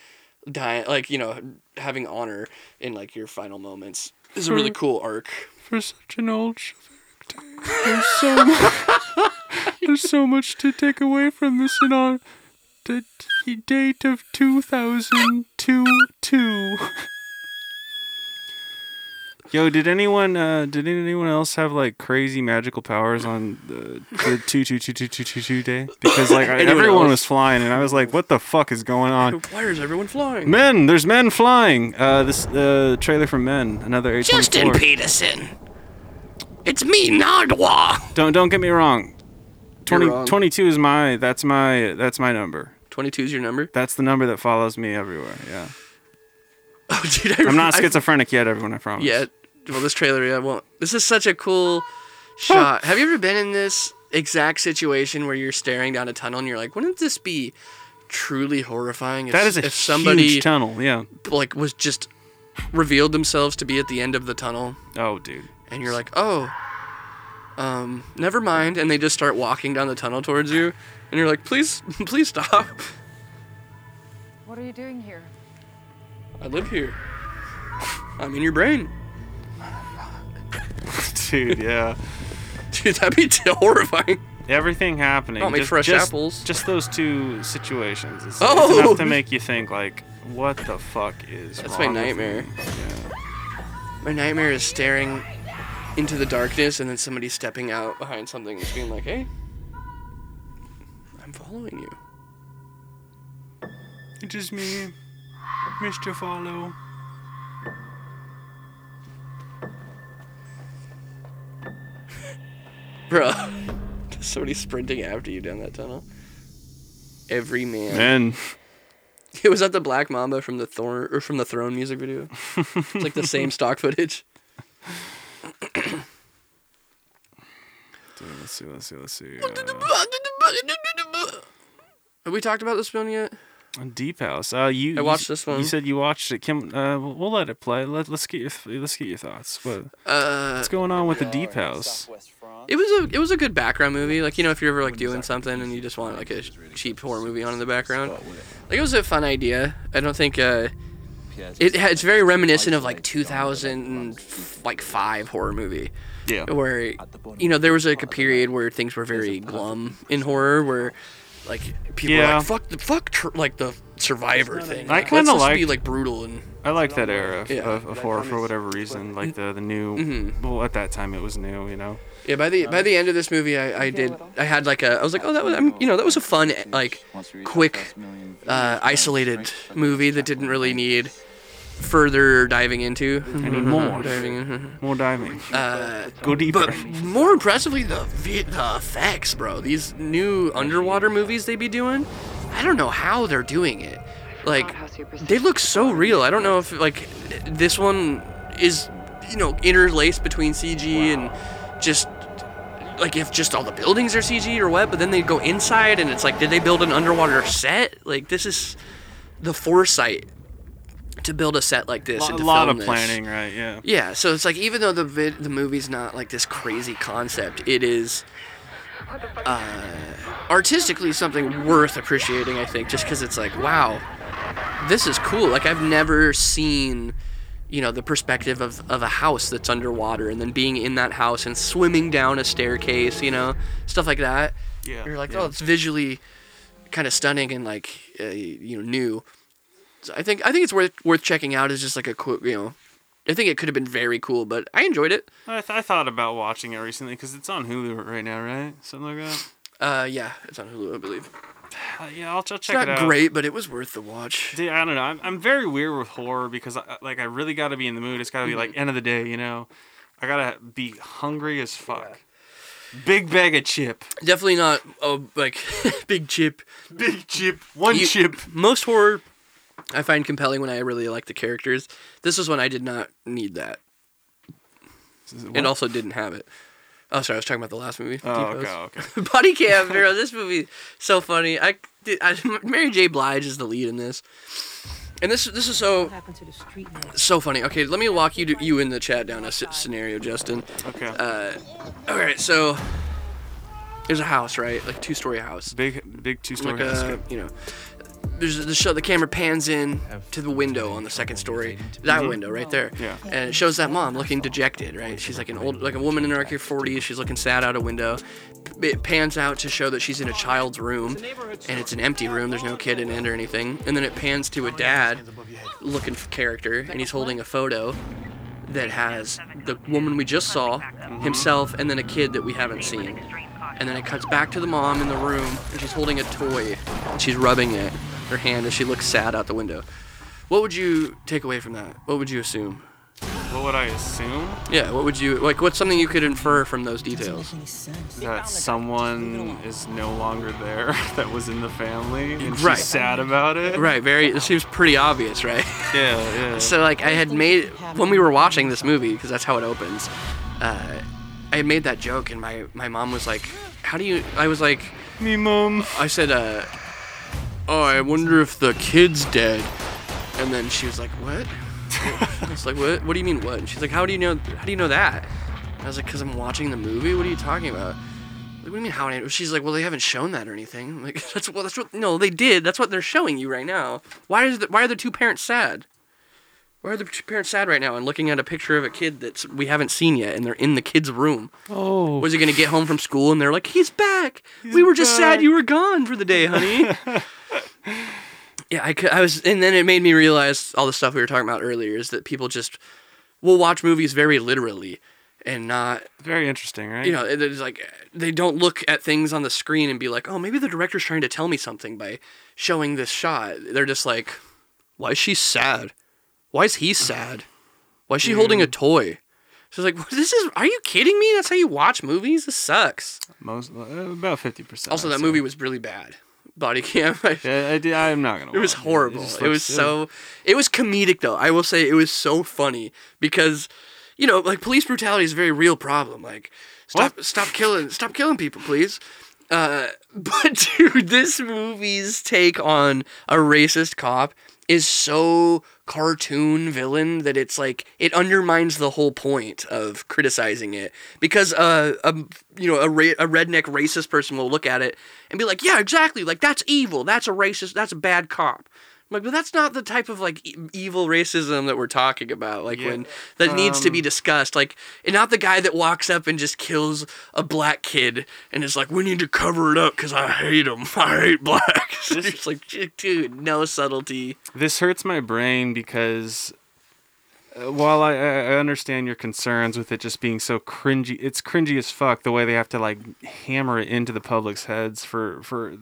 di- like you know, having honor in like your final moments is a really cool arc. For such an old chivalric there's so much, there's so much to take away from this in our the date of 2022. Yo, did anyone uh did anyone else have like crazy magical powers on the the two two two two two two two day? Because like I- Anyone everyone else? was flying and I was like, what the fuck is going on? Why is everyone flying? Men, there's men flying. Uh, this uh trailer from Men, another A24. Justin Peterson. It's me, Nardwa. Don't don't get me wrong. 20, wrong. 22 is my that's my that's my number. 22 is your number. That's the number that follows me everywhere. Yeah. Oh, dude, I, I'm not I- schizophrenic yet, everyone. I promise. Yeah. Well, this trailer, yeah, won't. This is such a cool shot. Have you ever been in this exact situation where you're staring down a tunnel and you're like, wouldn't this be truly horrifying if, That is a if somebody huge tunnel. Yeah. like was just revealed themselves to be at the end of the tunnel Oh, dude. and you're like, oh, um, never mind, and they just start walking down the tunnel towards you, and you're like, please, please stop. What are you doing here? I live here. I'm in your brain. Dude, yeah. Dude, that'd be horrifying. Everything happening. Make just, fresh just- apples. Just those two situations. It's, Oh! it's enough to make you think like, what the fuck is That's my nightmare. Yeah. My nightmare is staring into the darkness and then somebody stepping out behind something and just being like, hey, I'm following you. It is just me, Mr. Follow. Bruh. Somebody sprinting after you down that tunnel. Every man. Man. It was that the Black Mamba from the Thorn or from the Throne music video. it's like the same stock footage. Dude, let's see, let's see, let's see. Have we talked about this film yet? Deep House. Uh, you. I watched s- this one. You said you watched it. Kim, uh, we'll we'll let it play. Let, let's get your let's get your thoughts. What, Uh, what's going on with the Deep House? It was a it was a good background movie. Like you know, if you're ever like doing something and you just want like a cheap horror movie on in the background, like it was a fun idea. I don't think uh, it it's very reminiscent of like 2000 like five horror movie. Yeah. Where you know there was like a period where things were very glum in horror, where like people were Yeah. like fuck the fuck tr- like the survivor thing. I Like, kind of like be like brutal and I like that era of, Yeah. of, of horror for whatever reason. Like the the new. Mhm. Well, at that time it was new. You know. Yeah, by the by the end of this movie, I, I did I had like a I was like oh that was I'm, you know that was a fun like quick uh, isolated movie that didn't really need further diving into. I need more. diving in. More diving. Uh, Go deeper. But more impressively, the vi- the effects, bro. These new underwater movies they be doing, I don't know how they're doing it. Like they look so real. I don't know if like this one is you know interlaced between CG and just like if just all the buildings are CG or what. But then they go inside and it's like, did they build an underwater set? Like this is the foresight to build a set like this. A lot of this. planning, right? Yeah. Yeah, so it's like even though the vid- the movie's not like this crazy concept, it is uh, artistically something worth appreciating. I think just because it's like, wow, this is cool. Like I've never seen, you know, the perspective of of a house that's underwater and then being in that house and swimming down a staircase, you know, stuff like that. Yeah, You're like, yeah. oh, it's visually kind of stunning and like uh, you know new. So I think I think it's worth worth checking out as just like a cool, you know. I think it could have been very cool, but I enjoyed it. I, th- I thought about watching it recently because it's on Hulu right now, right? Something like that. Uh, yeah, it's on Hulu, I believe. Uh, yeah, I'll, I'll check It's it not out. great, but it was worth the watch. Dude, I don't know. I'm, I'm very weird with horror because I, like I really got to be in the mood. It's got to be Mm-hmm. like end of the day, you know. I gotta be hungry as fuck. Big bag of chip. Definitely not a like big chip. Big chip. One You- chip. Most horror I find compelling when I really like the characters. This was one I did not need that. It What? also didn't have it. Oh, sorry, I was talking about the last movie. Oh, Deepos. okay, okay. Body cam, bro. This movie so funny. I, did- I Mary J. Blige is the lead in this, and this this is so so funny. Okay, let me walk you to, you in the chat down a s- scenario, Justin. Okay. Uh, all right, so there's a house, right? Like two story house. Big big two story Like house. a, you know, there's the show. The camera pans in to the window on the second story. That Mhm. window right there. Yeah. And it shows that mom looking dejected, right? She's like an old, like a woman in her like her 40s. She's looking sad out a window. It pans out to show that she's in a child's room, and it's an empty room. There's no kid in it or anything. And then it pans to a dad looking character, and he's holding a photo that has the woman we just saw, himself, and then a kid that we haven't seen. And then it cuts back to the mom in the room, and she's holding a toy, and she's rubbing it, her hand, as she looks sad out the window. What would you take away from that? What would you assume? What would I assume? Yeah, what would you like? What's something you could infer from those details? That someone is no longer there that was in the family and she's sad about it. Right, very. It seems pretty obvious, right? Yeah, yeah. So like, I had made when we were watching this movie because that's how it opens. Uh, I had made that joke, and my my mom was like, "How do you?" I was like, "Me, mom." I said, uh, "Oh, I wonder if the kid's dead." And then she was like, "What?" I was like, "What? What do you mean what?" And she's like, "How do you know? How do you know that?" I was like, "Cause I'm watching the movie. What are you talking about?" Like, what do you mean how? She's like, "Well, they haven't shown that or anything." I'm like, "That's well, that's what. No, they did. That's what they're showing you right now. Why is the, Why are the two parents sad?" Why are the parents sad right now and looking at a picture of a kid that we haven't seen yet and they're in the kid's room? Oh. Was he going to get home from school and they're like, he's back. we were just sad you were gone for the day, honey. yeah, I, could, I was, and then it made me realize all the stuff we were talking about earlier is that people just will watch movies very literally and not Very interesting, right? you know, it- it's like they don't look at things on the screen and be like, "Oh, maybe the director's trying to tell me something by showing this shot." They're just like, "Why is she sad? Why is he sad? Why is she holding a toy?" She's like, "This is are you kidding me? That's how you watch movies? This sucks." Most uh, about fifty percent. Also, that movie was really bad. Body cam. Yeah, I did, I'm not gonna. It was horrible. just It, was so. It was comedic though. I will say it was so funny because, you know, like police brutality is a very real problem. Like, stop, stop killing, stop killing people, please. Uh, but dude, this movie's take on a racist cop is so cartoon villain that it's like it undermines the whole point of criticizing it. Because uh, a you know a, ra- a redneck racist person will look at it and be like yeah exactly. Like that's evil. That's a racist. That's a bad cop like but that's not the type of like e- evil racism that we're talking about like when that needs to be Um, discussed. Like and not the guy that walks up and just kills a black kid and is like we need to cover it up because I hate him I hate blacks. This, it's like dude no subtlety. This hurts my brain because uh, while I, I I understand your concerns with it just being so cringy, it's cringy as fuck the way they have to like hammer it into the public's heads for for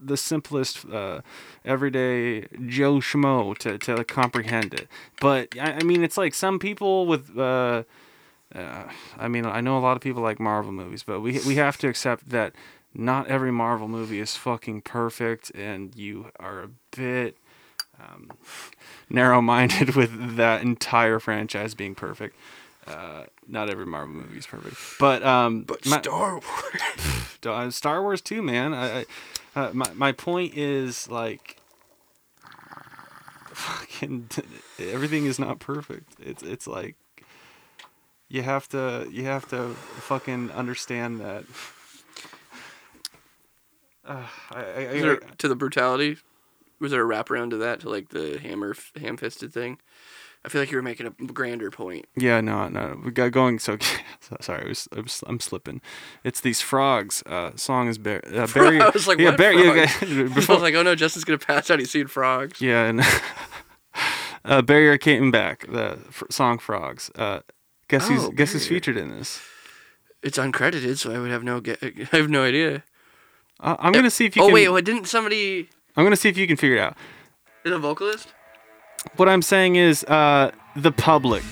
the simplest uh, everyday Joe Schmo to to comprehend it. But I, I mean, it's like some people with. Uh, uh, I mean, I know a lot of people like Marvel movies, but we we have to accept that not every Marvel movie is fucking perfect, and you are a bit um, narrow-minded with that entire franchise being perfect. Uh, not every Marvel movie is perfect, but um, but my- Star Wars Star Wars too, man. I, I uh, my my point is like, fucking everything is not perfect. It's it's like you have to you have to fucking understand that. Uh, I, I, I, there, to the brutality was there a wraparound to that to like the hammer ham-fisted thing I feel like you were making a grander point Yeah, no, no, we got going. So, so sorry, I was, I was, I'm slipping. It's these frogs. Uh, song is Barry. Uh, Barry I was like, yeah, what Barry. Yeah, okay, I was like, oh no, Justin's gonna pass out. He's seen frogs. yeah, and uh, Barrier came back. The fr- song "Frogs." Uh, guess who's Oh, guess who's featured in this? It's uncredited, so I would have no get. I have no idea. Uh, I'm gonna see if you oh can. wait, what didn't somebody? I'm gonna see if you can figure it out. Is a vocalist? What I'm saying is, uh, the public.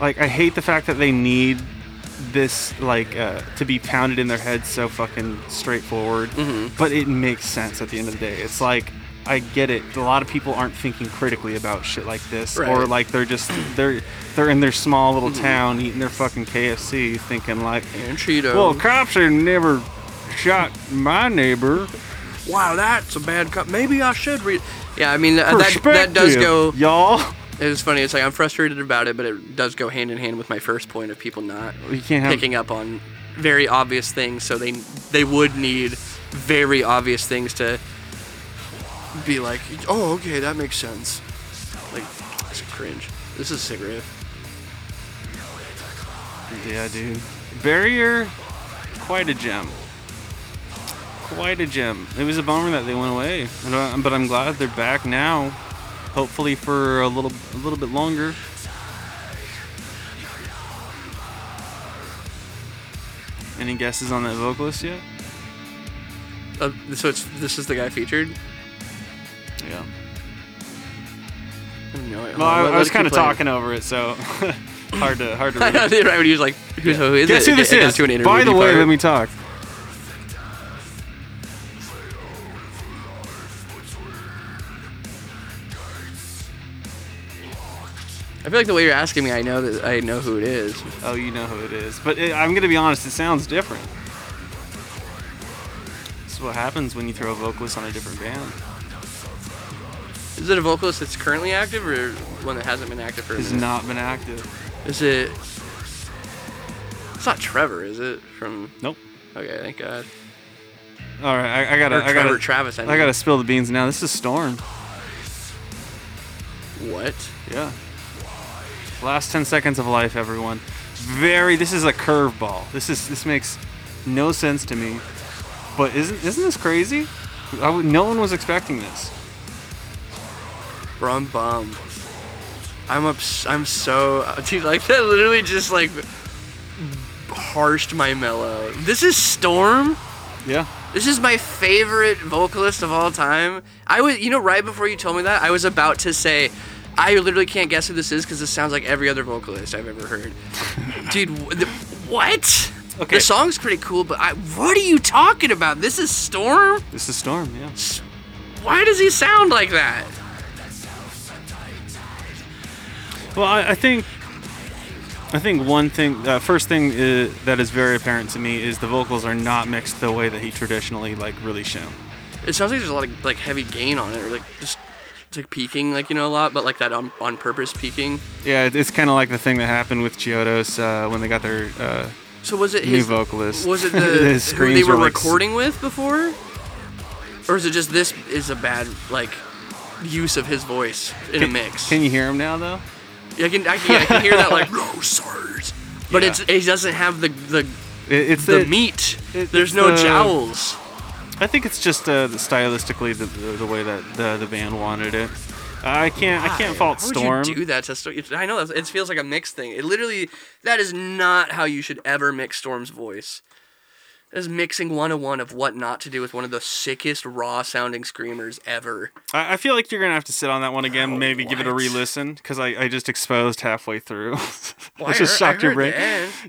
Like, I hate the fact that they need this like uh, to be pounded in their heads so fucking straightforward. Mm-hmm. But it makes sense at the end of the day. It's like I get it. A lot of people aren't thinking critically about shit like this, or like they're just they're they're in their small little Mhm. town eating their fucking KFC, thinking like, And Cheetos. well, cops have never shot my neighbor. wow, that's a bad cut. Maybe I should read. Yeah, I mean that that, that does go. y'all. It's funny. It's like I'm frustrated about it, but it does go hand in hand with my first point of people not You can't have picking up on very obvious things. So they they would need very obvious things to be like, oh, okay, that makes sense. Like, it's cringe. This is a riff. Yeah, dude. Barrier, quite a gem. Quite a gem. It was a bummer that they went away, uh, but I'm glad they're back now. Hopefully for a little, a little bit longer. Any guesses on that vocalist yet? Uh, so it's this is the guy featured. Yeah. No, Well, I, I was kind of talking over it, so hard to hard to read. right when he was like, who's, who is Guess it? who this is? to an interview By the way, part. let me talk. I feel like the way you're asking me, I know that I know who it is. Oh, you know who it is. But it, I'm gonna be honest, it sounds different. This is what happens when you throw a vocalist on a different band. Is it a vocalist that's currently active or one that hasn't been active for a Has not been active. Is it? It's not Trevor, is it? From Nope. Okay, thank God. All right, I, I gotta, Or I gotta, Travis, I I, gotta spill the beans now. This is Storm. What? Yeah. Last 10 seconds of life, everyone. Very. This is a curveball. This is. This makes no sense to me. But isn't isn't this crazy? I would, no one was expecting this. Bro, I'm bummed. I'm ups- I'm so uh, dude. Like that literally just like harshed my mellow. This is Storm. Yeah. This is my favorite vocalist of all time. I was, you know, right before you told me that, I was about to say, I literally can't guess who this is because this sounds like every other vocalist I've ever heard. Dude, wh- the, what? Okay. The song's pretty cool, but I, what are you talking about? This is Storm? This is Storm. Yeah. Why does he sound like that? Well, I, I think, I think one thing, uh, first thing uh that is very apparent to me is the vocals are not mixed the way that he traditionally like really shown. It sounds like there's a lot of like heavy gain on it, or like just it's like peaking, like you know a lot, but like that on on purpose peaking. Yeah, it- it's kind of like the thing that happened with Chiodos uh, when they got their uh, So was it new his vocalist. Was it the who they were, like, recording with before, or is it just this is a bad like use of his voice in a mix? Can you hear him now though? Yeah, I can, I can, I can hear that like no sirs, but Yeah. it's it doesn't have the the It, it's the the- meat. it- There's no the- jowls. I think it's just uh, stylistically the, the, way that the, the band wanted it. I can't I can't fault Why would Storm. you do that to Storm? I know that it feels like a mixed thing. It literally that is not how you should ever mix Storm's voice. That is mixing 101 of what not to do with one of the sickest raw sounding screamers ever. I, I feel like you're gonna have to sit on that one again. maybe give it a re-listen because I, I just exposed halfway through. Well, I I just heard- I shocked your brain.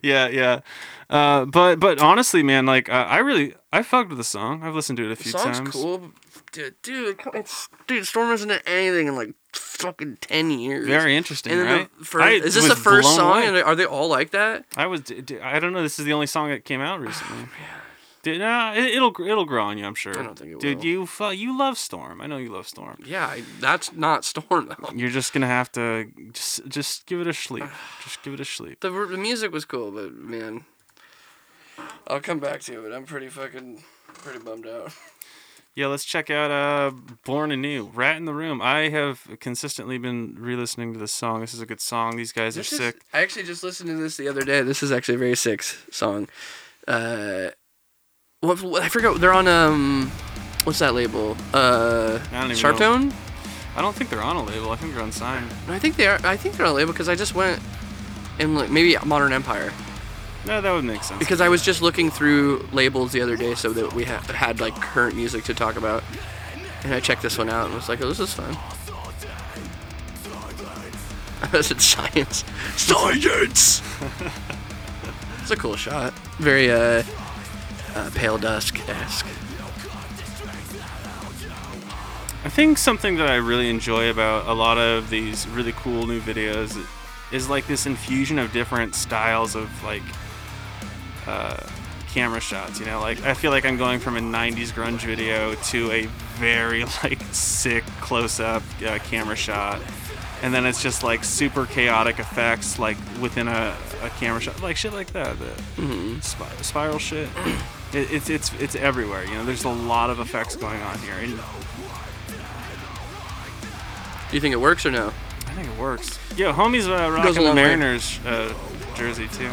Yeah, yeah. Uh, but but honestly, man, like uh, I really I fucked with the song. I've listened to it a The few song's times. cool, dude. Dude, it's dude. Storm isn't in anything in like fucking ten years. Very interesting, And right? The I is this the first song? away. And are they all like that? I was I don't know. This is the only song that came out recently. Oh, Dude, nah, it, it'll it'll grow on you, I'm sure. I don't think it Dude, will. you fu- you love Storm. I know you love Storm. Yeah, I, that's not Storm though. You're just gonna have to just just give it a sleep. Just give it a sleep. The, the music was cool, but man, I'll come back to it. I'm pretty fucking pretty bummed out. Yeah, let's check out uh Born Anew. Rat in the Room. I have consistently been re-listening to this song. This is a good song. These guys This are is- sick. I actually just listened to this the other day. This is actually a very sick song. Uh, what, what- I forgot. They're on um, what's that label? Uh, I don't even Sharp know. I don't think they're on a label. I think they're unsigned. No, I think they are. I think they're on a label because I just went and like maybe Modern Empire No, that would make sense. because I was just looking through labels the other day so that we ha- had like current music to talk about, and I checked this one out and was like, oh, this is fun. I said science. Science. it's a cool shot. Very uh, uh pale dusk esque. I think something that I really enjoy about a lot of these really cool new videos is like this infusion of different styles of like uh, camera shots. You know, like I feel like I'm going from a '90s grunge video to a very like sick close-up uh, camera shot, and then it's just like super chaotic effects like within a, a camera shot, like shit like that. The spi- spiral shit. It, it's it's it's everywhere. You know, there's a lot of effects going on here. And Do you think it works or no? I think it works. Yo, homie's uh, rocking the. Mariners uh, jersey too.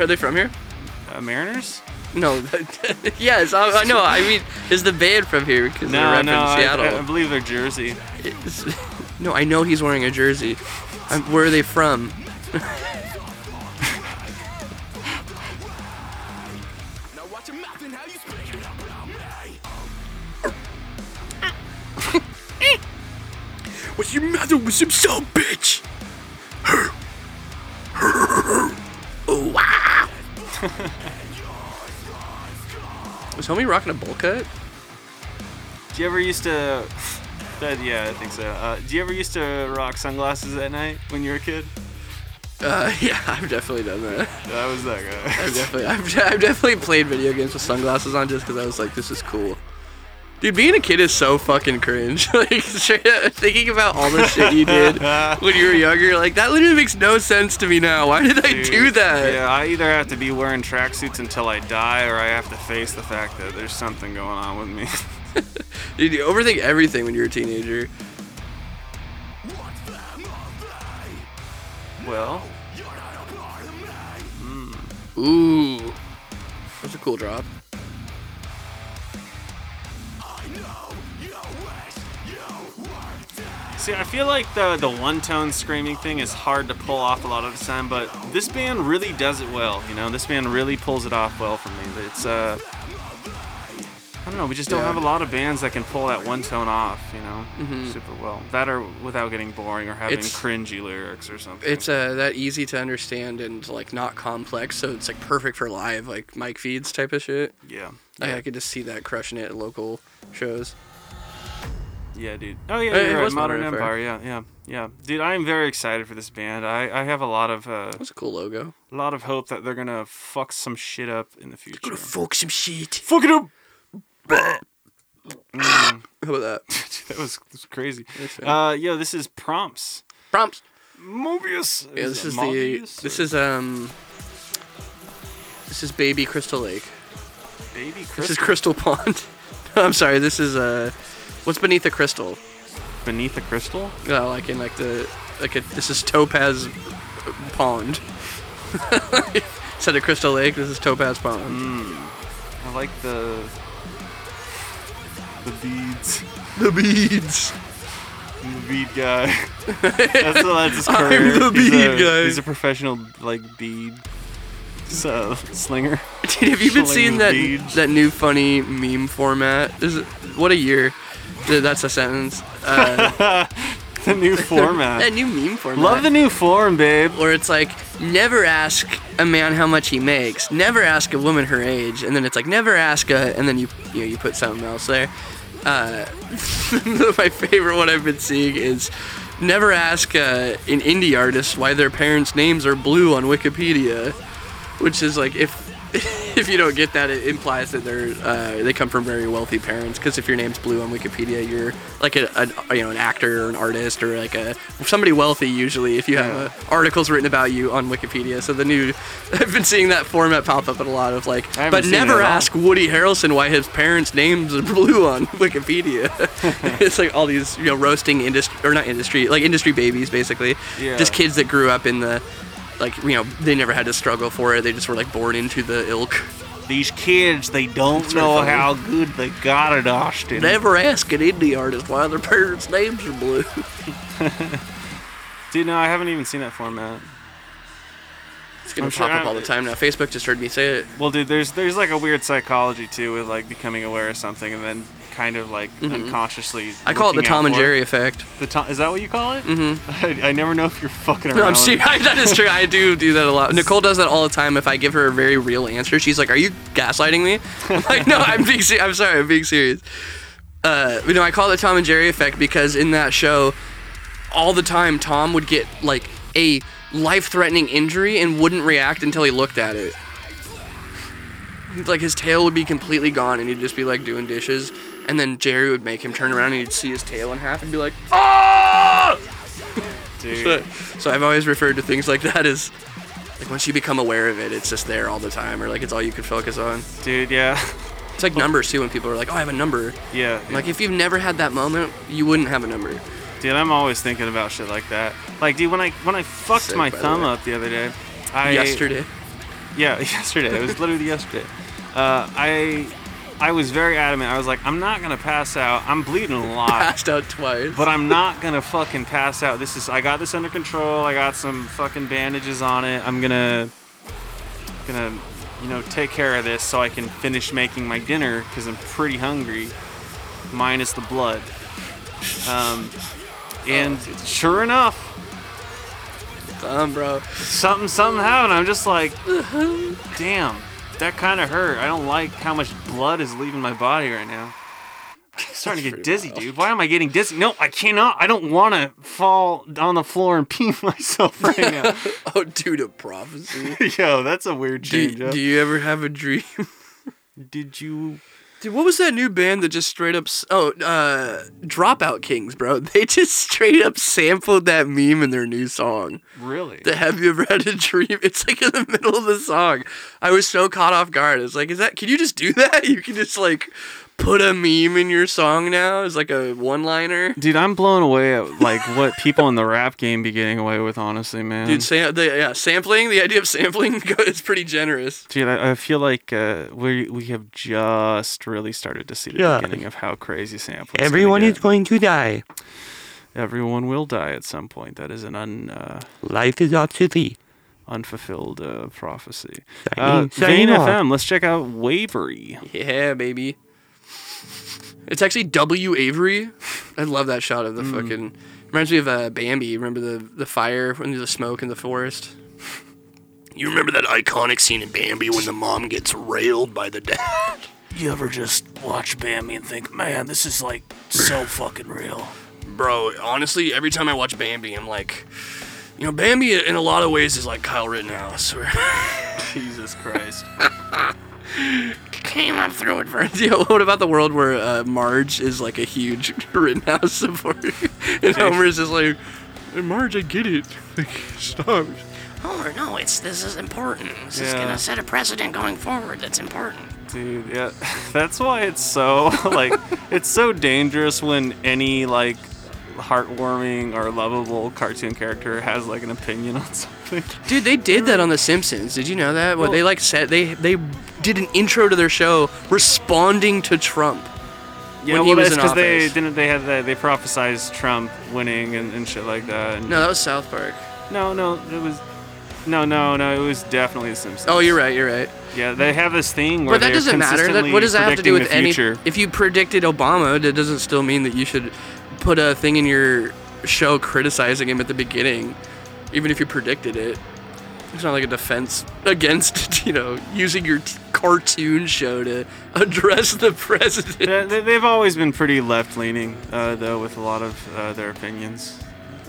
Are they from here? Uh, Mariners? No. yes, I, I know. I mean, is the band from here? Because they're No, repping no, I, Seattle. I believe they're Jersey. It's- no, I know he's wearing a jersey. i where are they from? What's your matter with some soul, bitch? oh, wow. Was homie rocking a bowl cut? Do you ever used to? That, yeah, I think so. Uh, do you ever used to rock sunglasses at night when you were a kid? Uh, yeah, I've definitely done that. That was that guy. I've definitely, I've, I've definitely played video games with sunglasses on just because I was like, this is cool. Dude, being a kid is so fucking cringe. like, straight up, thinking about all the shit you did when you were younger, like, that literally makes no sense to me now. Why did I do that? Yeah, I either have to be wearing tracksuits until I die, or I have to face the fact that there's something going on with me. Dude, you overthink everything when you're a teenager. well, Ooh. That's a cool drop. See, I feel like the the one tone screaming thing is hard to pull off a lot of the time, but this band really does it well. You know, this band really pulls it off well for me. It's uh. I don't know. We just don't Yeah. have a lot of bands that can pull that one tone off, you know, Mhm. super well. That or without getting boring or having It's- cringy lyrics or something. It's uh, that easy to understand and like not complex, so it's like perfect for live, like mic feeds type of shit. Yeah. I, Yeah. I could just see that crushing it at local shows. Yeah, dude. Oh yeah, Hey, you're it right. was Modern Modern Empire. Empire. Yeah, yeah, yeah. Dude, I am very excited for this band. I, I have a lot of uh, That's a cool logo. a lot of hope that they're gonna fuck some shit up in the future. They're gonna fuck some shit. Fuck it up. Mm, How about that? that was, that was crazy. Uh, yo, this is prompts. Prompts. Mobius. Yeah, this is the. Mobius This is um. This is Baby Crystal Lake. baby This is crystal Crystal Pond. I'm sorry. This is uh. What's beneath the crystal? beneath the crystal. Uh, like in like the like a, this is Topaz Pond. Instead of Crystal Lake, this is Topaz Pond. Mm. I like the the beads. The beads. I'm the bead guy. that's, that's his I'm career. the he's bead a, guy. He's a professional like bead so, slinger. Dude, have you been Sling seeing that beads. that new funny meme format? Is it, what a year. Th- That's a sentence. Uh, the new format. that new meme format. Love the new form, babe. Where it's like, never ask a man how much he makes. Never ask a woman her age. And then it's like, never ask a, and then you you, know, you put something else there. Uh, my favorite one I've been seeing is never ask uh, an indie artist why their parents' names are blue on Wikipedia, which is like if if you don't get that, it implies that they're uh, they come from very wealthy parents. Because if your name's blue on Wikipedia, you're like a, a you know an actor or an artist or like a somebody wealthy usually. If you have uh, articles written about you on Wikipedia, so the new I've been seeing that format pop up in a lot of like, but never ask Woody Harrelson why his parents' names are blue on Wikipedia. it's like all these you know roasting industry or not industry like industry babies basically. Yeah. Just kids that grew up in the like you know they never had to struggle for it. They just were like born into the ilk. These kids, they don't It's know really how good they got it, Austin. Never ask an indie artist why their parents' names are blue. Dude, no, I haven't even seen that format. It's gonna I'm sure pop up I- all the time now. Facebook just heard me say it. Well, dude, there's there's like a weird psychology too with like becoming aware of something and then kind of like Mhm. unconsciously. I call it the Tom and. Jerry effect. The Tom, is that what you call it? Mm-hmm. I, I never know if you're fucking around. No, I'm serious. that is true. I do do that a lot. Nicole does that all the time. If I give her a very real answer, she's like, "Are you gaslighting me?" I'm like, "No, I'm being. I'm sorry. I'm being serious." uh, you know, I call it the Tom and Jerry effect because in that show, all the time Tom would get like a life-threatening injury and wouldn't react until he looked at it. Like his tail would be completely gone and he'd just be like doing dishes, and then Jerry would make him turn around and he'd see his tail in half and be like, "Ah!" Dude. so I've always referred to things like that as like once you become aware of it, it's just there all the time, or like it's all you can focus on. Dude, yeah. It's like numbers too. When people are like, "Oh, I have a number." Yeah. Like if you've never had that moment, you wouldn't have a number. Dude, I'm always thinking about shit like that. Like, dude, when I when I fucked Sick, my by the thumb up the other day, I Yesterday. Yeah, yesterday. It was literally yesterday. Uh, I I was very adamant. I was like, I'm not gonna pass out. I'm bleeding a lot. Passed out twice. But I'm not gonna fucking pass out. This is I got this under control. I got some fucking bandages on it. I'm gonna gonna you know take care of this so I can finish making my dinner because I'm pretty hungry, minus the blood. Um, and sure enough, Thumb, bro. something something happened. I'm just like, damn, that kind of hurt. I don't like how much blood is leaving my body right now. I'm starting to get dizzy, dude. Why am I getting dizzy? No, I cannot. I don't want to fall on the floor and pee myself right now. oh, dude, a prophecy. Yo, that's a weird do, change. up. do you ever have a dream? Did you? Dude, what was that new band that just straight up? Oh, uh, Dropout Kings, bro. They just straight up sampled that meme in their new song. Really? The Have you ever had a dream? It's like in the middle of the song. I was so caught off guard. It's like, is that? Can you just do that? You can just like put a meme in your song now as like a one-liner. Dude, I'm blown away at like what people in the rap game be getting away with. Honestly, man. Dude, sam- the, yeah, sampling. The idea of sampling is pretty generous. Dude, I, I feel like uh, we we have just really started to see the Yeah. beginning of how crazy sampling. Everyone is going to die. Everyone will die at some point. That is an un uh, Life is not silly. unfulfilled uh, prophecy. Signing- Uh, Vane. FM. Let's check out Wavery. Yeah, baby. It's actually W. Avery. I love that shot of the Mm. fucking. Reminds me of uh, Bambi. Remember the the fire when there's the smoke in the forest. You remember that iconic scene in Bambi when the mom gets railed by the dad? You ever just watch Bambi and think, man, this is like so fucking real? Bro, honestly, every time I watch Bambi, I'm like, you know, Bambi in a lot of ways is like Kyle Rittenhouse. Jesus Christ. came up through it first. Yeah, what about the world where uh, Marge is like a huge Rittenhouse supporter, and Homer's just like, "Hey, Marge, I get it. Like, stop. Homer, no, it's this is important. This is Yeah. gonna set a precedent going forward. That's important. Dude, yeah, that's why it's so like it's so dangerous when any like heartwarming or lovable cartoon character has like an opinion on something. Dude, they did that on The Simpsons. Did you know that? What they like said they they did an intro to their show responding to Trump. Yeah, when well, he was because they didn't they had that they prophesized Trump winning and, and shit like that. And No, that was South Park. no, no, it was no, no, no, it was definitely The Simpsons. Oh, you're right. You're right. Yeah, they have this thing where But that doesn't matter. That, what does that have to do with any? If you predicted Obama, that doesn't still mean that you should put a thing in your show criticizing him at the beginning, even if you predicted it. It's not like a defense against you know using your t- cartoon show to address the president. Yeah, they, they've always been pretty left leaning, uh, though, with a lot of uh, their opinions.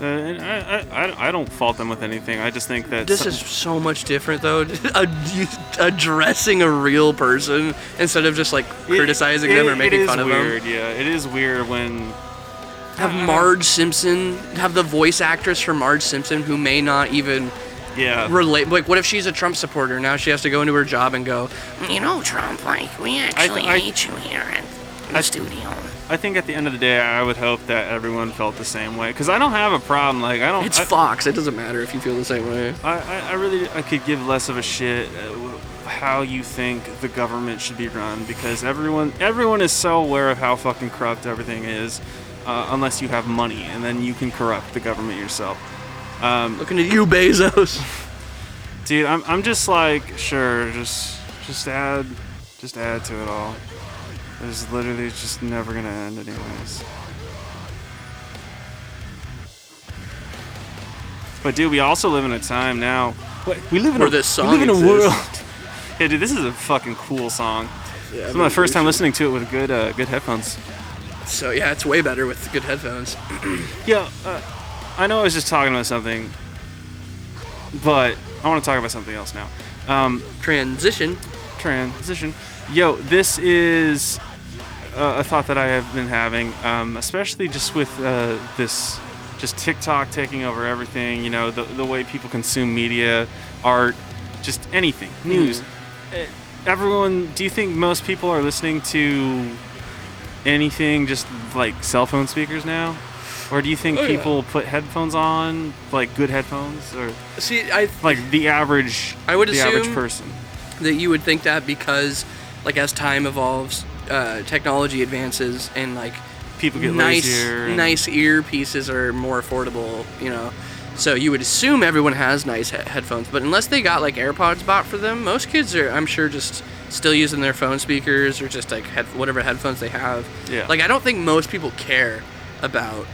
Uh, and I, I, I- don't fault them with anything. I just think that This some- is so much different though. Addressing a real person instead of just like criticizing them or It- making it fun of them. weird, Yeah, it is weird when have Marge Simpson have the voice actress for Marge Simpson who may not even yeah relate like what if she's a Trump supporter now she has to go into her job and go You know, Trump, like we actually I- hate you here at the studio. I think at the end of the day, I would hope that everyone felt the same way. Because I don't have a problem. Like I don't. it's I, Fox it doesn't matter if you feel the same way I, I, I really I could give less of a shit uh, how you think the government should be run because everyone everyone is so aware of how fucking corrupt everything is, uh, unless you have money and then you can corrupt the government yourself. Um, looking at you Bezos dude, I'm, I'm just like sure, just just add just add to it all. It's literally just never gonna end anyways. But dude, we also live in a time now. We live in Where a, this we live in a world. yeah, dude, this is a fucking cool song. Yeah, it's my first time listening to it with good uh, good headphones. So yeah, it's way better with good headphones. Yeah, uh, I know I was just talking about something, but I want to talk about something else now. Um, transition. Transition. Yo, this is uh, a thought that I have been having, um, especially just with uh, this, just TikTok taking over everything. You know, the the way people consume media, art, just anything, news. Uh, Everyone, do you think most people are listening to anything just like cell phone speakers now? Or do you think Oh, yeah. people put headphones on, like good headphones, or See, I like the average, I would the average person? that you would think that because like as time evolves uh, technology advances and like People get nice nice earpieces are more affordable you know so you would assume everyone has nice he- headphones but unless they got like airpods bought for them most kids are i'm sure just still using their phone speakers or just like head, whatever headphones they have Yeah. like i don't think most people care about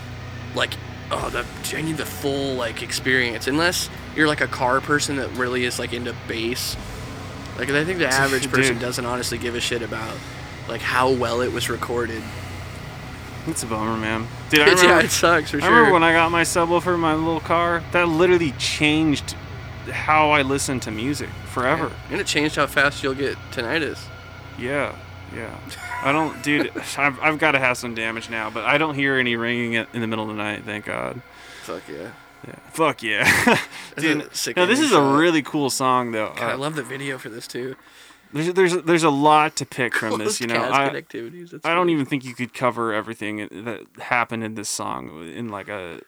like oh the i need the full like experience unless you're like a car person that really is like into bass like I think the average person doesn't honestly give a shit about like how well it was recorded. It's a bummer, man. Dude, I Yeah, remember, it sucks, for I remember sure. when I got my subwoofer in my little car. That literally changed how I listen to music forever. And it changed how fast you'll get tinnitus. Yeah, yeah. I don't, dude. I've, I've got to have some damage now, but I don't hear any ringing in the middle of the night. Thank God. Fuck yeah. Yeah. Fuck yeah. Dude, no, this is a really cool song, though. God, I Uh, love the video for this too. There's there's there's a lot to pick from this. You know, I, I don't even think you could cover everything that happened in this song in like a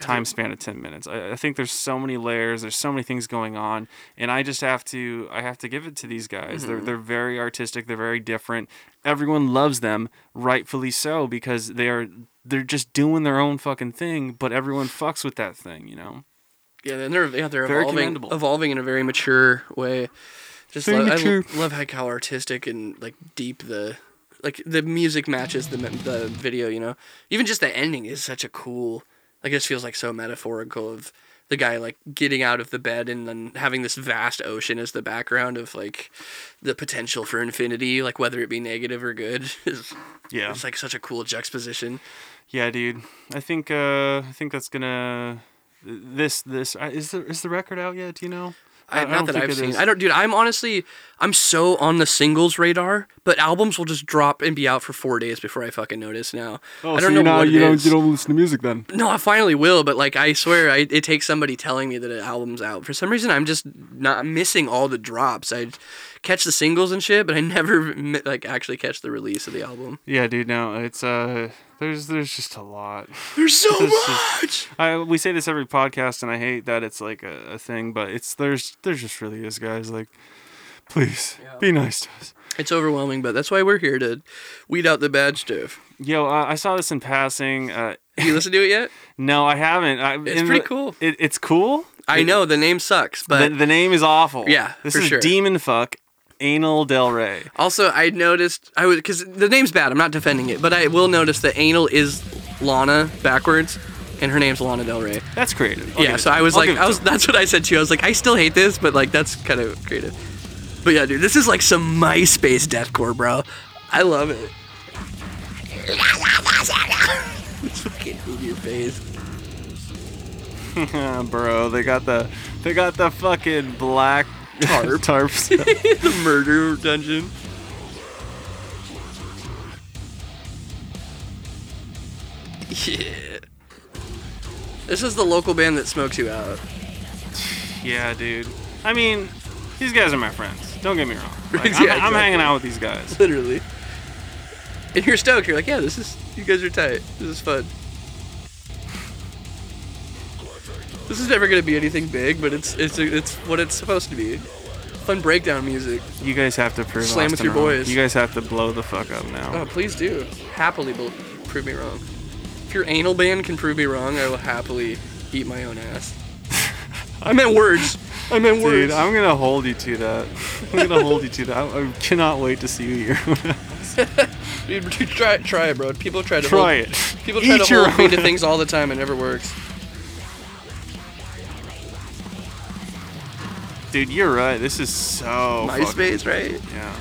time span of 10 minutes I, I think there's so many layers there's so many things going on and i just have to i have to give it to these guys they're, Mhm. they're very artistic they're very different everyone loves them rightfully so because they are they're just doing their own fucking thing but everyone fucks with that thing you know Yeah, and they're yeah they're Very evolving evolving in a very mature way. Just love, I lo- love how, how artistic and like deep the like the music matches the the video. You know, even just the ending is such a cool. Like it just feels like so metaphorical of the guy like getting out of the bed and then having this vast ocean as the background of like the potential for infinity, like whether it be negative or good. Is, Yeah. it's like such a cool juxtaposition. yeah dude i think uh i think that's gonna this this uh, is the is the record out yet do you know I, I not don't that I've seen. is. I don't, dude. I'm honestly, I'm so on the singles radar, but albums will just drop and be out for four days before I fucking notice. Now, Oh, I don't know what it is. don't listen to music then No, I finally will, but like I swear, I, it takes somebody telling me that an album's out. For some reason, I'm just not I'm missing all the drops. I catch the singles and shit, but I never like actually catch the release of the album. Yeah, dude. No, it's uh, there's there's just a lot. There's so There's just- much. I we say this every podcast, and I hate that it's like a, a thing, but it's there's there's just really is, guys. Like, please be nice to us. It's overwhelming, but that's why we're here to weed out the bad stuff. Yo, uh, I saw this in passing. Uh, Have you listened to it yet? no, I haven't. I, It's pretty the- cool. It, it's cool. I It- know the name sucks, but the, the name is awful. Yeah, this for is sure. Demon Fuck Anal Del Rey. Also, I noticed I was because the name's bad. I'm not defending it, but I will notice that anal is Lana backwards, and her name's Lana Del Rey. That's creative. I'll yeah, so I was like, I was that's what I said to you. I was like, I still hate this, but like that's kind of creative. But yeah, dude, this is like some MySpace deathcore, bro. I love it. Fucking move your face. bro. They got the they got the fucking black Tarp. tarps. the murder dungeon. Yeah. This is the local band that smokes you out. yeah, dude. I mean, these guys are my friends. Don't get me wrong. Like, Yeah, I'm, I'm hanging out with these guys. Literally. And you're stoked. You're like, yeah, this is. You guys are tight. This is fun. This is never gonna be anything big, but it's it's it's what it's supposed to be. Fun breakdown music. You guys have to prove Slam with your wrong. boys. You guys have to blow the fuck up now. Oh, please do. Happily bel prove me wrong. If your anal band can prove me wrong, I will happily eat my own ass. I meant words. I meant Dude, words. I'm gonna hold you to that. I'm gonna hold you to that. I, I cannot wait to see you here. Dude, dude, try it, try it, bro. People try to Try hold, it. People try Eat to hold me to things all the time. It never works. Dude, you're right. This is so MySpace, fucking- right? Yeah.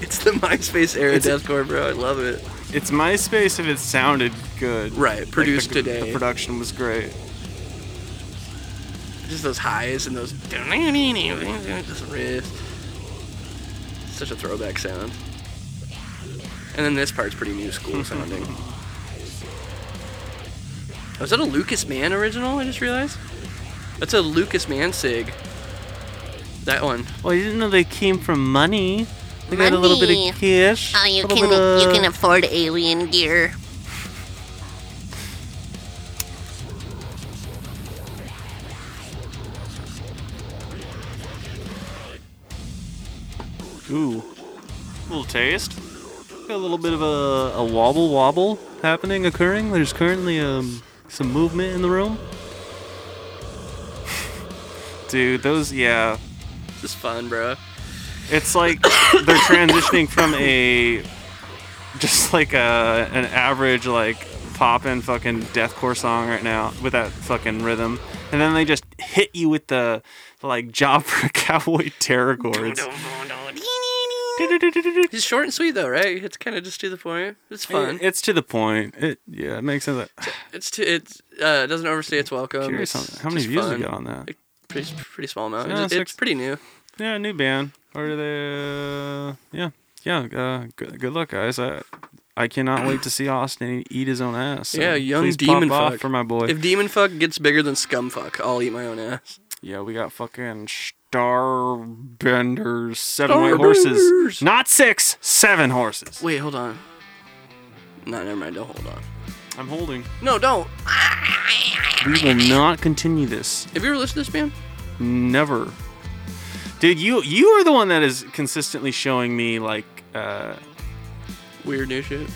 It's the MySpace era It's- deathcore, bro. I love it. it's MySpace if it sounded good. Right, Like, the- produced today. The production was great. Just those highs and those this riff. Such a throwback sound. And then this part's pretty new school sounding. Oh, was that a Lucas Mann original? I just realized. That's a Lucas Mann sig. That one. Well, you didn't know they came from money. They got a little bit of cash. Oh, you can of- you can afford alien gear. Ooh, a little taste. Got a little bit of a, a wobble wobble happening, occurring. There's currently um some movement in the room. Dude, those yeah. This is fun, bro. It's like they're transitioning from a just like a an average like poppin' fucking deathcore song right now with that fucking rhythm, and then they just hit you with the like job for cowboy terror chords. It's short and sweet though, right? It's kind of just to the point. It's fun. It's to the point. It yeah, it makes sense. It's to, it's uh, it doesn't overstay its welcome. Curious It's how many just views we fun. got on that? Like, Pretty pretty small amount. Yeah, it's, it's pretty new. Yeah, new band. Or do they? Uh, yeah, yeah. Uh, good, good luck, guys. I I cannot wait to see Austin eat his own ass. so yeah, young demon fuck for my boy. If demon fuck gets bigger than scum fuck, I'll eat my own ass. Yeah, we got fucking Starbenders, seven white horses. Not six, seven horses. Wait, hold on. No, never mind. Don't hold on. I'm holding. No, don't. We will not continue this. Have you ever listened to this band? Never. Dude, you you are the one that is consistently showing me like uh Weird new shit.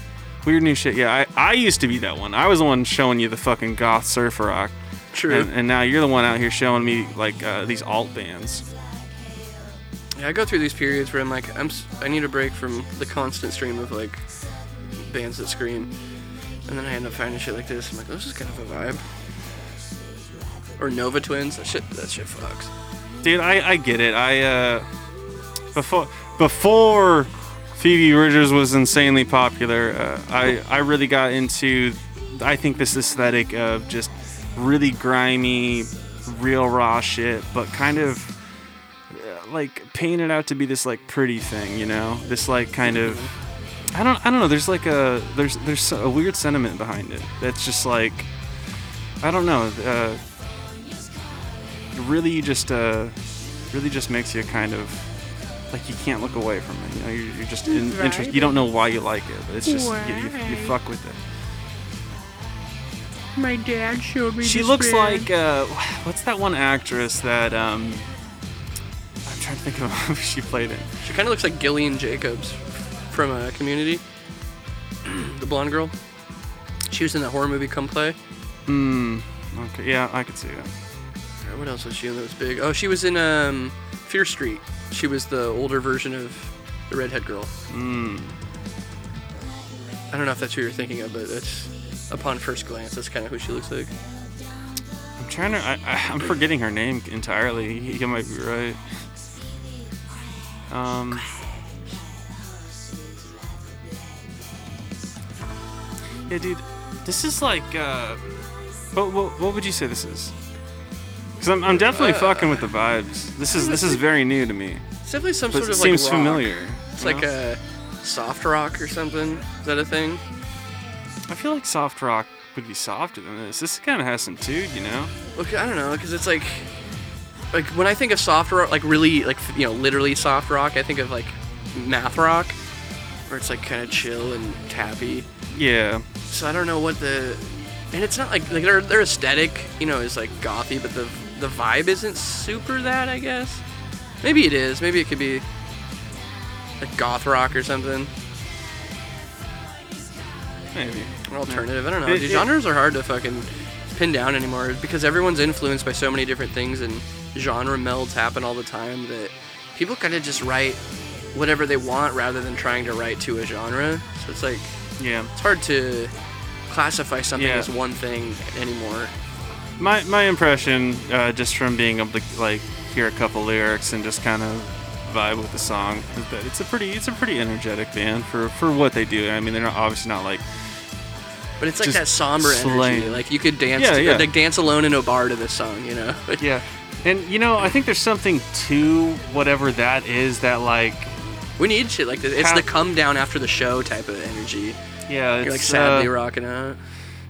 weird new shit. Yeah, I, I used to be that one. I was the one showing you the fucking goth surfer rock. True. And, and now you're the one out here showing me like uh, these alt bands. Yeah, I go through these periods where I'm like, I'm s- I need a break from the constant stream of like bands that scream, and then I end up finding shit like this. I'm like, this is kind of a vibe. Or Nova Twins. That shit. That shit fucks. Dude, I, I get it. I uh before before Phoebe Bridgers was insanely popular, uh, I I really got into I think this aesthetic of just really grimy, real raw shit, but kind of uh, like painted out to be this like pretty thing, you know? This like kind of I don't I don't know, there's like a there's there's a weird sentiment behind it. That's just like I don't know, uh really just uh really just makes you kind of like you can't look away from it. You know, you're, you're just in, interest. You don't know why you like it, but it's just you, you, you fuck with it. My dad showed me She this looks band. like uh, what's that one actress that um I'm trying to think of who she played in. She kind of looks like Gillian Jacobs from a Community. the blonde girl. She was in that horror movie Come Play. Hmm. Okay. Yeah, I could see that. Uh, What else was she in that was big? Oh, she was in um, Fear Street. She was the older version of the redhead girl. Hmm. I don't know if that's who you're thinking of, but that's upon first glance, that's kind of who she looks like. I'm trying to. I, I, I'm forgetting her name entirely. You might be right. Um. Yeah, dude. This is like. Uh, what, what, what would you say this is? Because I'm, I'm definitely Uh, fucking with the vibes. This is this is very new to me. It's definitely some But sort of seems like rock. familiar, It's like know? a soft rock or something. Is that a thing? I feel like soft rock would be softer than this. This kind of has some tude, you know. Look, I don't know, because it's like, like when I think of soft rock, like really, like you know, literally soft rock, I think of like math rock, where it's like kind of chill and tappy. Yeah. So I don't know what the, and it's not like like their their aesthetic, you know, is like gothy, but the the vibe isn't super that, I guess. Maybe it is. Maybe it could be like goth rock or something. Maybe. Or alternative. I don't know. It- genres are hard to fucking pin down anymore because everyone's influenced by so many different things and genre melds happen all the time that people kind of just write whatever they want rather than trying to write to a genre. So it's like Yeah. it's hard to classify something Yeah. as one thing anymore. My my impression, uh, just from being able to like hear a couple lyrics and just kind of vibe with the song. is that It's a pretty it's a pretty energetic band for for what they do. I mean, they're not obviously not like But it's like that somber energy. Like you could dance, Yeah, to, yeah. like dance alone in a bar to this song. You know. yeah. And you know, I think there's something to whatever that is that like We need shit like this. It's the come down after the show type of energy. Yeah, You're like sadly uh, rocking out.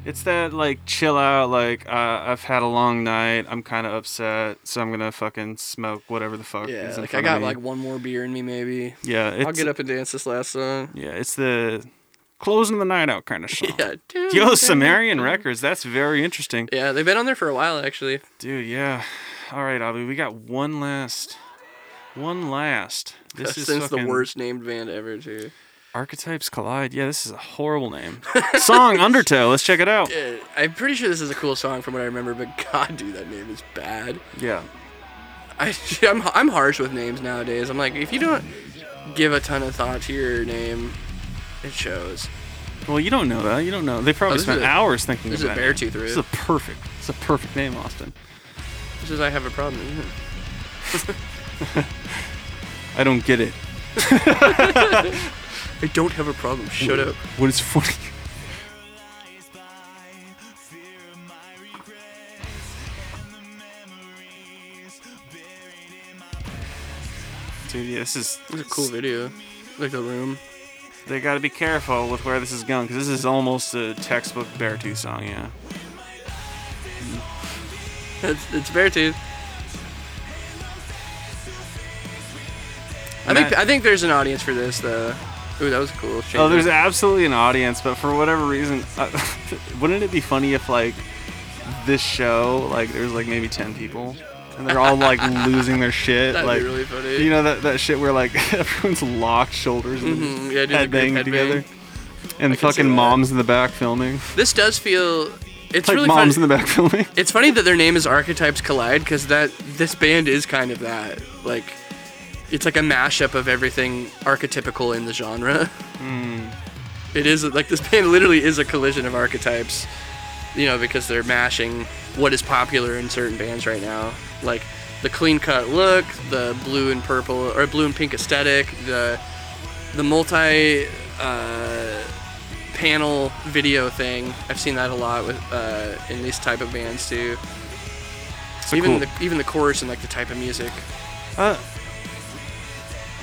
It's that like chill out, like uh, I've had a long night. I'm kind of upset, so I'm gonna fucking smoke whatever the fuck. Yeah, is in like I got like one more beer in me maybe. Yeah, I'll get up and dance this last song. Yeah, it's the closing the night out kind of song. Yeah. Yo, Sumerian Records. That's very interesting. Yeah, they've been on there for a while actually. Dude, yeah. All right, Avi, we got one last, one last. This is Since the worst named band ever too. Archetypes Collide. Yeah, this is a horrible name. Song Undertow. Let's check it out. Yeah, I'm pretty sure this is a cool song from what I remember, but god, dude, that name is bad. Yeah. I, I'm, I'm harsh with names nowadays. I'm like, if you don't give a ton of thought to your name, it shows. Well, you don't know that. You don't know. They probably Oh, this spent is a- hours thinking this is a. Beartooth name. riff. This is a perfect. It's a perfect name, Austin. This is I have a problem. Isn't it? I don't get it. I don't have a problem. Shut up. What is funny? Dude, yeah, this is This is a cool video. Like the room. They got to be careful with where this is going because this is almost a textbook Beartooth song. Yeah. It's, it's Beartooth. I think I think there's an audience for this though. Ooh, that was cool. Oh, there's absolutely an audience, but for whatever reason, uh, wouldn't it be funny if like this show, like there's like maybe ten people, and they're all like losing their shit, That'd be like really funny. you know that that shit where like everyone's locked shoulders and Mhm, yeah, headbanging headbang. together, and I fucking moms in the back filming. This does feel. It's like really moms funny. in the back filming. It's funny that their name is Archetypes Collide because that this band is kind of that. Like, it's like a mashup of everything archetypical in the genre. Hmm. It is like this band literally is a collision of archetypes. You know, because they're mashing what is popular in certain bands right now, like the clean cut look, the blue and purple or blue and pink aesthetic, the the multi uh, panel video thing. I've seen that a lot with uh, in these type of bands too. So even cool. the even the chorus and like the type of music. Uh,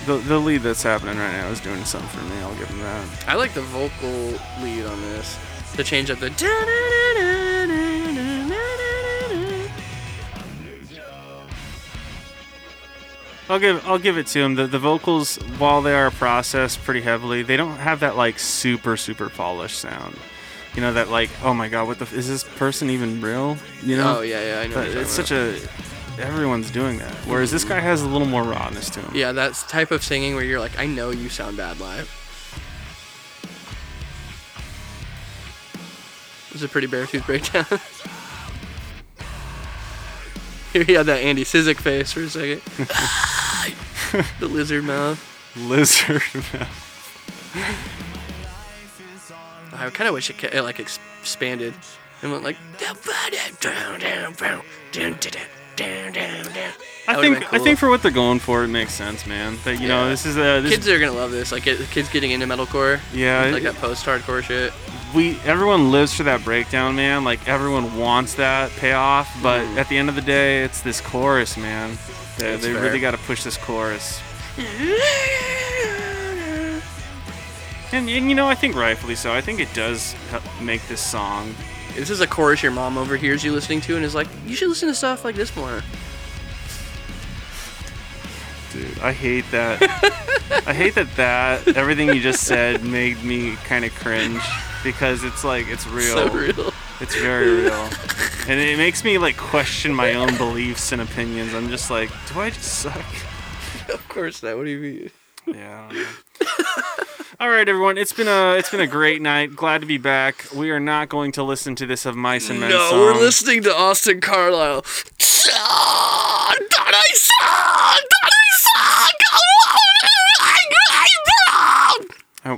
the the lead that's happening right now is doing something for me. I'll give him that. I like the vocal lead on this. The change up the. I'll give I'll give it to him. The the vocals, while they are processed pretty heavily, they don't have that like super super polished sound. You know that like oh my god, what the f- is this person even real? You know? Oh, yeah, yeah, I know But it's such a everyone's doing that. Whereas this guy has a little more rawness to him. Yeah, that's type of singing where you're like, I know you sound bad live. This is a pretty Beartooth breakdown. Here he had that Andy Sizik face for a second. the lizard mouth. Lizard mouth. I kind of wish it, it like expanded and went like. I think I think for what they're going for, it makes sense, man. That you know, this is a this, kids are gonna love this. Like it, kids getting into metalcore. Yeah, like it- that post-hardcore shit. we everyone lives for that breakdown, man. Like everyone wants that payoff, but mm. at the end of the day, it's this chorus, man. They, they really got to push this chorus. And, and you know, I think rightfully so. I think it does make this song. This is a chorus your mom overhears you listening to and is like, you should listen to stuff like this more. Dude, I hate that. I hate that that everything you just said made me kind of cringe because it's like it's real. So real. It's very real. And it makes me like question my own beliefs and opinions. I'm just like, do I just suck? of course not. What do you mean? Yeah. I don't know. All right, everyone. It's been a it's been a great night. Glad to be back. We are not going to listen to this of mice and men No, song. we're listening to Austin Carlile. I,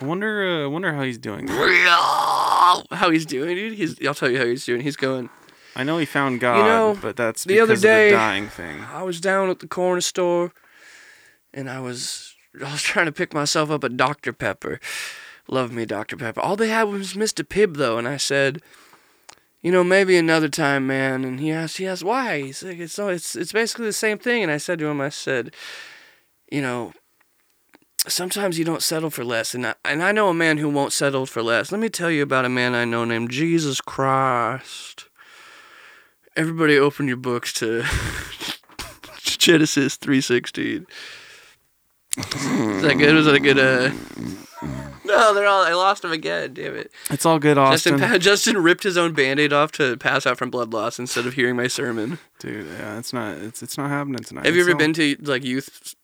I wonder. Uh, wonder how he's doing. How he's doing, dude? He's. I'll tell you how he's doing. He's going. I know he found God, You know, but that's the other day, of the dying thing. I was down at the corner store, and I was I was trying to pick myself up a Dr Pepper. Love me Dr Pepper. All they had was Mr Pibb though, and I said, you know, maybe another time, man. And he asked, he asked why. He's like, it's so it's it's basically the same thing. And I said to him, I said, you know, sometimes you don't settle for less. And I, and I know a man who won't settle for less. Let me tell you about a man I know named Jesus Christ. Everybody, open your books to Genesis three sixteen. Is that good? Was that a good? Uh... No, they're all. I lost him again. Damn it. It's all good, Austin. Justin, Justin ripped his own band-aid off to pass out from blood loss instead of hearing my sermon. Dude, yeah, it's not. It's it's not happening tonight. Have you ever been to like youth,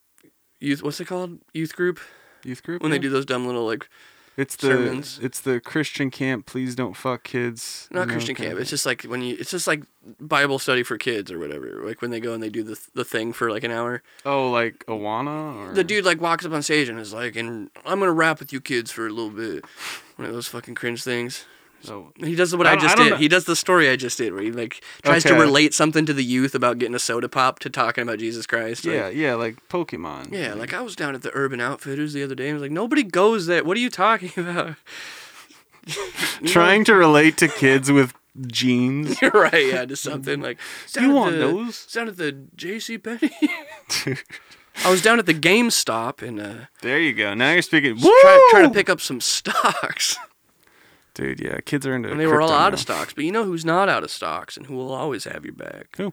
youth? What's it called? Youth group. Youth group. When yeah? they do those dumb little like. It's the sermons. it's the Christian camp. Please don't fuck kids. Not you know, Christian camp. It's just like when you. It's just like Bible study for kids or whatever. Like when they go and they do the the thing for like an hour. Oh, like Awana or The dude like walks up on stage and is like, "And I'm gonna rap with you kids for a little bit." One of those fucking cringe things. So He does what I I, just I did. know- He does the story I just did, where he like tries to relate something to the youth about getting a soda pop to talking about Jesus Christ. like- Yeah, yeah, like Pokemon. Yeah, like I was down at the Urban Outfitters the other day and was like, nobody goes there. What are you talking about? Trying to relate to kids with jeans. You're right, yeah, to something like. You want the- those? Down at the J.C. Penney. I was down at the GameStop and uh, There you go. Now you're speaking. just try, trying to pick up some stocks. Dude, yeah, kids are into. And they were all out now. of stocks. But you know who's not out of stocks and who will always have your back? Who?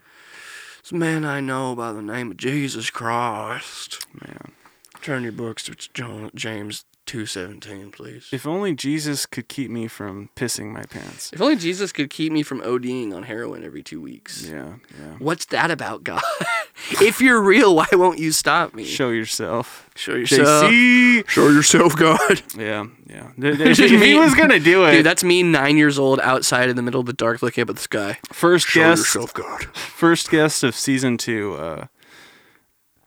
It's a man I know by the name of Jesus Christ. Man. Turn your books to John, James 2.17, please. If only Jesus could keep me from pissing my pants. If only Jesus could keep me from ODing on heroin every two weeks. Yeah, yeah. What's that about, God? if you're real, why won't you stop me? Show yourself. Show yourself. JC. Show yourself, God. Yeah, yeah. If he was gonna do it, Dude, that's me nine years old outside in the middle of the dark looking up at the sky. first Show guest, yourself, God. first guest of season two. Uh,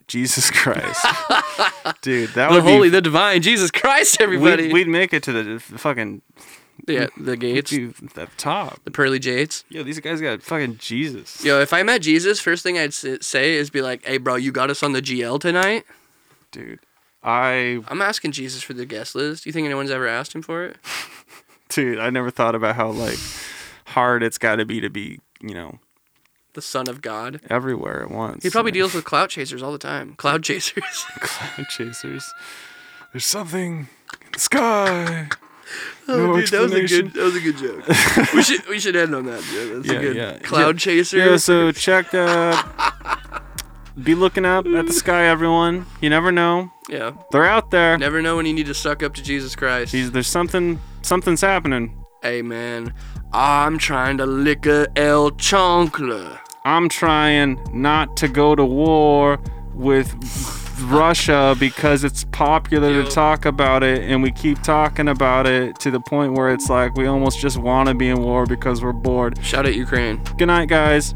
Jesus Christ, dude, that the would holy, be. the divine, Jesus Christ, everybody. We'd, we'd make it to the fucking yeah, the gates, we'd be at the top. the pearly jates. Yo, these guys got fucking Jesus. Yo, if I met Jesus, first thing I'd say is be like, "Hey, bro, you got us on the GL tonight." dude. I, I'm asking Jesus for the guest list. Do you think anyone's ever asked him for it? dude, I never thought about how like hard it's got to be to be, you know, The Son of God. everywhere at once. He probably deals with cloud chasers all the time. Cloud chasers. cloud chasers. There's something in the sky. Oh, No dude, that was a good. That was a good joke. we should we should end on that. Dude. That's Yeah, a good yeah. cloud Yeah. chaser. Yeah, so check uh be looking up at the sky everyone. You never know. Yeah. They're out there. Never know when you need to suck up to Jesus Christ. He's, there's something something's happening. Hey man, I'm trying to lick a El Chancla. I'm trying not to go to war with Russia because it's popular Yo. to talk about it and we keep talking about it to the point where it's like we almost just want to be in war because we're bored. Shout out Ukraine. Good night guys.